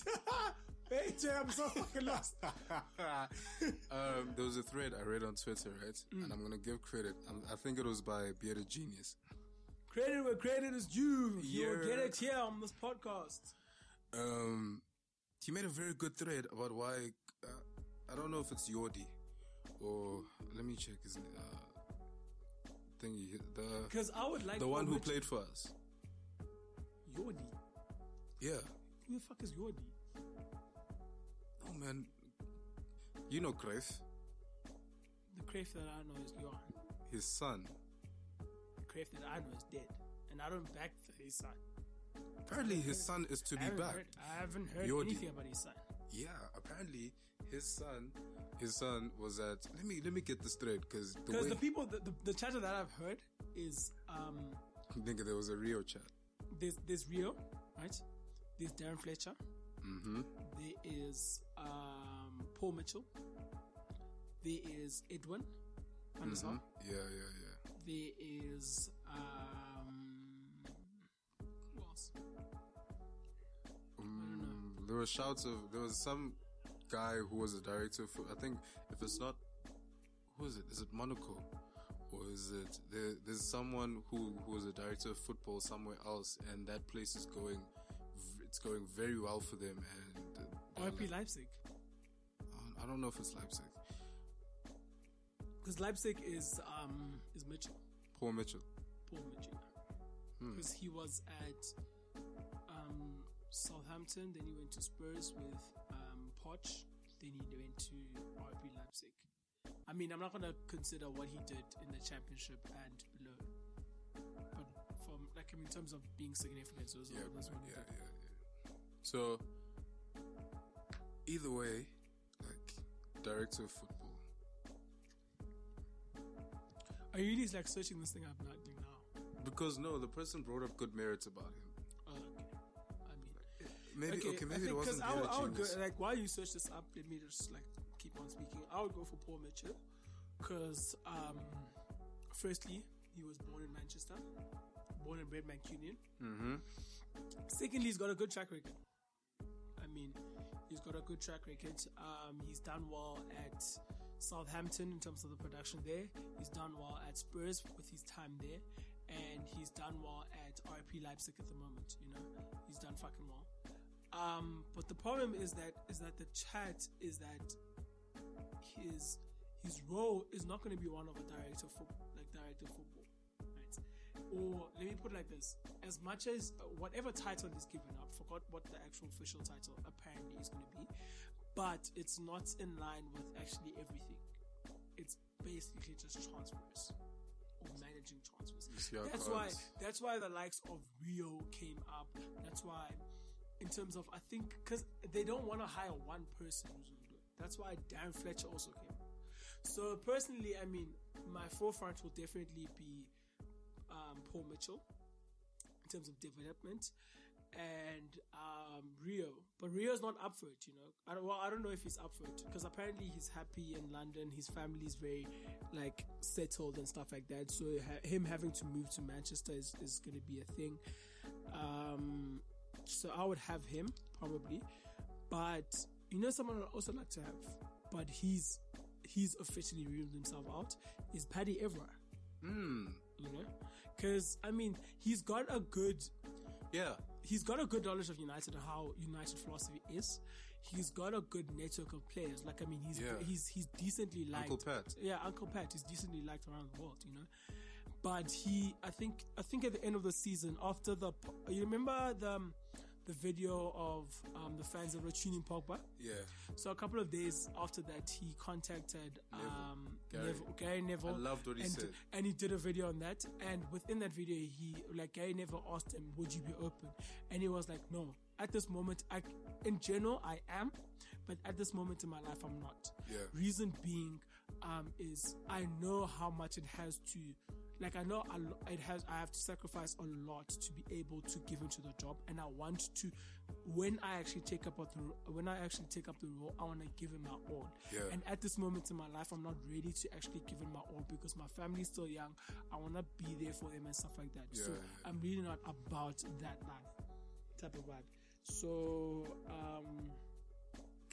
wait, I'm so fucking lost. um, there was a thread I read on Twitter, right? And I'm gonna give credit. Um, I think it was by Bearded Genius. Credit where credit is due. You'll get it here on this podcast. Um, he made a very good thread about why. Uh, I don't know if it's Jordi or let me check his uh, thingy. The Because I would like the one who played for us. Jordi. Yeah. Who the fuck is Jordi? Man, you know Cruyff, The Crave that I know is Johan. his son. The Crave that I know is dead. And I don't back for his son. Apparently, his son is to I be back. heard, I haven't heard Jordi. anything about his son. Yeah, apparently his son, his son was at. Let me let me get this straight because the way the people, the, the, the chatter that I've heard is um, nigga there was a Rio chat. there's there's Rio, right? There's Darren Fletcher. Mm-hmm. There is um, Paul Mitchell. There is Edwin Van der Sar. Mhm. Yeah, yeah, yeah. There is um, who else? Mm, there were shouts of there was some guy who was a director for. I think if it's not, who is it? Is it Monaco? Or is it there, there's someone who who was a director of football somewhere else, and that place is going, it's going very well for them. And RB Leipzig. I don't know if it's Leipzig. Because Leipzig is um is Mitchell, Paul Mitchell. Paul Mitchell. Hmm. Because he was at um Southampton, then he went to Spurs with um Poch, then he went to RB Leipzig. I mean, I'm not gonna consider what he did in the championship and below, but from like in terms of being significant, so Yeah, that's what he yeah, yeah, yeah. So either way, like director of football. Are you really like searching this thing up not doing now? Because no, the person brought up good merits about him. Oh, okay. I mean, Maybe okay, I maybe it wasn't I would, I would go, like while you search this up, let me just like keep on speaking. I would go for Paul Mitchell because, um, firstly, he was born in Manchester, born and bred Mancunian. Mm-hmm. Secondly, he's got a good track record. I mean, he's got a good track record. Um, he's done well at Southampton in terms of the production there. He's done well at Spurs with his time there, and he's done well at RB Leipzig at the moment. You know, he's done fucking well. Um, but the problem is that is that the chat is that his his role is not going to be one of a director football, like director right? Or let me put it like this: as much as whatever title is given up, forgot what the actual official title apparently is going to be, but it's not in line with actually everything. It's basically just transfers or managing transfers. That's why. That's why the likes of Rio came up. That's why, in terms of I think because they don't want to hire one person who's going to do it. That's why dan Fletcher also came. So personally, I mean, my forefront will definitely be um, Paul Mitchell in terms of development and um, Rio. But Rio's not up for it, you know. I don't, well, I don't know if he's up for it because apparently he's happy in London. His family's very like settled and stuff like that. So ha- him having to move to Manchester is, is going to be a thing. Um, so I would have him probably, but you know, someone I'd also like to have, but he's he's officially ruled himself out is Paddy Evra. Hmm. You know, because I mean, he's got a good Yeah. he's got a good knowledge of United and how United philosophy is. He's got a good network of players. Like I mean, he's Yeah. he's he's decently liked. Uncle Pat. Yeah, Uncle Pat is decently liked around the world. You know, but he, I think, I think at the end of the season, after the, you remember the um, the video of um, the fans that were tuning Pogba. Yeah. So a couple of days after that, he contacted um, Gary. Neville, Gary Neville. I loved what he and, said. And he did a video on that. And within that video, he like Gary Neville asked him, "Would you be open?" And he was like, "No. At this moment, I, in general, I am, but at this moment in my life, I'm not." Yeah. Reason being, um, is I know how much it has to. Like I know a it has. I have to sacrifice a lot to be able to give into the job, and I want to. When I actually take up the when I actually take up the role, I want to give it my all. Yeah. And at this moment in my life, I'm not ready to actually give it my all because my family is still young. I want to be there for them and stuff like that. So Yeah, yeah. I'm really not about that life type of vibe. So um,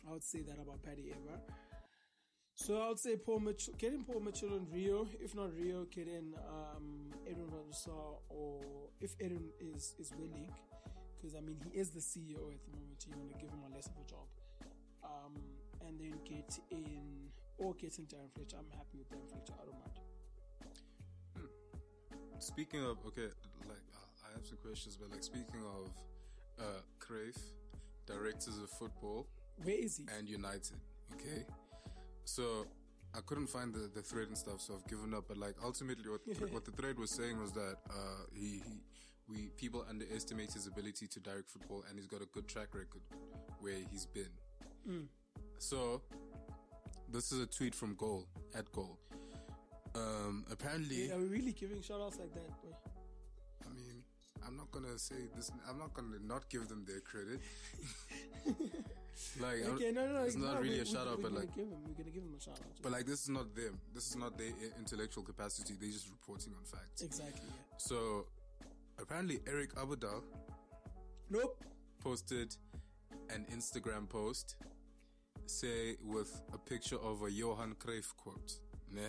I would say that about Paddy Evra. So I would say Paul Mitchell, get in Paul Mitchell and Rio. If not Rio, getting um, Edwin Van or if Edwin is is willing, because I mean he is the CEO at the moment. You want to give him a less of a job, um, and then get in or get in Darren Fletcher. I'm happy with Darren Fletcher. I don't mind. Speaking of okay, like I have some questions, but like speaking of uh Crave, directors of football Where is he? and United, okay. So I couldn't find the, the thread and stuff, so I've given up. But like ultimately, what the, what the thread was saying was that uh he, he we people underestimate his ability to direct football, and he's got a good track record where he's been. So this is a tweet from Goal at Goal. Um, apparently, Are we really giving shout outs like that? Boy? I mean, I'm not gonna say this. I'm not gonna not give them their credit. like, Okay, no, no, no. it's not no, really we- a shout we, out, we're but like, give him, we're gonna give him a shout out. but like, this is not them. This is not their intellectual capacity. They're just reporting on facts. exactly. Yeah. So, apparently, Eric Abidal Nope. posted an Instagram post, say with a picture of a Johan Cruyff quote, ne?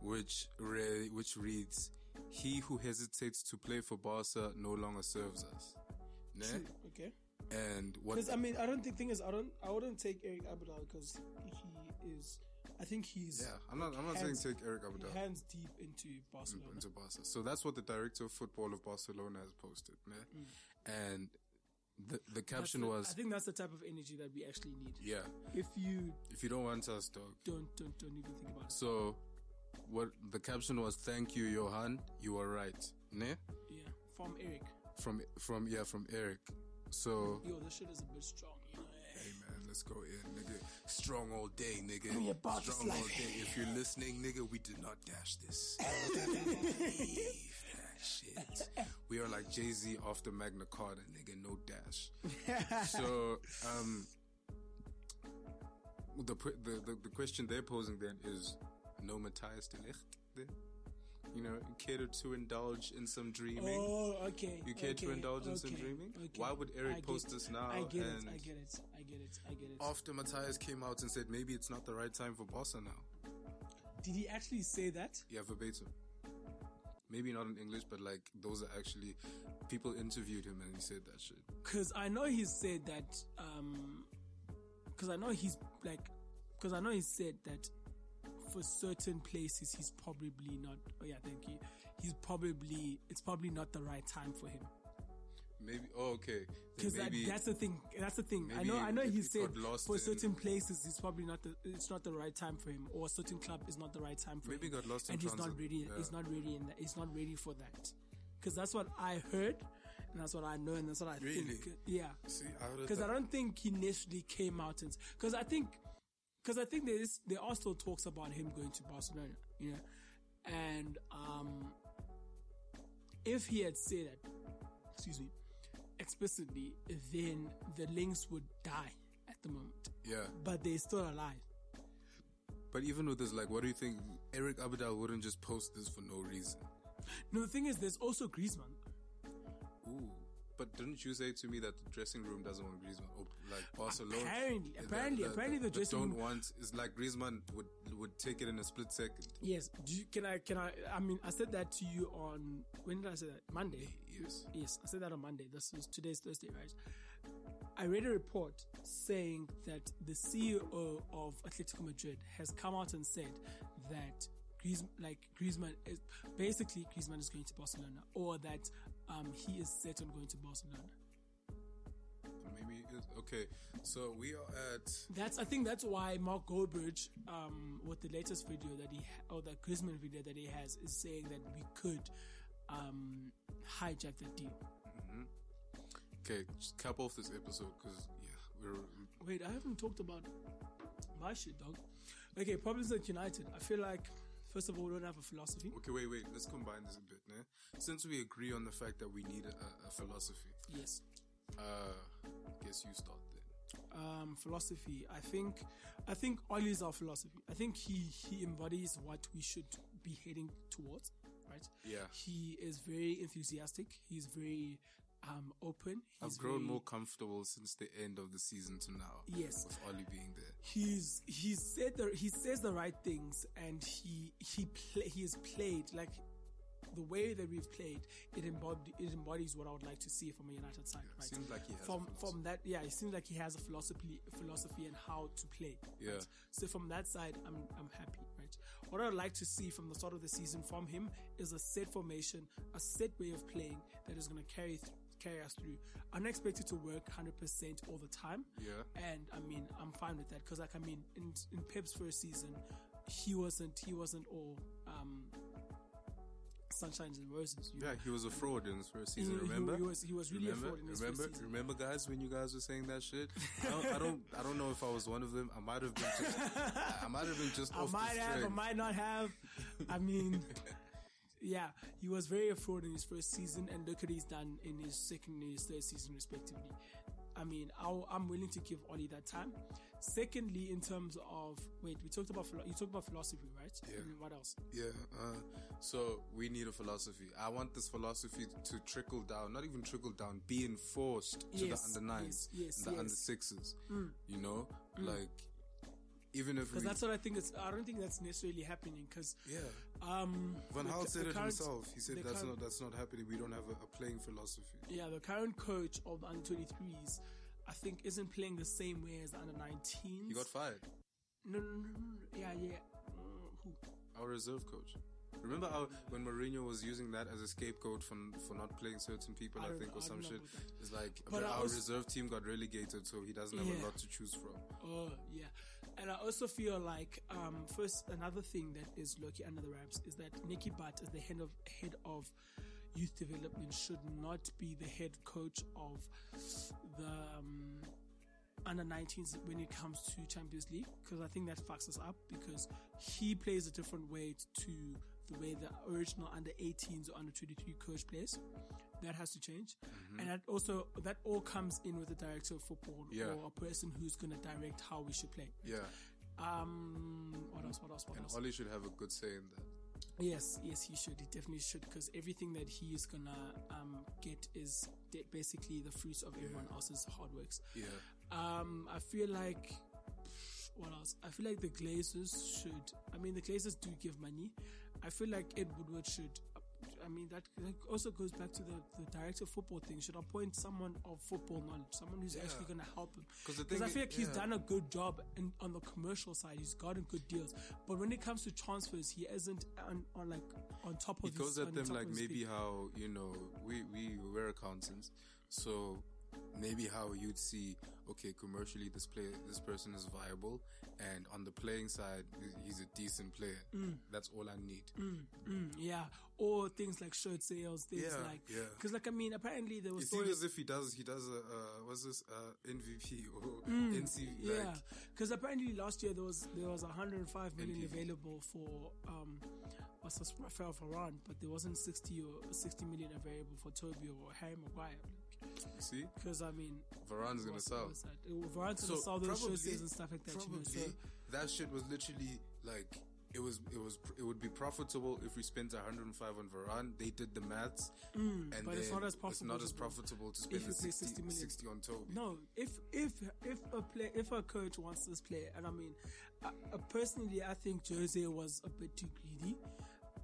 which re- which reads, "He who hesitates to play for Barca no longer serves us." Ne? Okay. And what? Because I mean, I don't think thing is, I don't, I wouldn't take Eric Abidal because he is. I think he's yeah, I'm not. I'm not saying take Eric Abidal hands deep into Barcelona. into Barca. So that's what the director of football of Barcelona has posted, ne? And the the Mm. Caption the- was, I think that's the type of energy that we actually need. "Yeah, If you if you don't want us, dog, don't, don't, don't even think about it. So, what the caption was? Thank you, Johan. You are right. Ne? Yeah, from Eric. From from yeah from Eric. So, Yo, this shit is a bit strong. You know. hey man, let's go in, nigga. Strong all day, nigga. We about this Strong all day. If you're listening, nigga, we did not dash this. Leave that shit. We are like Jay Z after Magna Carta, nigga. No dash. so, um, the, the the the question they're posing then is no Matthias de Ligt then? You know, care to indulge in some dreaming? Oh, okay. You care to okay, indulge in some dreaming? okay. Why would Eric post this now I get it. I get it. I get it. I get it. After Matthias came out and said maybe it's not the right time for Barca now. Did he actually say that? Yeah, verbatim. Maybe not in English, but like those are actually people interviewed him and he said that shit. Because I know he said that. Um, because I know he's like, because I know he said that for certain places he's probably not. Oh yeah, thank you. He's probably it's probably not the right time for him. Maybe. Oh, okay. Because that, that's the thing. That's the thing. I know. I know. He said for in- certain places, it's probably not the. It's not the right time for him, or a certain club is not the right time for Maybe him. got lost in and he's not ready. Yeah. He's not ready, in that. He's not ready for that. Because that's what I heard, and that's what I know, and that's what I Really? think. Yeah. see. I Because I don't think he necessarily came out and. Because I think. Because I think there is there are still talks about him going to Barcelona, you know, and um, if he had said that, excuse me, explicitly, then the links would die at the moment. Yeah. But they're still alive. But even with this, like, what do you think? Eric Abidal wouldn't just post this for no reason. No, the thing is, there's also Griezmann. But didn't you say to me that the dressing room doesn't want Griezmann? Or like Barcelona? Apparently- apparently- apparently the dressing don't room- want is like Griezmann would would take it in a split second. Yes. Do you, can I? Can I? I mean, I said that to you on when did I say that? Monday. Yes. Yes, I said that on Monday. This is today's Thursday, right? I read a report saying that the CEO of Atletico Madrid has come out and said that Griezmann, like Griezmann, is basically Griezmann is going to Barcelona, or that um, he is set on going to Barcelona. Maybe okay. So we are at That's I think that's why Mark Goldbridge, um, with the latest video that he or the Griezmann video that he has, is saying that we could um, hijack the deal. okay. Just cap off this episode because yeah, we're Wait, I haven't talked about my shit, dog. Okay, problems at United. I feel like, first of all, we don't have a philosophy. okay. Wait, wait. Let's combine this a bit, né? Since we agree on the fact that we need a, a philosophy, Yes. uh, guess you start then. Um, philosophy. I think, I think Oli is our philosophy. I think he he embodies what we should be heading towards. Right. Yeah. He is very enthusiastic. He's very um open. He's I've grown very- more comfortable since the end of the season to now. Yes. with Ollie being there. he's he's said the he says the right things and he he play he has played like the way that we've played it embodies it embodies what I would like to see from a United side Yeah, right seems like he has from from that yeah it seems like he has a philosophy philosophy and how to play Yeah. right? so from that side I'm I'm happy right what I'd like to see from the start of the season from him is a set formation a set way of playing that is going to carry th- carry us through I'm not expected to work 100% all the time Yeah. and I mean I'm fine with that because like I mean in in Pep's first season he wasn't he wasn't all um sunshines and roses Yeah, know? he was a fraud in his first season. he- Remember? he was- he was really a remember? fraud in his remember? first season. Remember, guys, when you guys were saying that shit? I don't, I don't, I don't know if I was one of them. I might have been just, I might have been just I might have I might not have I mean yeah he was very a fraud in his first season and look at he's done in his second and his third season respectively I mean I'll, I'm willing to give Oli that time secondly in terms of wait we talked about you talked about philosophy right Yeah. And what else Yeah. Uh, so we need a philosophy. I want this philosophy to trickle down, not even trickle down, be enforced to Yes, the under nines, yes, yes, and the under sixes. You know, like even if because that's what I think it's I don't think that's necessarily happening because yeah. um Van Gaal said it current- himself. He said that's not that's not happening. We don't have a, a playing philosophy. yeah the current coach of the under 23s I think isn't playing the same way as the under 19s He got fired. no no no, no, yeah yeah Mm, who Our reserve coach. Remember how when Mourinho was using that as a scapegoat for for not playing certain people, I I, think, or I some shit. It's like But our also- reserve team got relegated, so he doesn't have Yeah. a lot to choose from. Oh yeah, and I also feel like um, first another thing that is Loki under the wraps is that Nicky Butt as the head of head of youth development should not be the head coach of the um, under 19s when it comes to Champions League because I think that fucks us up because he plays a different way to the way the original under 18s or under 23 coach plays. That has to change, and that also that all comes in with the director of football Yeah. or a person who's going to direct how we should play. Yeah, Um, what else? What else? What and else? Ollie should have a good say in that. Yes, yes, he should. He definitely should because everything that he is gonna um get is de- basically the fruits of everyone else's hard works. Yeah, Um, I feel like what else? I feel like the Glazers should. I mean, the Glazers do give money. I feel like Ed Woodward should I mean, that, also goes back to the, the director of football thing. Should appoint someone of football knowledge, someone who's actually going to help him. 'Cause Because I feel like he's done a good job in, on the commercial side. He's gotten good deals, but when it comes to transfers, he isn't on, on like on top he of. goes his, at them like maybe how you know we we we're accountants so maybe how you'd see okay commercially this player this person is viable and on the playing side he's a decent player that's all i need Mm, yeah, or things like shirt sales, things Yeah, like yeah. because like I mean, apparently there was it seems as if he does he does a uh, what's this uh nvp or nc like Yeah, because apparently last year there was there was 105 million NPV. available for um Rafael Varane, but there wasn't 60 or 60 million available for Toby or Harry Maguire. You see Because I mean, Varane's gonna sell Varane's gonna sell those sales and stuff like that. You know, Probably so that shit was literally like it was it was it would be profitable if we spent 105 on Varane. They did the maths, and Mm, but it's not as It's profitable not as to- profitable to spend you the pay 60, 60 million. 60 on Toby. No, if if if a play if a coach wants this player, and I mean, uh, uh, personally, I think Jose was a bit too greedy.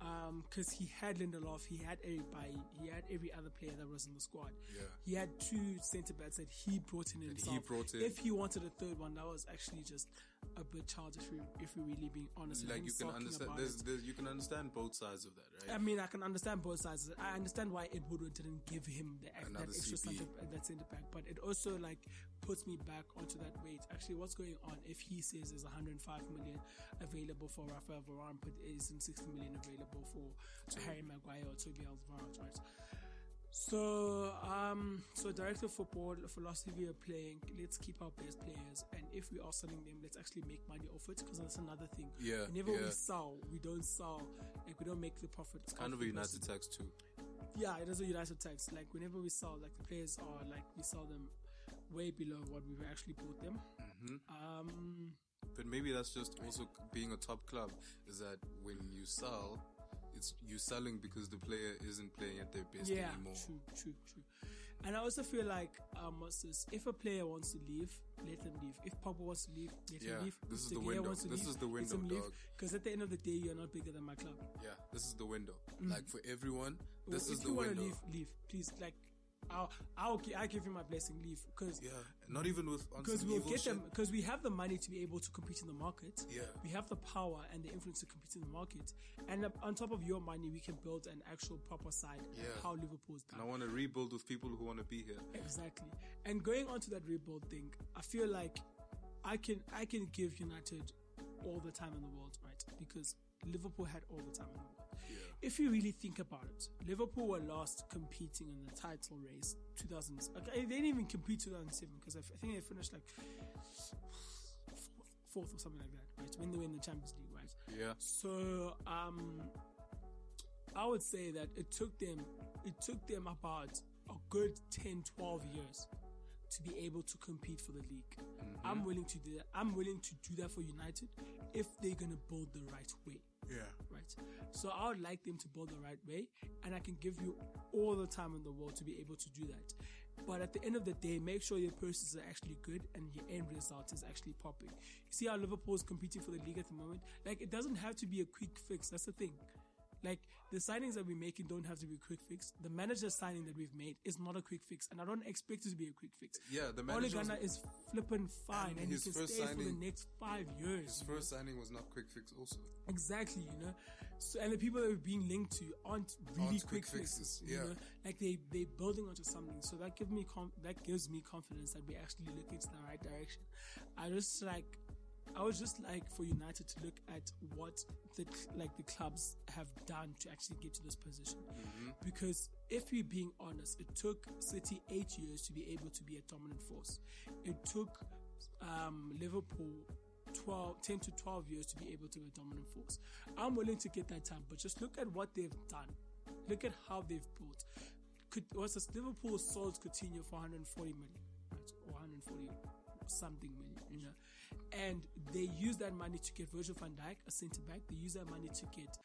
Um, because he had Lindelof, he had everybody, he had every other player that was in the squad. Yeah. He had two centre backs that he brought in he himself. brought in. If he wanted a third one, that was actually just a bit childish. If, we, if we're really being honest, like you can understand. There's, there's, you can understand both sides of that, right? I mean, I can understand both sides. I understand why Ed Woodward didn't give him the, that extra center, that centre back, but it also like puts me back onto that weight. Actually, what's going on if he says there's 105 million available for Rafael Varane, but isn't 60 million available for Harry Maguire or Toby Alvarez, right? So, um, so director of football philosophy of playing. Let's keep our best players, and if we are selling them, let's actually make money off it because that's another thing. Yeah, Whenever yeah. we sell, we don't sell like we don't make the profit. It's kind of a United tax too. Yeah, it is a United tax. Like whenever we sell, like the players are like we sell them way below what we've actually bought them. Mm-hmm. Um, But maybe that's just also being a top club. Is that when you sell, it's you selling because the player isn't playing at their best yeah, anymore. true, true, true. And I also feel like um, what's this? If a player wants to leave, let them leave. If Pogba wants to leave, let Yeah, him leave. this if is the window. This leave, is the window, dog. Because at the end of the day, you're not bigger than my club. Yeah, this is the window. Like for everyone, this Mm. if is the you want to window. leave, leave. Please, like, I'll, I'll, I'll give you my blessing. Leave, because Yeah, not even with because we'll get shit. them because we have the money to be able to compete in the market. Yeah. we have the power and the influence to compete in the market, and on top of your money, we can build an actual proper side. Yeah. how Liverpool's And done I want to rebuild with people who want to be here. exactly. And going on to that rebuild thing, I feel like I can I can give United all the time in the world, right? Because Liverpool had all the time in the world. If you really think about it, Liverpool were last competing in the title race 2000. Okay, they didn't even compete 2007 because I f- I think they finished like fourth or something like that, right? When they were in the Champions League, right? Yeah, So um, I would say that it took them it took them about a good 10, 12 years to be able to compete for the league. Mm-hmm. I'm willing to do that. I'm willing to do that for United if they're gonna build the right way. Yeah. Right. So I would like them to build the right way, and I can give you all the time in the world to be able to do that. But at the end of the day, make sure your processes are actually good and your end result is actually popping. You see how Liverpool is competing for the league at the moment? Like, it doesn't have to be a quick fix. That's the thing. Like, the signings that we're making don't have to be quick fix. The manager signing that we've made is not a quick fix, and I don't expect it to be a quick fix. Yeah, the manager Gunnar is flipping fine, And and, he his can first stay for the next five years. His first signing was not quick fix. Also, Exactly, you know. So and the people that we're being linked to aren't really Aren't quick, quick fixes. fixes, You yeah. know? Like they they building onto something. So that gives me com- that gives me confidence that we're actually looking to the right direction. I just like I would just like for United to look at what the like the clubs have done to actually get to this position. Because if we're being honest, it took City eight years to be able to be a dominant force. It took um, Liverpool 12, 10 to 12 years to be able to be a dominant force. I'm willing to get that time, but just look at what they've done. Look at how they've built. Could, was this Liverpool sold Coutinho for 140 million, right? Or 140 something million, you know? And they use that money to get Virgil van Dijk, a centre back. They use that money to get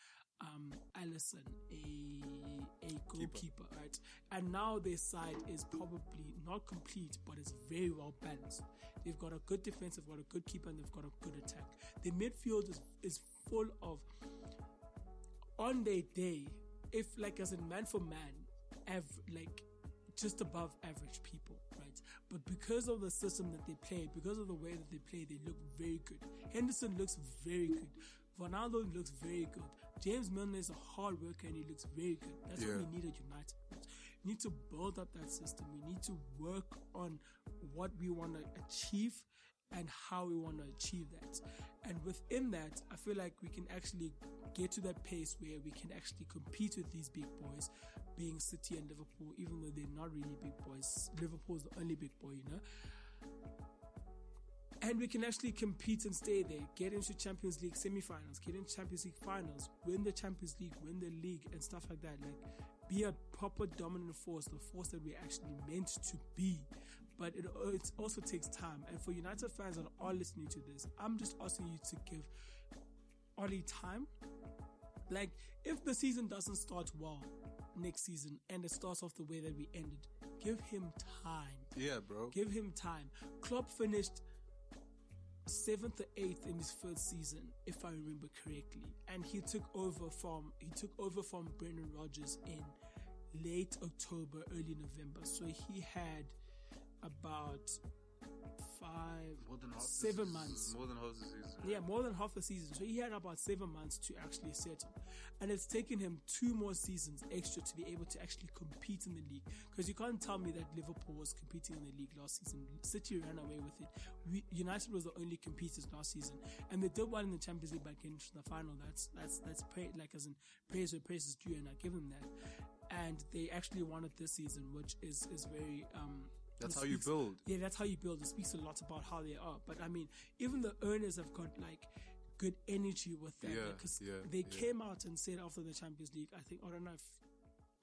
um, Alisson, a a goalkeeper, right? And now their side is probably not complete, but it's very well balanced. They've got a good defense, they've got a good keeper, and they've got a good attack. The midfield is, is full of, on their day, if like as in man for man, av- like just above average people, right? But because of the system that they play, because of the way that they play, they look very good. Henderson looks very good. Wijnaldum looks very good. James Milner is a hard worker and he looks very good. That's Yeah. what we need at United. We need to build up that system. We need to work on what we want to achieve and how we want to achieve that. And within that, I feel like we can actually get to that pace where we can actually compete with these big boys, being City and Liverpool, even though they're not really big boys. Liverpool's the only big boy, you know. And we can actually compete and stay there, get into Champions League semi-finals, get into Champions League finals, win the Champions League, win the league, and stuff like that. Like, be a proper dominant force, the force that we're actually meant to be. But it, uh, it also takes time. And for United fans that are listening to this, I'm just asking you to give Ollie time. Like, if the season doesn't start well next season and it starts off the way that we ended, give him time. Yeah, bro. Give him time. Klopp finished seventh or eighth in his first season, if I remember correctly, and he took over from he took over from Brendan Rodgers in late October, early November. So he had about five, More than half seven months. More than half the season. Yeah, more than half the season. So he had about seven months to actually settle. And it's taken him two more seasons extra to be able to actually compete in the league. Because you can't tell me that Liverpool was competing in the league last season. City ran away with it. We, United was the only competitors last season. And they did well in the Champions League by getting to the final. That's, that's, that's pray, like as in praise where praise is due and I give them that. And they actually won it this season, which is, is very, um, That's how you build. yeah, that's how you build. It speaks a lot about how they are. But I mean, even the owners have got like good energy with them Yeah, because yeah, they yeah. came out and said after the Champions League. I think I don't know if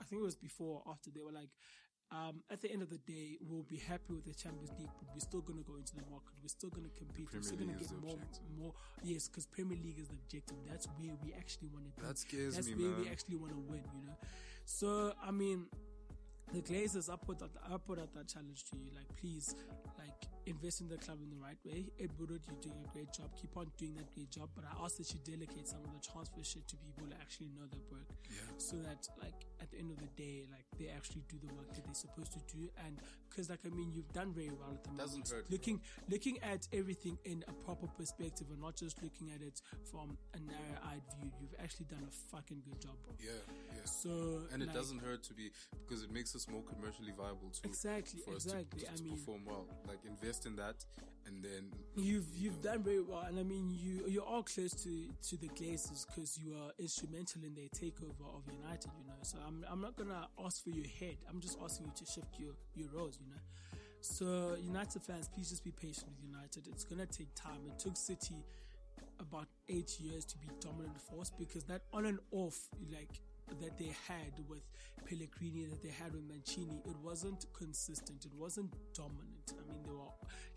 I think it was before or after they were like. Um, at the end of the day, we'll be happy with the Champions League, but we're still going to go into the market. We're still going to compete. We're Premier still going to get more, objective. more. Yes, because Premier League is the objective. That's where we actually want to. That scares That's me, where we actually want to win. You know. So I mean, the Glazers, I put that, I put out that challenge to you. Like, please, like, invest in the club in the right way. Ed Woodward, you're doing a great job. Keep on doing that great job. But I ask that you delegate some of the transfer shit to people that actually know their work. Yeah. So that, like, at the end of the day, like, they actually do the work that they're supposed to do. And, cause, like, I mean, you've done very well at the Doesn't moment. hurt, Looking, looking at everything in a proper perspective and not just looking at it from a narrow eyed view. You've actually done a fucking good job, bro. Yeah, yeah. So, And it like, doesn't hurt to be because it makes us more commercially viable too. Exactly, for us exactly. To, to, I mean- perform well, like invest in that, and then You've you you've done very well, and I mean you you are all close to to the Glazers because you are instrumental in their takeover of United. You know, so I'm I'm not gonna ask for your head. I'm just asking you to shift your your roles. You know, so United fans, please just be patient with United. It's gonna take time. It took City about eight years to be dominant force because that on and off like that they had with Pellegrini, that they had with Mancini, it wasn't consistent. It wasn't dominant. I mean, they were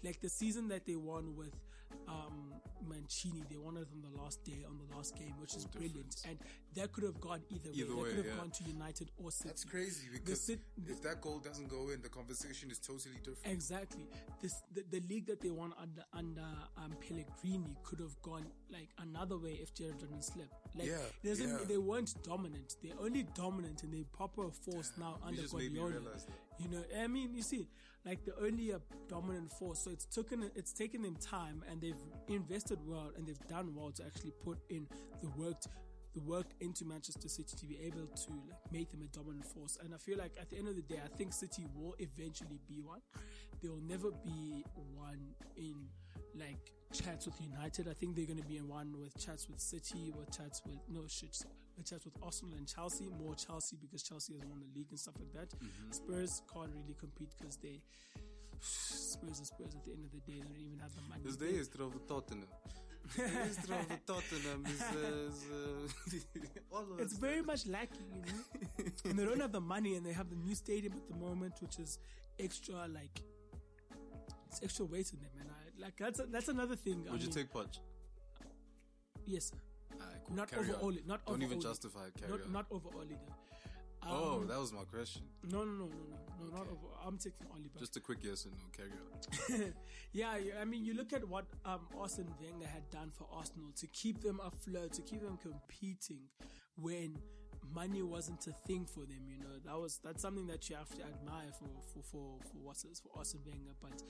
like the season that they won with um, Mancini. They won it on the last day, on the last game, which is brilliant. And that could have gone either, Either way. way, That could have yeah. gone to United or City. that's crazy because Sit- if that goal doesn't go in, the conversation is totally different. Exactly. This the, the league that they won under under um, Pellegrini could have gone like another way if Gerrard didn't slip. Like Yeah, yeah. they weren't dominant. They're only dominant and they proper force now under just made me Guardiola. You know, I mean, you see, like the only a dominant force. So it's taken it's taken them time and they've invested well and they've done well to actually put in the work the work into Manchester City to be able to like make them a dominant force. And I feel like at the end of the day, I think City will eventually be one. They will never be one in like chats with United. I think they're going to be in one with chats with City, with chats with no shit, with chats with Arsenal and Chelsea. More Chelsea because Chelsea has won the league and stuff like that. Mm-hmm. Spurs can't really compete because they Spurs are Spurs. At the end of the day, they don't even have the money. Dus de eerste over Tottenham. De eerste over Tottenham is, uh, is uh, all of it's very much lacking, you know. and they don't have the money, and they have the new stadium at the moment, which is extra like it's extra weight in them, I like that's a, that's another thing. I Would you mean, take Punch? Yes, sir. Cool. not Carry over on. Oli, not Don't even justify it. Carry not on. not over Oli though. oh, Um, that was my question. no, no, no, no, no, no, not over. I'm taking Oli, but Just a quick yes and no. Carry on. yeah, yeah, I mean, you look at what um, Arsene Wenger had done for Arsenal to keep them afloat, to keep them competing when money wasn't a thing for them. You know, that was that's something that you have to admire for for for for what's for Arsene Wenger. But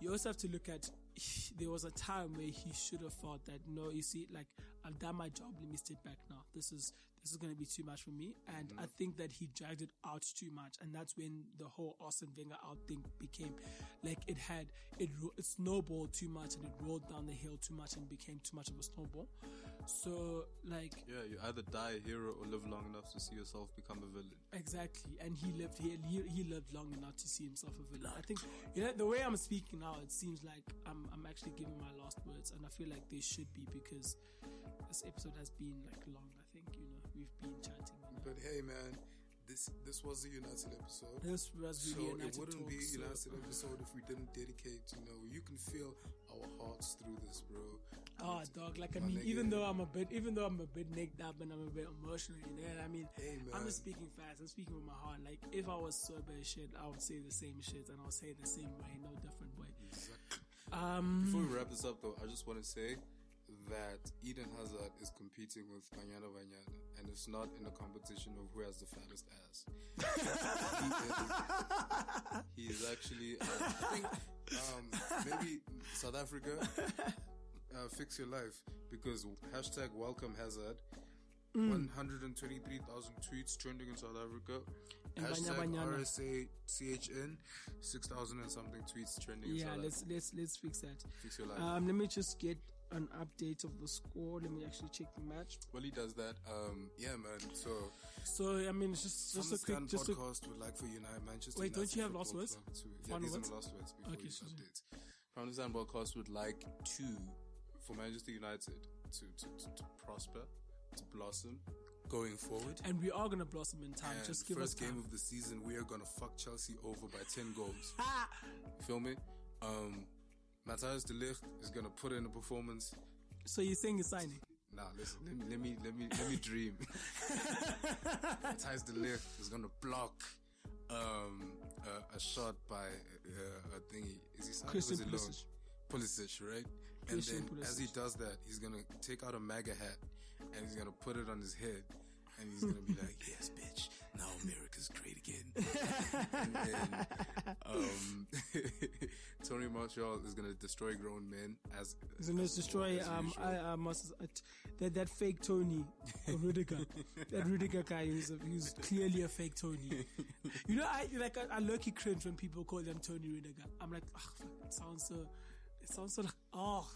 you also have to look at there was a time where he should have thought that no, you see, like I've done my job. Let me step back now. This is this is going to be too much for me. And I mm. think that he dragged it out too much. And that's when the whole Arsene Wenger out thing became like it had, it, it snowballed too much and it rolled down the hill too much and became too much of a snowball. So, like, Yeah, you either die a hero or live long enough to see yourself become a villain. Exactly, and he lived he he lived long enough to see himself a villain. I think you know the way I'm speaking now, it seems like I'm I'm actually giving my last words, and I feel like they should be because this episode has been like long. We've been chatting. You. But hey, man, this this was a United episode. This was So really it wouldn't be a talk, so- United episode if we didn't dedicate. You know, you can feel our hearts through this, bro. Oh, dog! Like I mean, nigga. even though I'm a bit, even though I'm a bit nicked up and I'm a bit emotional, you know. I mean, Hey, I'm just speaking fast. I'm speaking with my heart. Like if I was sober as shit, I would say the same shit and I'll say it the same way, no different way. Um, Before we wrap this up, though, I just want to say that Eden Hazard is competing with Banyana Banyana, and it's not in a competition of who has the fattest ass. he, is, he is actually, uh, I think, um, maybe South Africa, uh, fix your life because hashtag welcome Hazard. 123,000 tweets trending in South Africa. And Hashtag Banyana. RSA CHN, 6,000 and something tweets trending in yeah, let's let's let's fix that. Fix your life. Um, let me just get an update of the score. Let me actually check the match. Well, he does that. Um, Yeah, man. So So I mean, it's just just a quick, just a, podcast would like for United Manchester. Wait, don't you have last words? To- Yeah, Final these are words? my last words before Okay, updates. From the Stand Broadcast would like to, for Manchester United to, to, to, to prosper, to blossom. Going forward. and we are gonna blossom in time. And just give us first time. game of the season, we are gonna fuck Chelsea over by ten goals. You feel me? Um, Matthias de Ligt is gonna put in a performance. So you're saying you're signing? Nah, listen, let me let me let me let me dream. Matthias de Ligt is gonna block um a, a shot by uh, a thingy. Is he Christian is? Pulisic. Pulisic, right? And Christian then as he does that, he's gonna take out a MAGA hat and he's gonna put it on his head, and he's gonna be like, "Yes, bitch, now America's great again." and then um, Tony Martial is gonna destroy grown men as He's gonna as- destroy as um. I, I must uh, t- that that fake Tony Rudiger that Rudiger guy who's a, who's clearly a fake Tony. You know I like I, I low-key cringe when people call them Tony Rudiger. I'm like, oh, fuck, it sounds so it sounds so like oh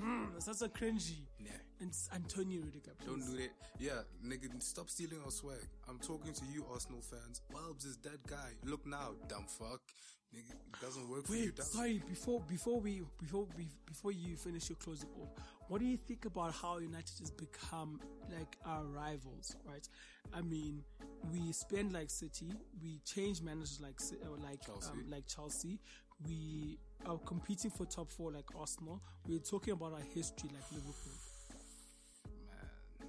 mm, sounds so cringy. Nah. And it's Antonio Rudiger. Don't do that. Yeah, nigga, stop stealing our swag. I'm talking to you, Arsenal fans. Welbs is that guy. Look now, dumb fuck. Nigga, it doesn't work for you. Wait, does it? sorry. Before before we before we before you finish your closing off, what do you think about how United has become like our rivals? Right. I mean, we spend like City. We change managers like uh, like Chelsea. Um, like Chelsea. We are competing for top four like Arsenal. We're talking about our history like Liverpool. Man.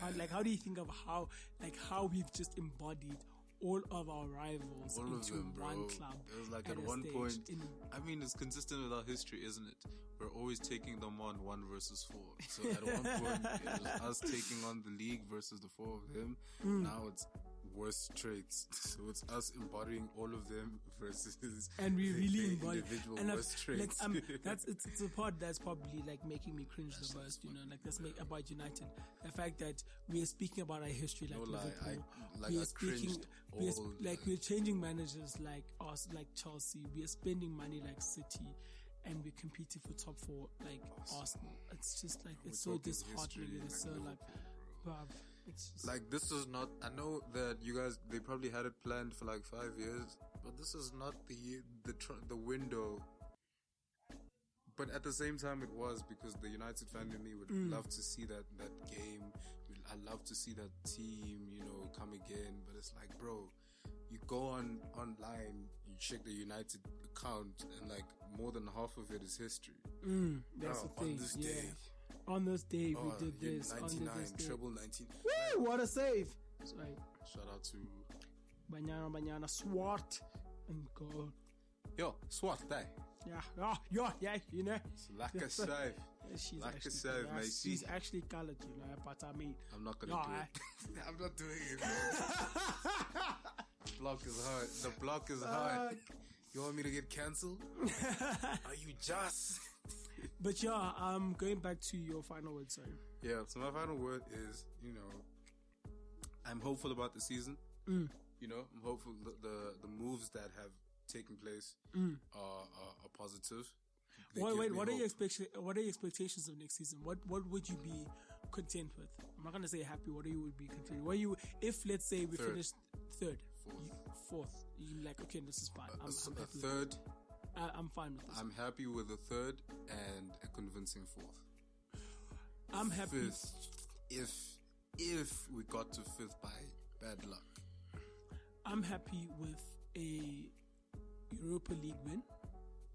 How, like, how do you think of how like how we've just embodied all of our rivals All into them, one club? It was like at at, one point. in- I mean, it's consistent with our history, isn't it? We're always taking them on one versus four. So at one point, it was us taking on the league versus the four of them. Hmm. Now it's worst traits. So it's us embodying all of them versus and we really embody individual and I've- worst like traits. um that's it's, it's a part that's probably like making me cringe the most you know like that's make about united. The fact that we are speaking about our history like No lie, liverpool. I- like we I are speaking we are, like like- we're changing managers like us like chelsea. We are spending money like city and we're competing for top four like arsenal. It's just like We're it's so disheartening history and it's so like like bruv, it's Like this is not. I know that you guys they probably had it planned for like five years, but this is not the the tr- the window. But at the same time, it was because the United fan in me would Mm. love to see that that game. I love to see that team, you know, come again. But it's like, bro, you go on online, you check the United account, and like more than half of it is history. mm, that's Bro, the thing on this yeah day, on this day oh, we did you- this on 99, this day treble 19. Woo, what a save sorry Shout out to Banyana Banyana SWAT and goal. yo SWAT that. Yeah, yeah, yeah, yeah, you know. It's like a save. She's Like I actually, said, yeah, mate, she's see- actually colored, you know. But I mean, I'm not gonna No, do it. I'm not doing it. Man. the block is hard. The block is hard. You want me to get cancelled? Are you just? But yeah, um, going back to your final word, sorry. Yeah. So my final word is, you know, I'm hopeful about the season. Mm. You know, I'm hopeful the the, the moves that have taken place Mm. are, are, are positive. They Wait, wait, what are your hope. expectations? What are your expectations of next season? What what would you be content with? I'm not gonna say happy. What are you would be content? What you if let's say we Third. finished third, Fourth. you, fourth, you like okay, this is fine. I'm, A, I'm a third. I, I'm fine with this. I'm happy with a third and a convincing fourth. I'm happy. Fifth, if if we got to fifth by bad luck. I'm happy with a Europa League win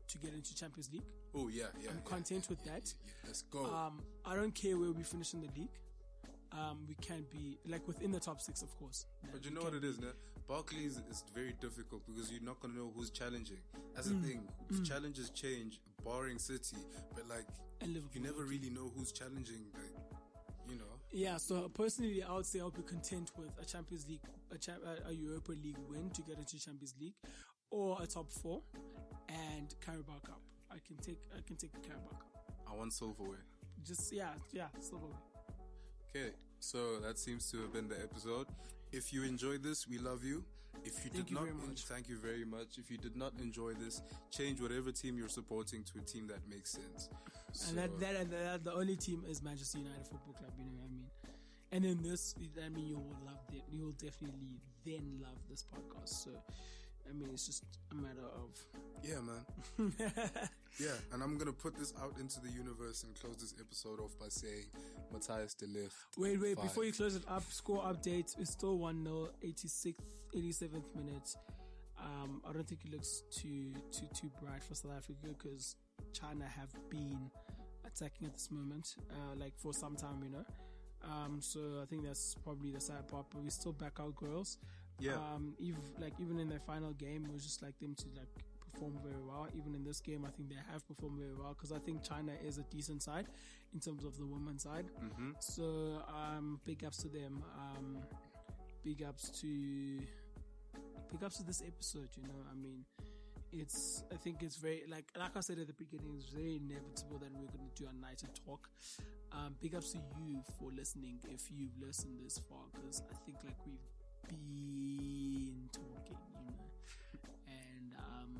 to get into Champions League. Oh yeah, yeah. I'm yeah, content with yeah, that. yeah, yeah. Let's go. Um, I don't care where we finish in the league. Um, we can't be like within the top six, of course. but you know what it is, now? Barclays is very difficult because you're not gonna know who's challenging. That's Mm. the thing. The challenges change, barring City, but like you never really know who's challenging. Like, you know. Yeah, so personally, I would say I'll be content with a Champions League, a, cha- a a Europa League win to get into Champions League, or a top four, and Carabao Cup. I can take, I can take the Carabao Cup. I want silverware. Just yeah, yeah, silverware. Okay, so that seems to have been the episode. If you enjoyed this, we love you. If you Thank did you not, thank you very much. If you did not enjoy this, change whatever team you're supporting to a team that makes sense. So, And that, that, that, the only team is Manchester United Football Club. You know what I mean? And in this, I mean, you will love it. You will definitely then love this podcast. So, I mean, it's just a matter of. yeah, man. Yeah, and I'm gonna put this out into the universe and close this episode off by saying Matthias de Ligt. Wait, wait, Five. before you close it up, score update. It's still 1 0, 86th, 87th minute. Um, I don't think it looks too too too bright for South Africa because China have been attacking at this moment, uh, like for some time, you know. Um, so I think that's probably the sad part, but we still back our girls. Yeah. Um, even like even in their final game, it was just like them to like perform very well. Even in this game, I think they have performed very well because I think China is a decent side in terms of the women's side. Mm-hmm. So um, big ups to them. Um, big ups to big ups to this episode. You know, I mean, it's I think it's very like like I said at the beginning, it's very inevitable that we're going to do a night of talk. Um, big ups to you for listening. If you've listened this far, because I think like we've been talking, you know, and um,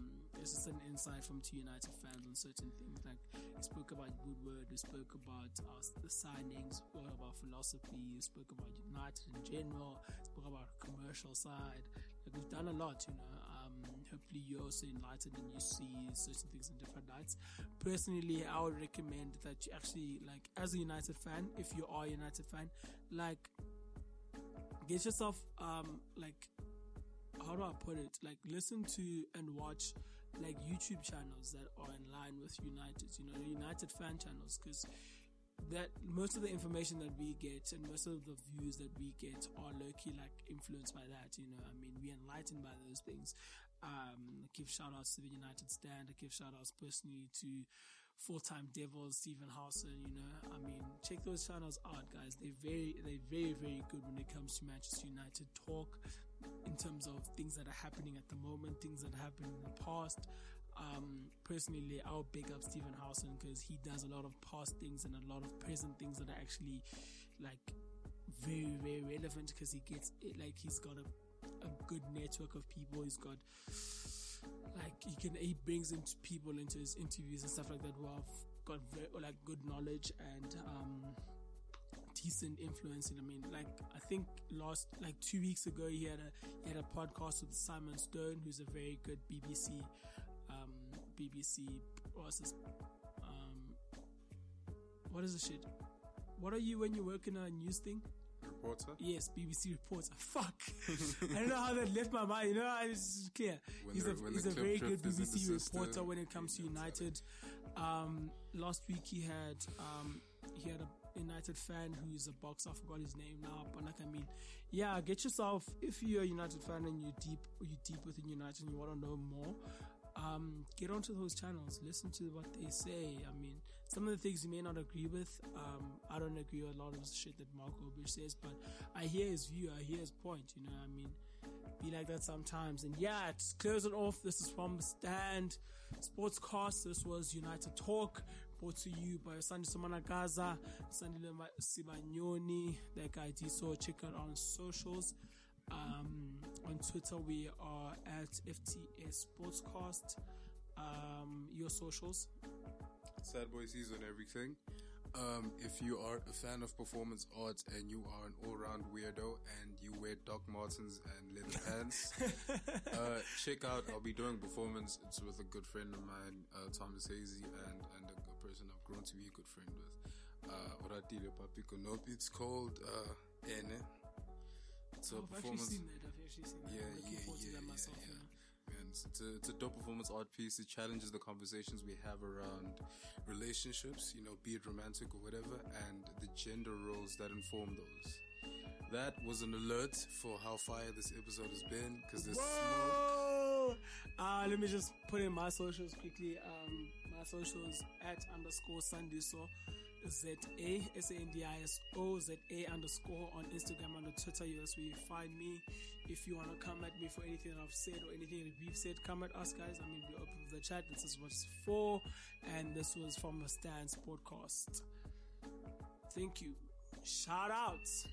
it's just an insight from two United fans on certain things. Like we spoke about Woodward, we spoke about uh, the signings, we spoke about philosophy, we spoke about United in general, spoke about commercial side. Like we've done a lot, you know. Um, hopefully you're also enlightened and you see certain things in different lights. Personally, I would recommend that you actually like as a United fan, if you are a United fan, like get yourself um like how do I put it? Like listen to and watch like YouTube channels that are in line with United, you know, United fan channels, because that most of the information that we get and most of the views that we get are low key like influenced by that, you know. I mean, we're enlightened by those things. Um, I give shout outs to the United Stand. I give shout outs personally to full time Devils, Stephen Howson, you know. I mean, check those channels out, guys. They're very, they're very, very good when it comes to Manchester United talk in terms of things that are happening at the moment, things that happened in the past. Um, personally, I'll big up Stephen Howson because he does a lot of past things and a lot of present things that are actually like very, very relevant because he gets it like he's got a, a good network of people. He's got like he can he brings into people into his interviews and stuff like that who have got very like good knowledge and um decent influence and I mean like I think last like two weeks ago he had a he had a podcast with Simon Stone who's a very good BBC um BBC what's this um what is the shit? What are you when you work in a news thing Reporter. Yes, BBC reporter. Fuck. I don't know how that left my mind. You know, it's clear. When he's the- a, he's a very good is BBC system, reporter when it comes to you know, it's United. Um, last week he had um, he had a United fan who's a boxer. I forgot his name now, but like I mean, yeah, get yourself if you're a United fan and you're deep, you're deep within United and you want to know more. um, get onto those channels, listen to what they say. I mean, some of the things you may not agree with. Um, I don't agree with a lot of the shit that Mark Obish says, but I hear his view, I hear his point. You know, I mean, be like that sometimes. And yeah, to close it off, this is from the Stand Sportscast. This was United Talk, brought to you by Sandy Gaza, Sandy Sibanyoni, that guy So Check out on socials. Um, on Twitter, we are at FTS Sportscast. Um, your socials. Sad Boy sees on everything. Um, if you are a fan of performance arts and you are an all-round weirdo and you wear Doc Martens and leather pants, uh, check out. I'll be doing performance. It's with a good friend of mine, uh, Thomas Hazy, and and a good person I've grown to be a good friend with. Uh, Oratile Nope. It's called uh, Ene. It's a I've actually performance. seen that. I've actually seen that. Yeah, yeah, forward to yeah, that yeah, myself. yeah. Man, it's, a, it's a dope performance art piece. It challenges the conversations we have around relationships, you know, be it romantic or whatever, and the gender roles that inform those. That was an alert for how fire this episode has been, because there's smoke. Whoa! Uh, let me just put in my socials quickly. Um, my socials at underscore Sunday Sandiso. Z A S A N D I S O Z A underscore on Instagram and on Twitter. Yes, where you find me. If you want to come at me for anything that I've said or anything that we've said, come at us, guys. I mean, we're open the chat. This is what it's for, and this was from a Stance podcast. Thank you. Shout outs.